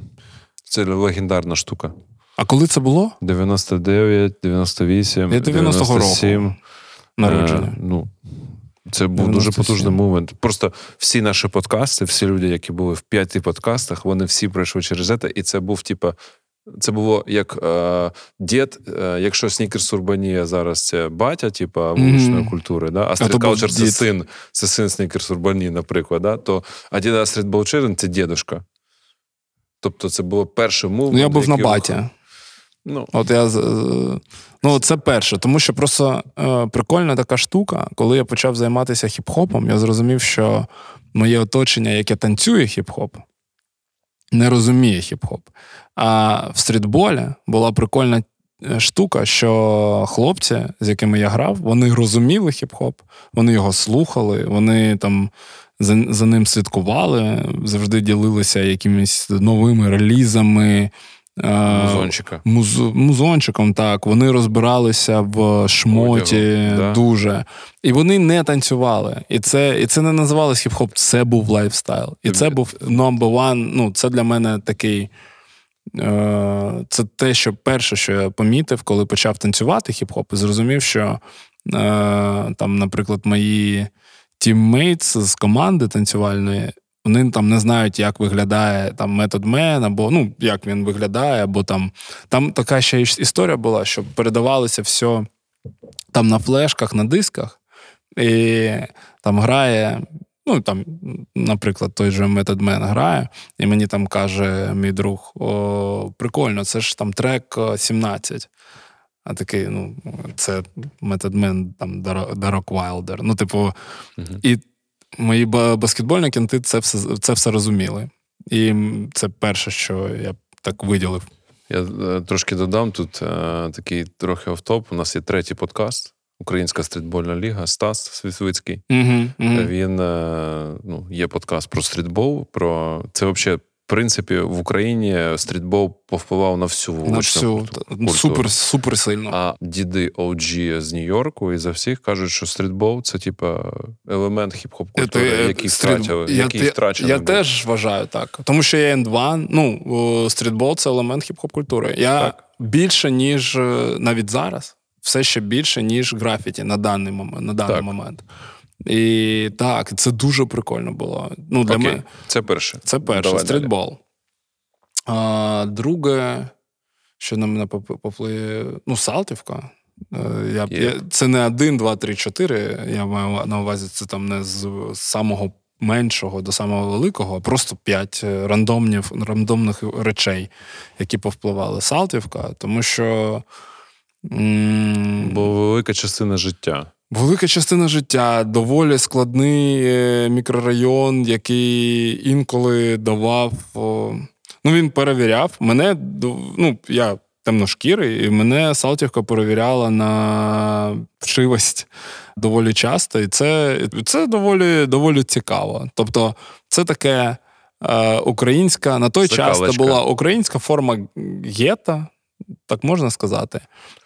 Це легендарна штука. А коли це було? 99, 98, Я 90-го року народження. Е, ну, це був 97. дуже потужний момент. Просто всі наші подкасти, всі люди, які були в п'яти подкастах, вони всі пройшли через це, і це був, типа, це було як е, дід, е, якщо Снікерс Урбанія зараз це батя, типа вуличної mm-hmm. культури, да? а стріткалчер це син, це син Снікерс Урбанії, наприклад, да? то Adidas Street Ball це дідушка. Тобто це було перше мов. Ну, я був на батя. Ну, От я Ну, це перше, тому що просто е, прикольна така штука, коли я почав займатися хіп-хопом, я зрозумів, що моє оточення, яке танцює хіп-хоп, не розуміє хіп-хоп. А в стрітболі була прикольна е, штука, що хлопці, з якими я грав, вони розуміли хіп-хоп, вони його слухали, вони там за за ним слідкували, завжди ділилися якимись новими релізами. Музончика. Муз, музончиком, так. Вони розбиралися в шмоті Одягу, да. дуже. І вони не танцювали. І це і це не називалось хіп-хоп, це був лайфстайл. І це був number one. Ну, це для мене такий. Е, це те, що перше, що я помітив, коли почав танцювати хіп-хоп, і зрозумів, що е, там, наприклад, мої тіммейтс з команди танцювальної, вони там не знають, як виглядає там метод мен, або ну, як він виглядає, або там там така ще історія була, що передавалося все там на флешках, на дисках, і там грає. Ну, там, наприклад, той же Method Man грає, і мені там каже мій друг: о, прикольно, це ж там трек 17. А такий, ну, це Method Man, там Дарок Вайлдер. Ну, типу, uh-huh. і мої баскетбольні кінти це все це все розуміли. І це перше, що я так виділив. Я е, трошки додам тут е, такий трохи офтоп. У нас є третій подкаст. Українська стрітбольна ліга Стас Світвицький. Uh-huh, uh-huh. Він е, ну, є подкаст про стрітбол. Про це взагалі принципі, в Україні стрітбол повпливав на всю на всю культуру. супер супер сильно. А діди OG з Нью-Йорку і за всіх кажуть, що стрітбол це типа елемент хіп-хоп культури, який втратили. Я, який я, я теж вважаю так. Тому що є N2, ну стрітбол це елемент хіп-хоп культури. Я так. більше ніж е, навіть зараз, все ще більше ніж графіті на даний момент. На даний момент. І так, це дуже прикольно було. Ну, для Окей, мене. Це перше. Це перше, Давай стрітбол. А, Друге, що на мене поплиє, ну, Салтівка. Е, я, я, Це не один, два, три, чотири. Я маю на увазі, це там не з самого меншого до самого великого, а просто п'ять рандомних, рандомних речей, які повпливали. Салтівка, тому що. Бо велика частина життя. Велика частина життя, доволі складний е, мікрорайон, який інколи давав. Ну, він перевіряв. Мене ну, я темношкірий, і мене Салтівка перевіряла на вшивость доволі часто. І це це доволі доволі цікаво. Тобто, це таке е, українська на той Закалочка. час це була українська форма гета так можна сказати.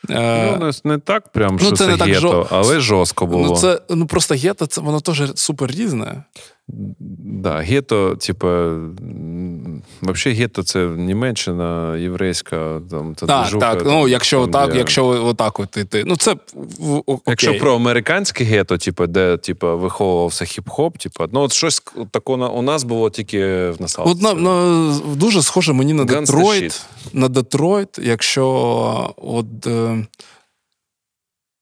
Е, ну, Не так, прям, ну, що це, це гето, жо... але жорстко було. Ну, це, ну Просто гето, це воно теж супер різне. Да, гето, типа, взагалі гето це Німеччина, єврейська там та Так, так. Ну, якщо там, отак, де... якщо отак от іти. Ну, це окей. Якщо про американське гето, типу, де типу, виховувався хіп-хоп, типу, ну от щось такого у нас було тільки в насалці. От на, на, дуже схоже мені на Детройт. На Детройт, якщо от. Е,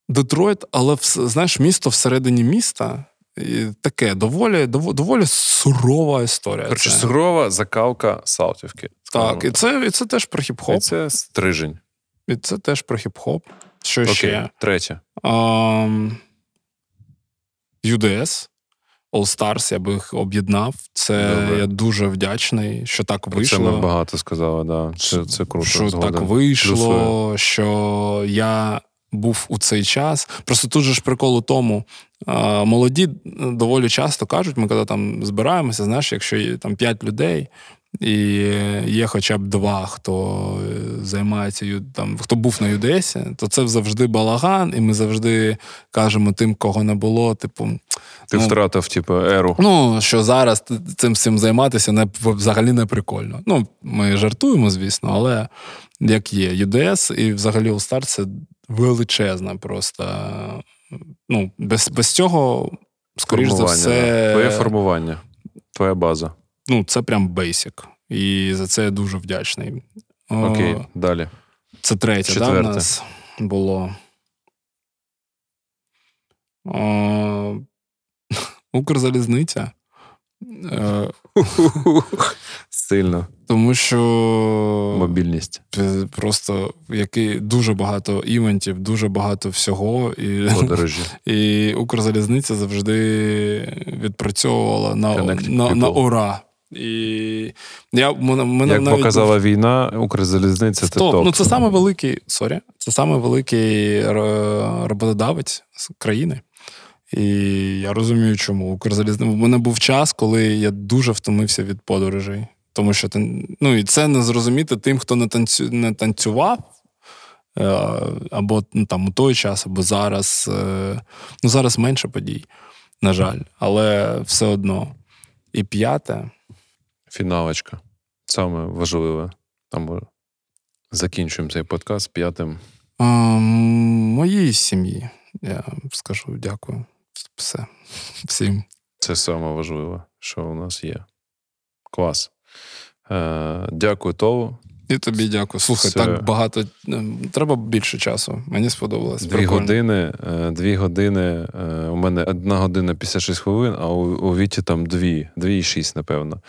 Детройт, але знаєш, місто всередині міста. І Таке доволі доволі, доволі сурова історія. Короче, сурова закалка Салтівки. Так, і це і це теж про хіп-хоп. І це стрижень. І це теж про хіп-хоп. Що Окей, ще? Третє. Um, UDS. All Stars, я би їх об'єднав. Це Добре. я дуже вдячний, що так вийшло. Це ми багато сказали, да. Це це круто. Що згоден. так вийшло, Плюсує. що я був у цей час. Просто тут же ж прикол у тому, молоді доволі часто кажуть, ми коли там збираємося, знаєш, якщо є там п'ять людей. І є хоча б два, хто займається там, хто був на ЮДЕСі, то це завжди балаган, і ми завжди кажемо тим, кого не було. Типу, ти ну, втратив, типу, еру. Ну що зараз цим всім займатися не взагалі не прикольно. Ну, ми жартуємо, звісно, але як є, ЮДС і взагалі All це величезна просто. Ну, без без цього, скоріш за все. Твоє формування, твоя база. Ну, це прям бейсик. І за це я дуже вдячний. Окей, О, далі. Це третє, да, у нас було. О, Укрзалізниця. Е, Сильно. Тому що мобільність. Просто який дуже багато івентів, дуже багато всього. І Подорожі. і Укрзалізниця завжди відпрацьовувала на на, на ура. І я, мене, мене Як навіть показала був... війна, Укрзалізниця це топ. Ну, це саме великий, sorry, це саме великий роботодавець з країни. І я розумію, чому Укрзалізниця. У мене був час, коли я дуже втомився від подорожей. Тому що ну, і це не зрозуміти тим, хто не танцю, не танцював. Е, або ну, там у той час, або зараз. Е, ну, зараз менше подій, на жаль, але все одно. І п'яте. Фіналочка. Саме важливе. Там закінчуємо цей подкаст п'ятим. А, Моїй сім'ї. Я скажу дякую. Все. Всім. Це саме важливе, що у нас є. Клас. Е, Дякую, Тову. І тобі дякую. Слухай, Все. так багато. Ем, треба більше часу. Мені сподобалось. Дві Прикольно. години. Е, дві години. Е, у мене одна година 56 хвилин, а у, у Віті там дві, дві і шість, напевно.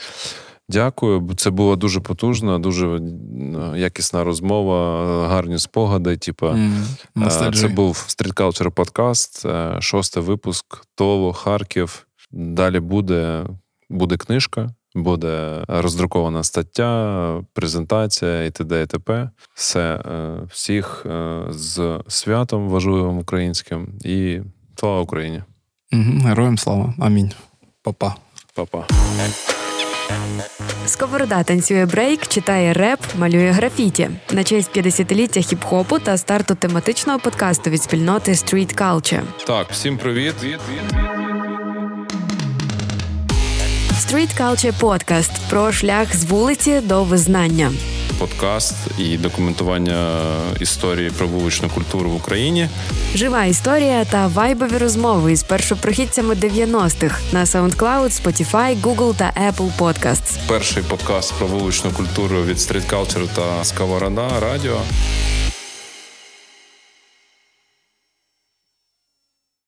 Дякую. Це була дуже потужна, дуже якісна розмова, гарні спогади. Типа, mm, Це був Street Culture подкаст, шостий випуск, Толо, Харків. Далі буде, буде книжка. Буде роздрукована стаття, презентація і т.д. і т.п. Все е, всіх е, з святом важливим українським і слава Україні. Героям слава. Амінь. Па-па. Па-па. Сковорода танцює брейк, читає реп, малює графіті на честь 50-ліття хіп-хопу та старту тематичного подкасту від спільноти Street Culture. Так, всім привіт. Street Culture Podcast про шлях з вулиці до визнання. Подкаст і документування історії про вуличну культуру в Україні. Жива історія та вайбові розмови із першопрохідцями 90-х на SoundCloud, Spotify, Google та Apple Podcasts. Перший подкаст про вуличну культуру від Street Culture та Сковорода Радіо.